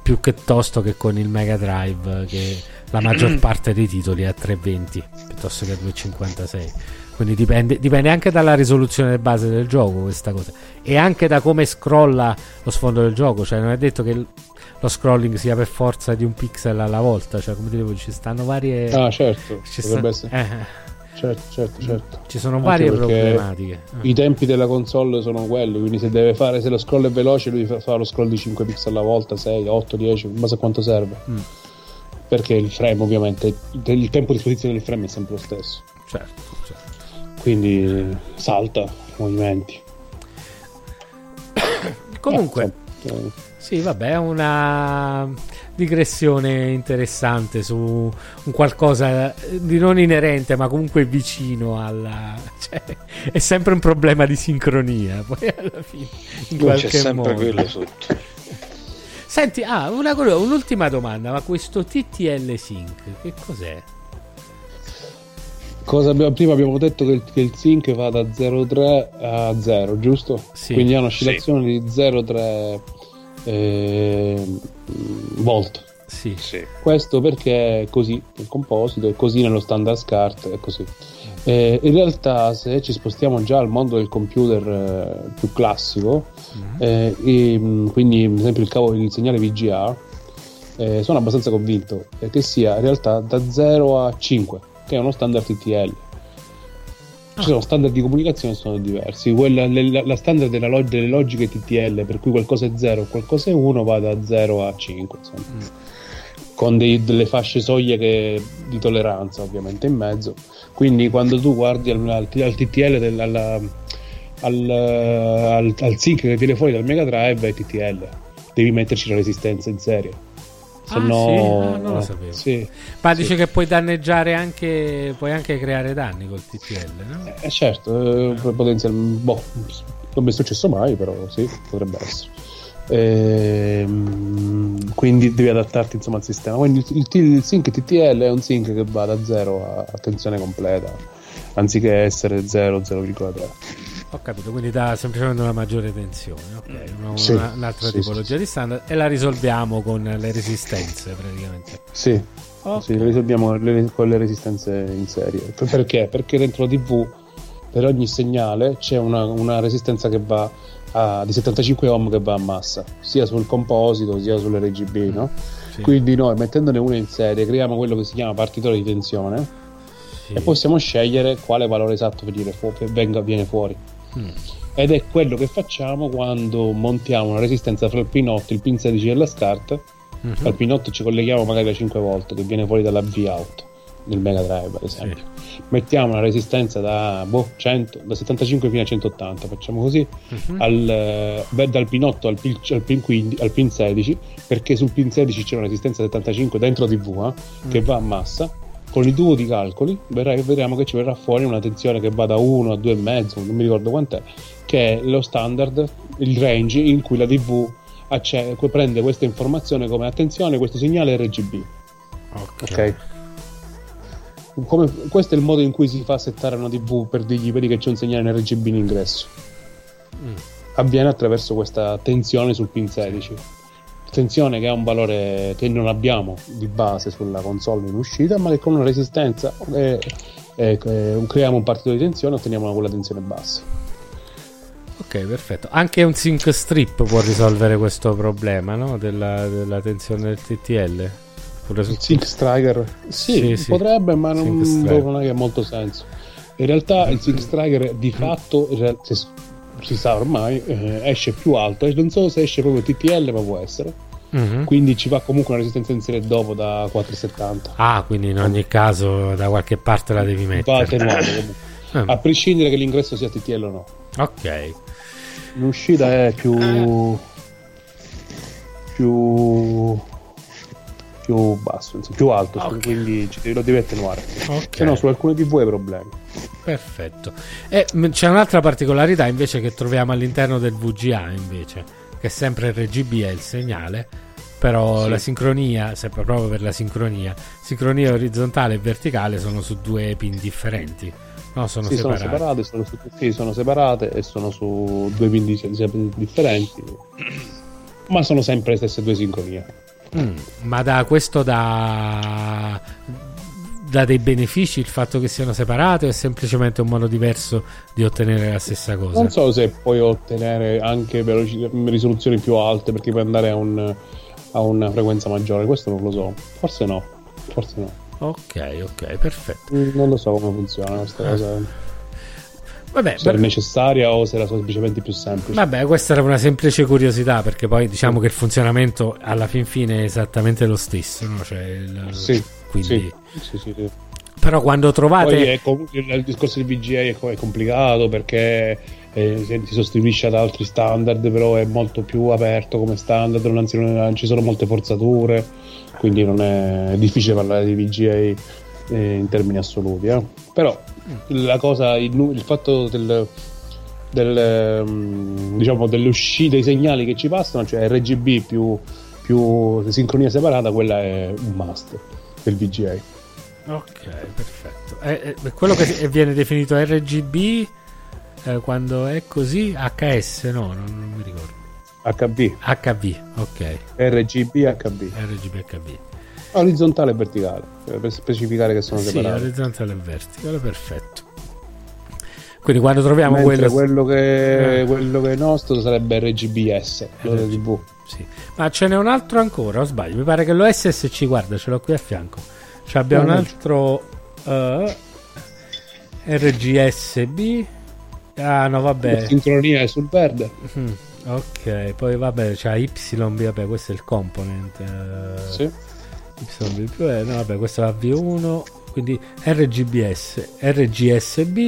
A: più che tosto che con il Mega Drive, che la maggior parte dei titoli è a 3,20 piuttosto che a 2,56 quindi dipende, dipende, anche dalla risoluzione base del gioco questa cosa e anche da come scrolla lo sfondo del gioco cioè non è detto che lo scrolling sia per forza di un pixel alla volta cioè come dicevo ci stanno varie
C: ah certo ci sta... essere eh. Certo, certo, certo.
A: Ci sono varie problematiche.
C: I tempi della console sono quelli, quindi se deve fare, se lo scroll è veloce, lui fa lo scroll di 5 pixel alla volta, 6, 8, 10, in base a quanto serve. Mm. Perché il frame, ovviamente, il tempo di esposizione del frame è sempre lo stesso.
A: Certo, certo
C: quindi salta movimenti.
A: Comunque, eh, sì, vabbè, una digressione interessante su un qualcosa di non inerente, ma comunque vicino alla. Cioè, è sempre un problema di sincronia. Poi alla fine, in qualche
B: c'è sempre
A: modo.
B: quello sotto.
A: Senti, ah, una, un'ultima domanda, ma questo TTL Sync che cos'è?
C: Cosa abbiamo, prima abbiamo detto che il, che il sync va da 0,3 a 0, giusto?
A: Sì.
C: Quindi ha un'oscillazione sì. di 0,3 eh, volt.
A: Sì.
B: sì.
C: Questo perché è così nel composito, è così nello standard SCART, è così. Eh, in realtà, se ci spostiamo già al mondo del computer eh, più classico, mm-hmm. eh, e, quindi ad esempio il, cavo, il segnale VGA, eh, sono abbastanza convinto che sia in realtà da 0 a 5 che è uno standard TTL. Ci sono standard di comunicazione che sono diversi. Quella, la, la standard della log- delle logiche TTL, per cui qualcosa è 0 e qualcosa è 1, va da 0 a 5, insomma. Mm. Con dei, delle fasce soglie che, di tolleranza, ovviamente, in mezzo. Quindi, quando tu guardi al, al, al TTL, del, alla, al, al, al sync che viene fuori dal Mega Drive, è TTL. Devi metterci la resistenza in serie se
A: ah,
C: no
A: sì? ah, non lo sapevo.
C: Sì,
A: Ma dice che puoi danneggiare anche puoi anche creare danni col TTL, no?
C: Eh, certo, eh, potenzialmente boh, non mi è successo mai, però sì, potrebbe essere. Ehm, quindi devi adattarti insomma al sistema. Quindi il, il, il sync TTL è un sync che va da 0 a tensione completa, anziché essere 0, 0,3.
A: Ho capito, quindi dà semplicemente una maggiore tensione, ok, una, sì, una, un'altra sì, tipologia sì. di standard e la risolviamo con le resistenze praticamente.
C: Sì, okay. sì risolviamo le, con le resistenze in serie. Perché? Perché dentro la TV per ogni segnale c'è una, una resistenza che va a, di 75 ohm che va a massa, sia sul composito sia sulle RGB, no? Sì. Quindi noi mettendone una in serie creiamo quello che si chiama partitore di tensione sì. e possiamo scegliere quale valore esatto venga, viene fuori. Mm. Ed è quello che facciamo quando montiamo una resistenza fra il P8, il pin 16 e la SCART. Mm-hmm. Al P8 ci colleghiamo magari da 5 volte che viene fuori dalla V-out. nel Mega Drive ad esempio. Sì. Mettiamo una resistenza da, boh, 100, da 75 fino a 180, facciamo così, uh-huh. al, eh, dal pin 8 al pin, al, pin 15, al pin 16, perché sul pin 16 c'è una resistenza 75 dentro TV eh, uh-huh. che va a massa. Con i dovuti calcoli vedremo che ci verrà fuori una tensione che va da 1 a 2,5, non mi ricordo quant'è, che è lo standard, il range in cui la TV acce- prende questa informazione come attenzione, questo segnale RGB. Ok. okay come, questo è il modo in cui si fa settare una TV per dirgli vedi che c'è un segnale in RGB in ingresso. Mm. Avviene attraverso questa tensione sul pin 16. Tensione che ha un valore che non abbiamo di base sulla console in uscita, ma che con una resistenza eh, eh, eh, creiamo un partito di tensione e otteniamo quella tensione bassa.
A: Ok, perfetto. Anche un sync strip può risolvere questo problema no? della, della tensione del TTL.
C: Pure su... Sync Striker sì, sì, potrebbe, ma non, non, è che ha molto senso. In realtà il Sync Striker di fatto si, si sa ormai eh, esce più alto. Non so se esce proprio TTL, ma può essere. Mm-hmm. Quindi ci va comunque una resistenza in serie dopo da 470.
A: Ah, quindi in ogni caso da qualche parte la devi mettere.
C: Ah. A prescindere che l'ingresso sia TTL o no.
A: Ok.
C: L'uscita è più. più più basso, più alto, okay. quindi lo devi attenuare. Okay. Se no, su alcune TV hai problemi.
A: Perfetto. E c'è un'altra particolarità invece che troviamo all'interno del VGA, invece, che è sempre RGB è il segnale, però sì. la sincronia, sempre proprio per la sincronia, sincronia orizzontale e verticale sono su due pin differenti. No, sono
C: sì,
A: separate.
C: Sono separate, sono su, sì, sono separate e sono su due pin differenti, ma sono sempre le stesse due sincronie.
A: Mm, ma da questo da, da dei benefici il fatto che siano separate o è semplicemente un modo diverso di ottenere la stessa cosa?
C: Non so se puoi ottenere anche veloci- risoluzioni più alte perché puoi andare a, un, a una frequenza maggiore, questo non lo so, forse no, forse no.
A: Ok, ok, perfetto.
C: Non lo so come funziona questa ah. cosa. Vabbè, se per... è necessaria o se era semplicemente più semplice.
A: Vabbè, questa era una semplice curiosità perché poi diciamo che il funzionamento alla fin fine è esattamente lo stesso, no? Cioè il...
C: Sì,
A: quindi... sì, sì, sì, Però quando trovate...
C: È, il discorso del VGA è, complicato perché eh, si sostituisce ad altri standard, però è molto più aperto come standard, non, non ci sono molte forzature, quindi non è, è difficile parlare di VGA eh, in termini assoluti. Eh. Però la cosa, il, il fatto del, del, um, diciamo, delle uscite, dei segnali che ci passano, cioè RGB più, più sincronia separata, quella è un must del VGA.
A: Ok, perfetto. È, è quello che viene definito RGB eh, quando è così HS, no, non, non mi ricordo.
C: HB.
A: HB, ok.
C: RGB HB.
A: RGB HB.
C: Orizzontale e verticale, per specificare che sono
A: sì,
C: separati.
A: orizzontale e verticale, perfetto. Quindi quando troviamo
C: quello... Quello, che, eh. quello che è nostro sarebbe RGBS, RGB. TV.
A: Sì. Ma ce n'è un altro ancora, o sbaglio? Mi pare che lo SSC, guarda, ce l'ho qui a fianco. Cioè abbiamo un altro uh, RGSB. Ah no, vabbè.
C: La sincronia è sul verde.
A: Mm, ok, poi vabbè, c'è YB, vabbè, questo è il component. Uh,
C: sì.
A: YB, no, vabbè, questo è la V1, quindi RGBS, RGSB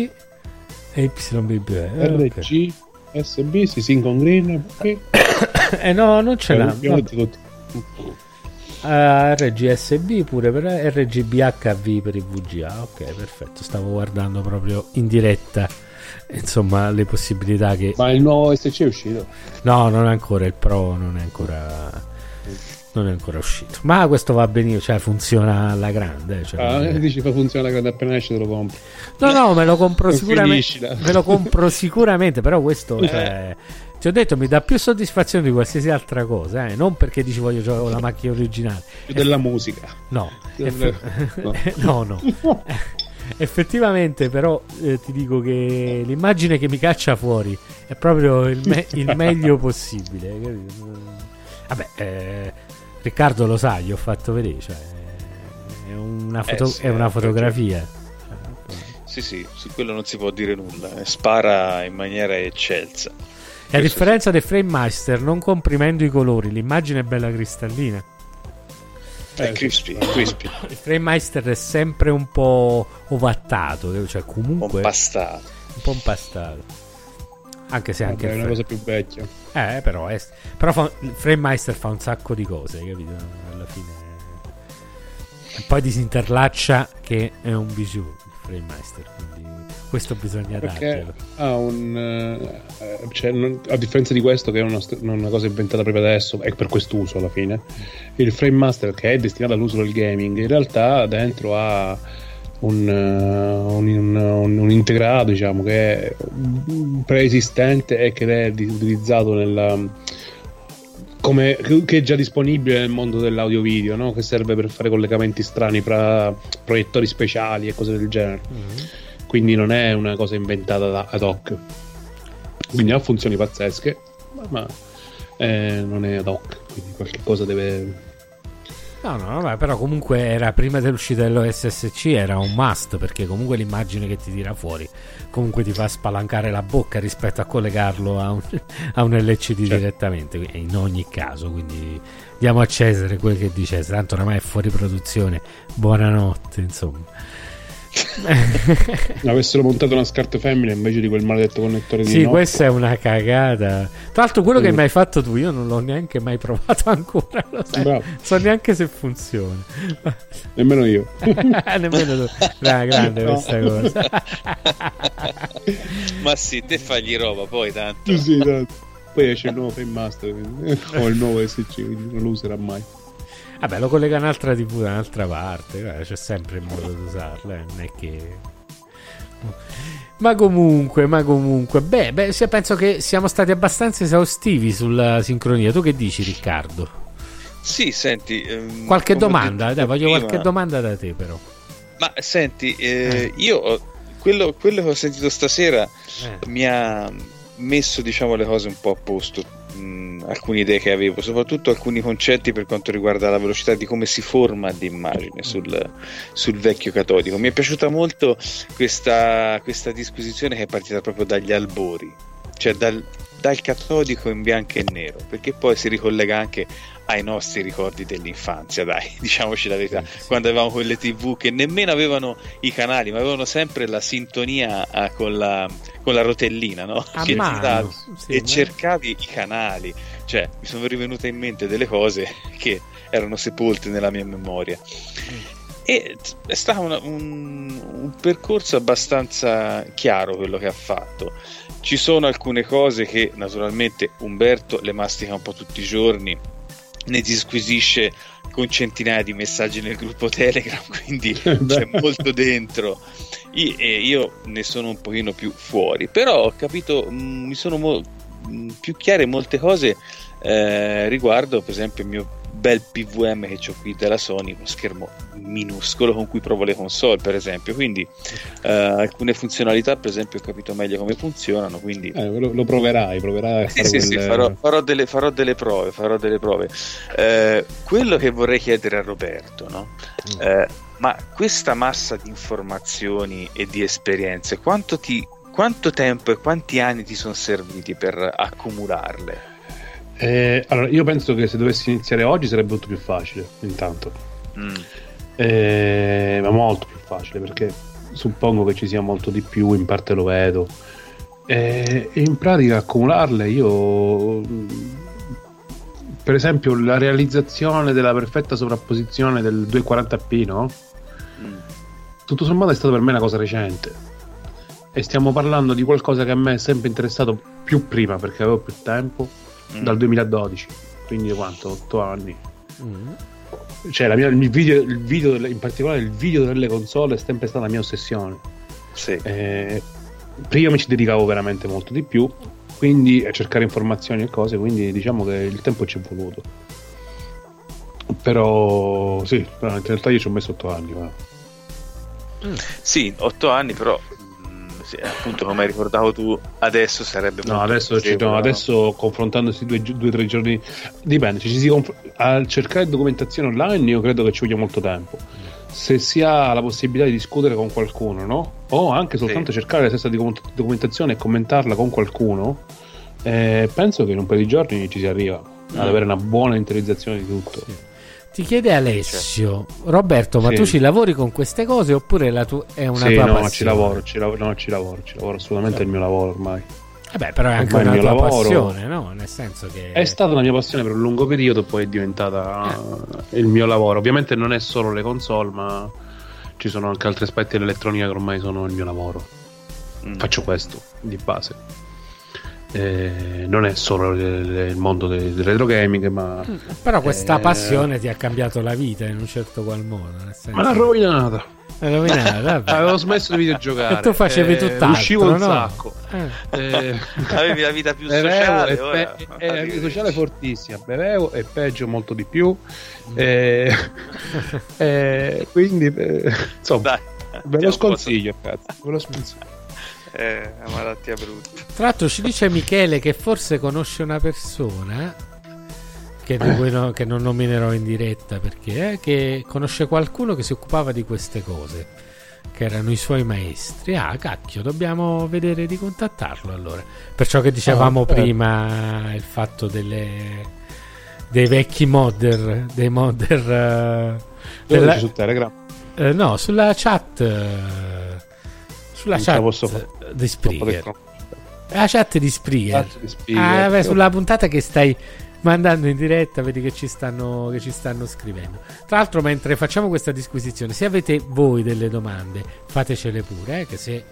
A: e YBB.
C: Eh, RGSB, okay. si Sync Green. Okay.
A: eh no, non ce l'ha. Uh, ah, RGSB pure per RGBHV per il VGA. Ok, perfetto. Stavo guardando proprio in diretta. Insomma, le possibilità che.
C: Ma il nuovo SC è uscito?
A: No, non è ancora. Il Pro non è ancora non è ancora uscito. Ma questo va benissimo, cioè funziona alla grande. Cioè,
C: ah, è... dici fa funziona alla grande appena esce te lo compri.
A: No, no, me lo compro sicuramente. Me lo compro sicuramente, però questo eh. cioè, ti ho detto mi dà più soddisfazione di qualsiasi altra cosa, eh? non perché dici voglio giocare la macchina originale.
C: Più della musica.
A: No, eff- no, no. no. Effettivamente, però, eh, ti dico che l'immagine che mi caccia fuori è proprio il, me- il meglio possibile. Vabbè, eh, Riccardo lo sa, gli ho fatto vedere, cioè, è, una foto- eh sì, è una fotografia.
B: Sì, sì, su quello non si può dire nulla, eh, spara in maniera eccelsa.
A: E a differenza sì. del Frame Master, non comprimendo i colori, l'immagine è bella cristallina.
B: è crispy, crispy.
A: Il Framemeister è sempre un po' ovattato, cioè comunque...
B: Un pastato.
A: Un po' impastato. Anche se anche...
C: Vabbè, è una cosa più vecchia.
A: Eh, però, è... però fa... il Framemeister fa un sacco di cose, capito? Alla fine... E poi disinterlaccia che è un bijou, il Framemeister, quindi questo bisogna
C: Perché
A: darglielo.
C: ha un. eh, cioè, non- a differenza di questo, che è una, una cosa inventata proprio adesso, è per quest'uso alla fine. Il Frame Master, che è destinato all'uso del gaming, in realtà dentro ha un, eh, un, un- un- un integrato, diciamo, che è preesistente e che è utilizzato nella. Come, che è già disponibile nel mondo dell'audio video, no? che serve per fare collegamenti strani fra proiettori speciali e cose del genere quindi non è una cosa inventata da ad hoc quindi ha funzioni pazzesche ma, ma, eh, non è ad hoc quindi qualche cosa deve
A: No, no, vabbè, però comunque era prima dell'uscita dell'OSSC era un must perché comunque l'immagine che ti tira fuori comunque ti fa spalancare la bocca rispetto a collegarlo a un, a un LCD direttamente e in ogni caso, quindi diamo a Cesare quel che dice tanto oramai è fuori produzione, buonanotte, insomma.
C: Avessero montato una SCART femmina invece di quel maledetto connettore di
A: Sì,
C: Nokia.
A: questa è una cagata. Tra l'altro, quello che
C: Mm.
A: mi hai fatto tu, io non l'ho neanche mai provato ancora. Lo sai.
C: Bravo.
A: So neanche se funziona.
C: nemmeno io
A: Nemmeno tu. Gra- grande
C: No.
A: questa cosa.
B: Ma sì, te fagli roba poi tanto.
C: sì, esatto. poi esce il nuovo Frame Master o il nuovo SC quindi non lo userà mai
A: Vabbè, lo collega un'altra TV da un'altra parte. guarda, c'è sempre il modo di usarlo. eh, Non è che. Ma comunque, ma comunque, beh, beh, penso che siamo stati abbastanza esaustivi sulla sincronia. Tu che dici, Riccardo?
B: Sì, senti. ehm,
A: Qualche domanda? Dai, voglio
B: prima-
A: qualche domanda da te, però.
B: Ma senti, eh, io ho- quello, quello che ho sentito stasera
A: Eh.
B: mi ha messo diciamo le cose un po' a posto mh, alcune idee che avevo soprattutto alcuni concetti per quanto riguarda la velocità di come si forma l'immagine sul, sul vecchio catodico. Mi è piaciuta molto questa, questa disquisizione che è partita proprio dagli albori cioè dal, dal catodico in bianco e nero perché poi si ricollega anche ai nostri ricordi dell'infanzia dai diciamoci la verità. Quando avevamo quelle tv che nemmeno avevano i canali ma avevano sempre la sintonia ah, con, la, con la rotellina no?
A: A
B: giravi
A: sì,
B: e cercavi i canali. Cioè mi sono rivenute in mente delle cose che erano sepolte nella mia memoria. E è stato una- un, un percorso abbastanza chiaro quello che ha fatto. Ci sono alcune cose che naturalmente Umberto le mastica un po' tutti i giorni ne disquisisce con centinaia di messaggi nel gruppo Telegram, quindi c'è molto dentro. E io ne sono un pochino più fuori, però ho capito, mh, mi sono mo- mh, più chiare molte cose eh, riguardo, per esempio, il mio bel PVM che ho qui della Sony, uno schermo minuscolo con cui provo le console, per esempio. Quindi eh, alcune funzionalità, per esempio, ho capito meglio come funzionano. Quindi
C: Eh, lo, lo proverai proverai a
B: sì,
C: fare
B: sì, sì,
C: quel-
B: farò, farò delle, farò delle prove, farò delle prove. Eh, quello che vorrei chiedere a Roberto, no? Eh, ma questa massa di informazioni e di esperienze, quanto, ti, quanto tempo e quanti anni ti sono serviti per accumularle?
C: Eh, allora, io penso che se dovessi iniziare oggi sarebbe molto più facile, intanto.
B: Mm.
C: Eh, ma molto più facile perché suppongo che ci sia molto di più, in parte lo vedo. Eh, E in pratica accumularle io per esempio la realizzazione della perfetta sovrapposizione del 240p, no?
B: Mm.
C: Tutto sommato è stata per me una cosa recente. E stiamo parlando di qualcosa che a me è sempre interessato più prima perché avevo più tempo,
B: Mm.
C: dal 2012, quindi quanto? 8 anni.
A: Mm.
C: Cioè, la mia- il video, il video delle- in particolare il video delle console è sempre stata la mia ossessione.
B: Sì.
C: Eh, prima mi ci dedicavo veramente molto di più, quindi a cercare informazioni e cose, quindi diciamo che il tempo ci è voluto. Però sì, in realtà io ci ho messo 8 anni. ma-
B: Sì, otto anni, però sì, appunto come hai ricordato tu, adesso sarebbe
C: No, adesso, ci- no, adesso confrontandosi due o tre giorni, dipende. ci si conf- a cercare documentazione online, io credo che ci voglia molto tempo. Se si ha la possibilità di discutere con qualcuno, no? O anche soltanto
B: Sì.
C: cercare la stessa document- documentazione e commentarla con qualcuno, eh, penso che in un paio di giorni ci si arriva ad
B: Mm.
C: avere una buona interiorizzazione di tutto.
A: Ti chiede Alessio, Roberto, ma
C: Sì.
A: tu ci lavori con queste cose oppure la tu- è una
C: sì,
A: tua
C: no,
A: passione?
C: ci lavoro, ci lavoro, no, ci lavoro, ci lavoro, assolutamente è il mio lavoro ormai.
A: Vabbè, però è anche
C: Ormai
A: una tua
C: lavoro-
A: passione, no? Nel senso che...
C: È stata la mia passione per un lungo periodo, poi è diventata il mio lavoro. Ovviamente non è solo le console, ma ci sono anche altri aspetti dell'elettronica che ormai sono il mio lavoro.
B: Mm.
C: Faccio questo di base. Eh, non è solo il mondo de- del retro gaming, ma
A: Però questa
C: eh,
A: passione ti ha cambiato la vita in un certo qual modo. Nel senso...
C: me l'ha rovinata.
A: È rovinata, vabbè.
C: Avevo smesso di videogiocare.
A: E tu facevi
C: eh,
A: tutt'altro,
C: Uscivo un
A: no?
C: sacco.
A: Eh.
C: Eh,
B: Avevi la vita più
C: bevevo
B: sociale,
C: e
B: ora-
C: pe- e la vita sociale fortissima. Bevevo e peggio molto di più. Eh, eh, quindi, eh, insomma,
B: Dai,
C: ve lo sconsiglio, cazzo. Ve lo sconsiglio.
B: È una malattia brutta.
A: Tra l'altro ci dice Michele che forse conosce una persona che, di cui no- che non nominerò in diretta perché eh, che conosce qualcuno che si occupava di queste cose che erano i suoi maestri ah cacchio dobbiamo vedere di contattarlo allora perciò che dicevamo
C: certo.
A: prima il fatto delle dei vecchi modder dei modder eh,
C: Lo
A: della-
C: su Telegram.
A: eh, no sulla chat eh, sulla
C: Non
A: chat
C: posso fare.
A: di Spreaker la chat di Spreaker.
C: Chat di Spreaker.
A: Ah, vabbè, sulla puntata che stai mandando in diretta, vedi che ci stanno, che ci stanno scrivendo. Tra l'altro, mentre facciamo questa disquisizione, se avete voi delle domande, fatecele pure, eh, che se,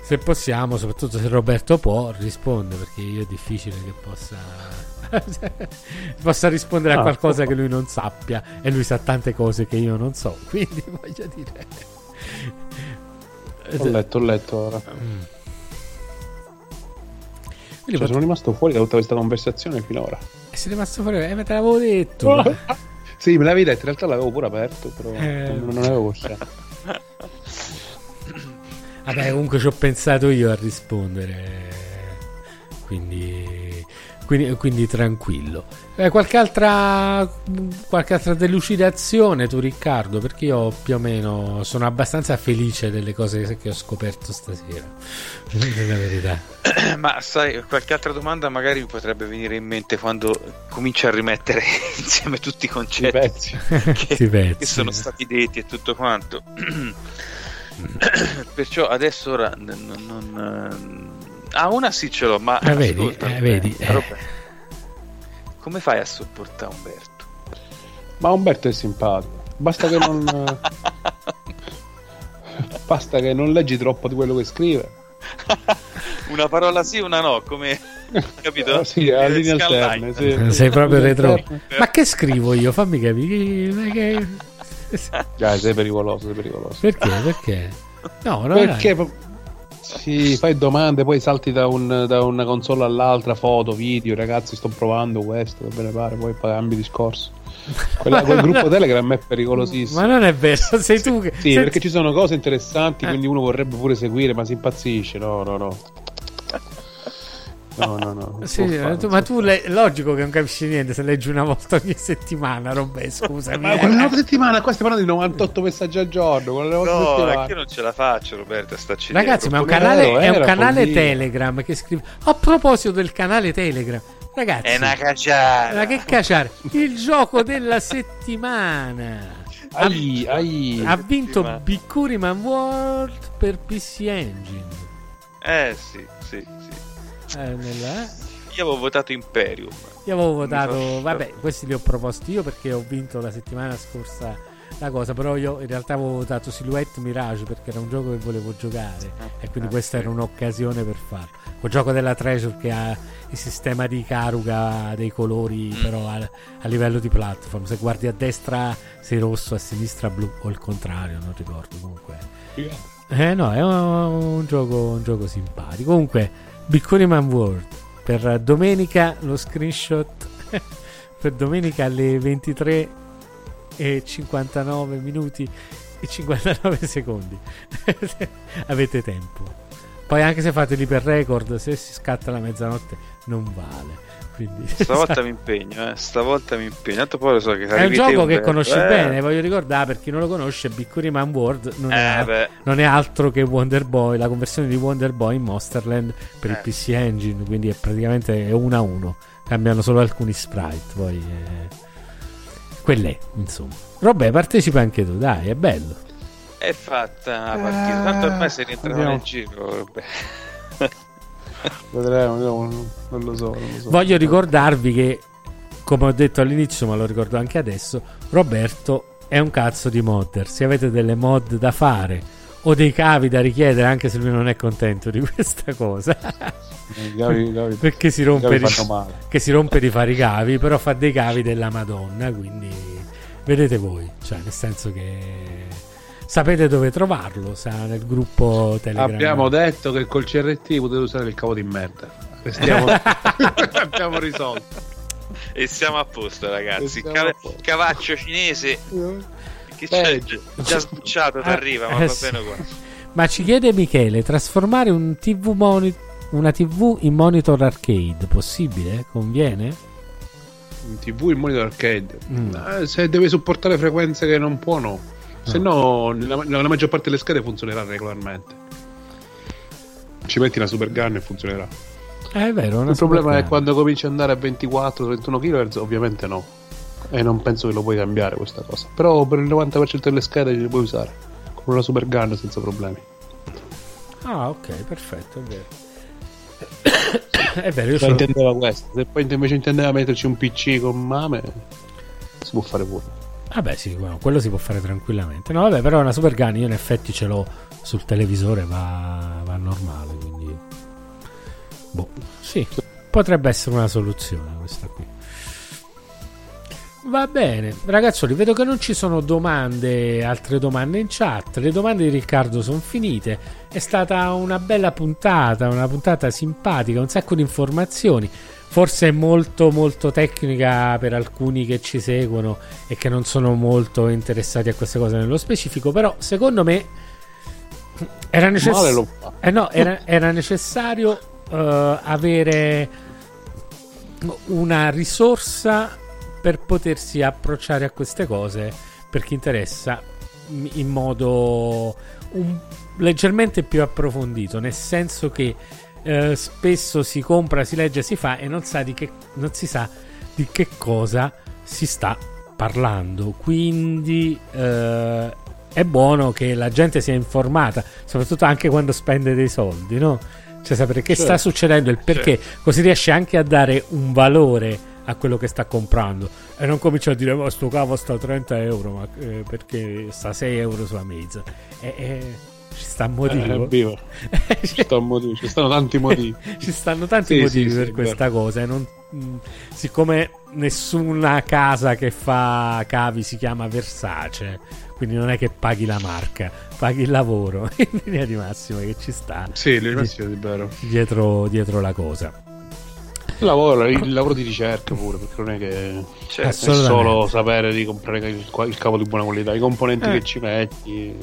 A: se possiamo, soprattutto se Roberto può, risponde, perché io è difficile che possa... possa rispondere a
C: Ah,
A: qualcosa
C: può.
A: che lui non sappia e lui sa tante cose che io non so quindi voglio dire
C: Ho letto, ho letto ora.
A: Mm.
C: Cioè,
A: pot-
C: sono rimasto fuori da tutta questa conversazione finora.
A: sei rimasto fuori eh, ma te l'avevo detto
C: Sì, me l'avevi detto, in realtà l'avevo pure aperto, però
A: Eh.
C: non, non avevo coscienza.
A: Vabbè, comunque ci ho pensato io a rispondere. Quindi, quindi, quindi tranquillo. Eh, qualche, altra, qualche altra delucidazione tu, Riccardo? Perché io più o meno sono abbastanza felice delle cose che ho scoperto stasera. Nella verità.
B: Ma sai, qualche altra domanda magari mi potrebbe venire in mente quando cominci a rimettere insieme tutti i concetti
C: pezzi.
B: che, che sono stati detti e tutto quanto. Perciò adesso ora n- n- non... Ah, una sì ce l'ho, ma...
A: Ah, vedi,
B: ascolta,
A: eh, vedi, eh.
B: Roberto, Come fai a sopportare Umberto?
C: Ma Umberto è simpatico. Basta che non. Basta che non leggi troppo di quello che scrive.
B: una parola sì, una no, come... Capito?
C: Ah, sì, a
B: Eh, Skyline.
C: alterne. Sì.
A: Sei proprio retro. Ma che scrivo io? Fammi capire. Che-
C: Dai, sei pericoloso, sei pericoloso.
A: Perché? Perché? No, no,
C: Perché sì, fai domande, poi salti da, un- da una console all'altra, foto, video, ragazzi, sto provando questo, ve ne pare, poi cambi discorso. Quella- quel gruppo Telegram è pericolosissimo.
A: Ma non è vero, sei tu che.
C: Sì,
A: sei-
C: perché ci sono cose interessanti,
A: Eh.
C: quindi uno vorrebbe pure seguire, ma si impazzisce. No, no, no. No, no, no.
A: Sì,
C: fare,
A: tu- ma tu le- logico che non capisci niente se leggi una volta ogni settimana, Robè, scusami.
C: Ma quella volta settimana, qua stiamo parlando di 98 messaggi al giorno.
B: No,
C: settimana.
B: è che io non ce la faccio, Roberto, a starci
A: Ragazzi, ma è un canale,
C: Vero,
A: è un canale. Telegram che scrive. A proposito del canale Telegram, ragazzi,
B: È una cacciata.
A: ma che cacciare? Il gioco della settimana. Ha,
C: Ai, ai.
A: ha vinto
B: settimana.
A: Bikuriman World per PC Engine.
B: Eh sì, sì, sì.
A: Eh, nella-
B: Io avevo votato Imperium.
A: Io avevo votato,
B: fa-
A: vabbè, questi li ho proposti io perché ho vinto la settimana scorsa la cosa, però io in realtà avevo votato Silhouette Mirage perché era un gioco che volevo giocare e quindi
B: Ah,
A: questa
B: sì.
A: era un'occasione per farlo. Quel gioco della Treasure che ha il sistema di Karuga dei colori
B: Mm.
A: però a, a livello di platform, se guardi a destra sei rosso, a sinistra blu o il contrario, non ricordo comunque. Eh no, è un, un gioco, un gioco simpatico. Comunque, Bicconiman World per domenica lo screenshot per domenica alle 23 e 59 minuti e 59 secondi. Avete tempo. Poi anche se fate l'iper record, se si scatta la mezzanotte non vale. Quindi
B: Stavolta mi impegno, eh. Stavolta mi impegno. Tanto poi lo so che
A: è un gioco che conosci
B: eh.
A: bene, voglio ricordare per chi non lo conosce, Biccuriman World non, è,
B: Eh, beh.
A: non è altro che Wonder Boy, la conversione di Wonder Boy in Monsterland per il
B: Eh.
A: PC Engine, quindi è praticamente è uno a uno, cambiano solo alcuni sprite, poi è, Quell'è, insomma. Robè, partecipa anche tu, dai, è bello.
B: È fatta la partita, tanto ormai sei rientrato
C: Andiamo.
B: nel giro. vabbè.
C: Vedremo, vedremo, non lo so. Non lo so.
A: Voglio ricordarvi che, come ho detto all'inizio, ma lo ricordo anche adesso, Roberto è un cazzo di modder. Se avete delle mod da fare o dei cavi da richiedere, anche se lui non è contento di questa cosa, perché si rompe, di, che si rompe di fare i cavi, però fa dei cavi della Madonna, quindi vedete voi, cioè nel senso che sapete dove trovarlo, sa nel gruppo Telegram.
C: Abbiamo detto che col CRT potete usare il cavo di merda. Restiamo... Abbiamo risolto.
B: E siamo a posto, ragazzi.
C: A posto.
B: cavaccio cinese. Che c'è?
C: Peggio.
B: Già sbucciato, ti
A: Ah,
B: arriva, ma
A: eh,
B: va bene qua.
A: Ma ci chiede Michele, trasformare un TV moni- una TV in monitor arcade, possibile? Conviene?
C: In TV il monitor arcade.
A: Mm.
C: Eh, se deve supportare frequenze che non può, no. Se no, nella, nella maggior parte delle schede funzionerà regolarmente. Ci metti una super gun e funzionerà.
A: Eh, è vero,
C: Il problema è quando cominci ad andare a 24-31 kHz, ovviamente no. E non penso che lo puoi cambiare questa cosa. Però per il 90% delle schede li puoi usare. Con una super gun senza problemi.
A: Ah, ok, perfetto, è vero. è vero, io
C: Io
A: sono...
C: intendeva questo. Se poi invece intendeva metterci un PC con mame, si può fare pure.
A: Vabbè, sì, quello si può fare tranquillamente. No, vabbè, però una super gun io in effetti ce l'ho sul televisore, va, va normale, quindi... Boh, sì, potrebbe essere una soluzione questa qui. Va bene, ragazzoli, vedo che non ci sono domande, altre domande in chat. Le domande di Riccardo sono finite. È stata una bella puntata, una puntata simpatica, un sacco di informazioni. Forse molto molto tecnica per alcuni che ci seguono e che non sono molto interessati a queste cose nello specifico, però secondo me era
C: fa.
A: eh no, era, era necessario eh, avere una risorsa per potersi approcciare a queste cose per chi interessa in modo un- leggermente più approfondito, nel senso che eh, spesso si compra, si legge, si fa e non, sa di che, non si sa di che cosa si sta parlando. Quindi eh, è buono che la gente sia informata, soprattutto anche quando spende dei soldi, no? Cioè sapere che sta
C: Certo.
A: succedendo, il perché, così riesce anche a dare un valore a quello che sta comprando e non comincia a dire ma sto cavo sta 30 euro ma eh, perché sta 6 euro su Amazon e, e ci sta un motivo
C: Eh. Ci sta un motivo, ci stanno tanti motivi.
A: ci stanno tanti
C: Sì,
A: motivi
C: sì,
A: per
C: sì,
A: questa cosa. E non, mh, siccome nessuna casa che fa cavi si chiama Versace, quindi non è che paghi la marca, paghi il lavoro in linea di massima che ci sta
C: Sì, l'inizio è vero.
A: dietro, dietro la cosa.
C: Il lavoro, il lavoro di ricerca pure, perché non è che
B: Cioè,
C: è
A: Assolutamente.
C: solo sapere di comprare il, il cavo di buona qualità, i componenti
A: Eh.
C: che ci metti,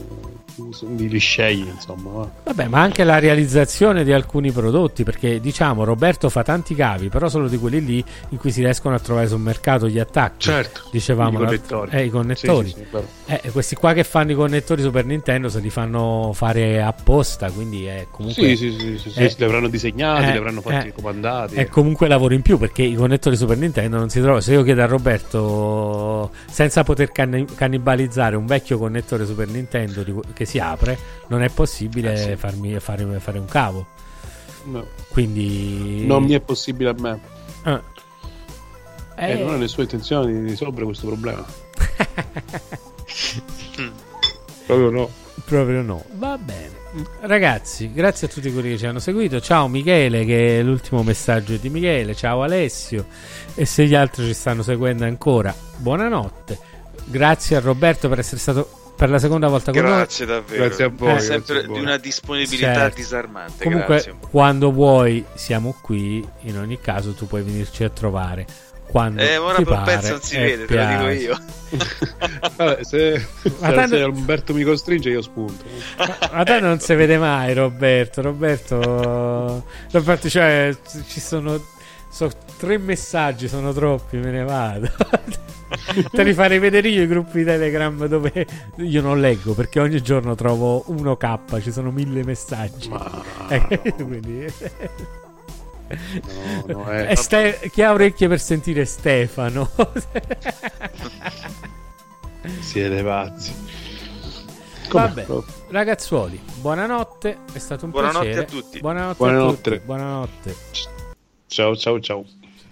C: li, li scegli, insomma. va.
A: Vabbè, ma anche la realizzazione di alcuni prodotti, perché diciamo Roberto fa tanti cavi, però solo di quelli lì in cui si riescono a trovare sul mercato gli attacchi.
C: Certo,
A: Dicevamo
C: i connettori.
A: eh, i connettori.
C: Sì, sì, sì.
A: Eh, questi qua che fanno i connettori Super Nintendo se li fanno fare apposta, quindi è comunque
C: Sì, sì, sì, sì, sì,
A: Eh,
C: li avranno disegnati,
A: eh,
C: li avranno fatti
A: eh,
C: comandati.
A: è comunque lavoro in più perché i connettori Super Nintendo non si trovano. Se io chiedo a Roberto senza poter canni- cannibalizzare un vecchio connettore Super Nintendo che si apre, non è possibile
C: Eh, sì.
A: farmi fare, fare un cavo.
C: No,
A: Quindi
C: Non mi è possibile a me.
A: Ah.
C: E
A: Eh,
C: non è le sue intenzioni di risolvere questo problema. Proprio no.
A: Proprio no. Va bene. Ragazzi, grazie a tutti quelli che ci hanno seguito. Ciao Michele, che è l'ultimo messaggio di Michele. Ciao Alessio. E se gli altri ci stanno seguendo ancora, buonanotte. Grazie a Roberto per essere stato per la seconda volta con noi.
B: Grazie davvero.
C: Grazie a voi, grazie
B: sempre
C: a voi.
B: di una disponibilità
A: Certo.
B: disarmante.
A: Comunque,
B: grazie.
A: quando vuoi, siamo qui. In ogni caso, tu puoi venirci a trovare. Quando
B: Eh, ora
A: ti
B: per
A: pare
B: pezzo non si vede, te lo dico
A: piace.
B: io.
C: Vabbè, se,
A: Ma
C: se-
A: tanto-
C: se Alberto mi costringe, io spunto.
A: Ma te non si vede mai, Roberto. Roberto, Roberto, cioè, ci sono, so- tre messaggi, sono troppi, me ne vado. Te li farei vedere io i gruppi Telegram dove io non leggo perché ogni giorno trovo 1k, ci sono mille messaggi.
C: Ma...
A: Quindi,
C: No, no, è...
A: Ste- chi ha orecchie per sentire Stefano?
C: Siete pazzi. Com'è?
A: Vabbè, ragazzuoli, buonanotte, è stato un
B: Buonanotte
A: piacere.
B: a tutti.
A: Buonanotte, a
C: Buonanotte.
A: tutti. Buonanotte.
C: Ciao, ciao, ciao.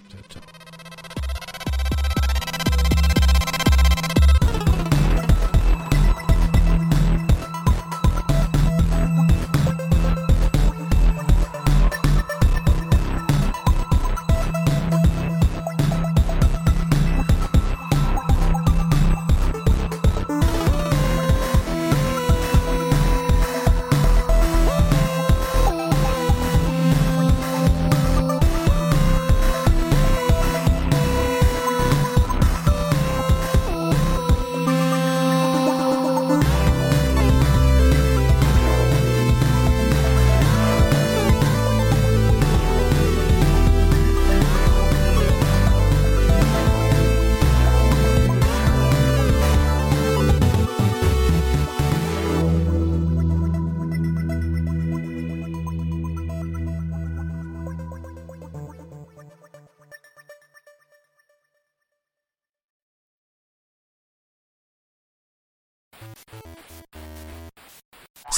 A: Ciao, ciao.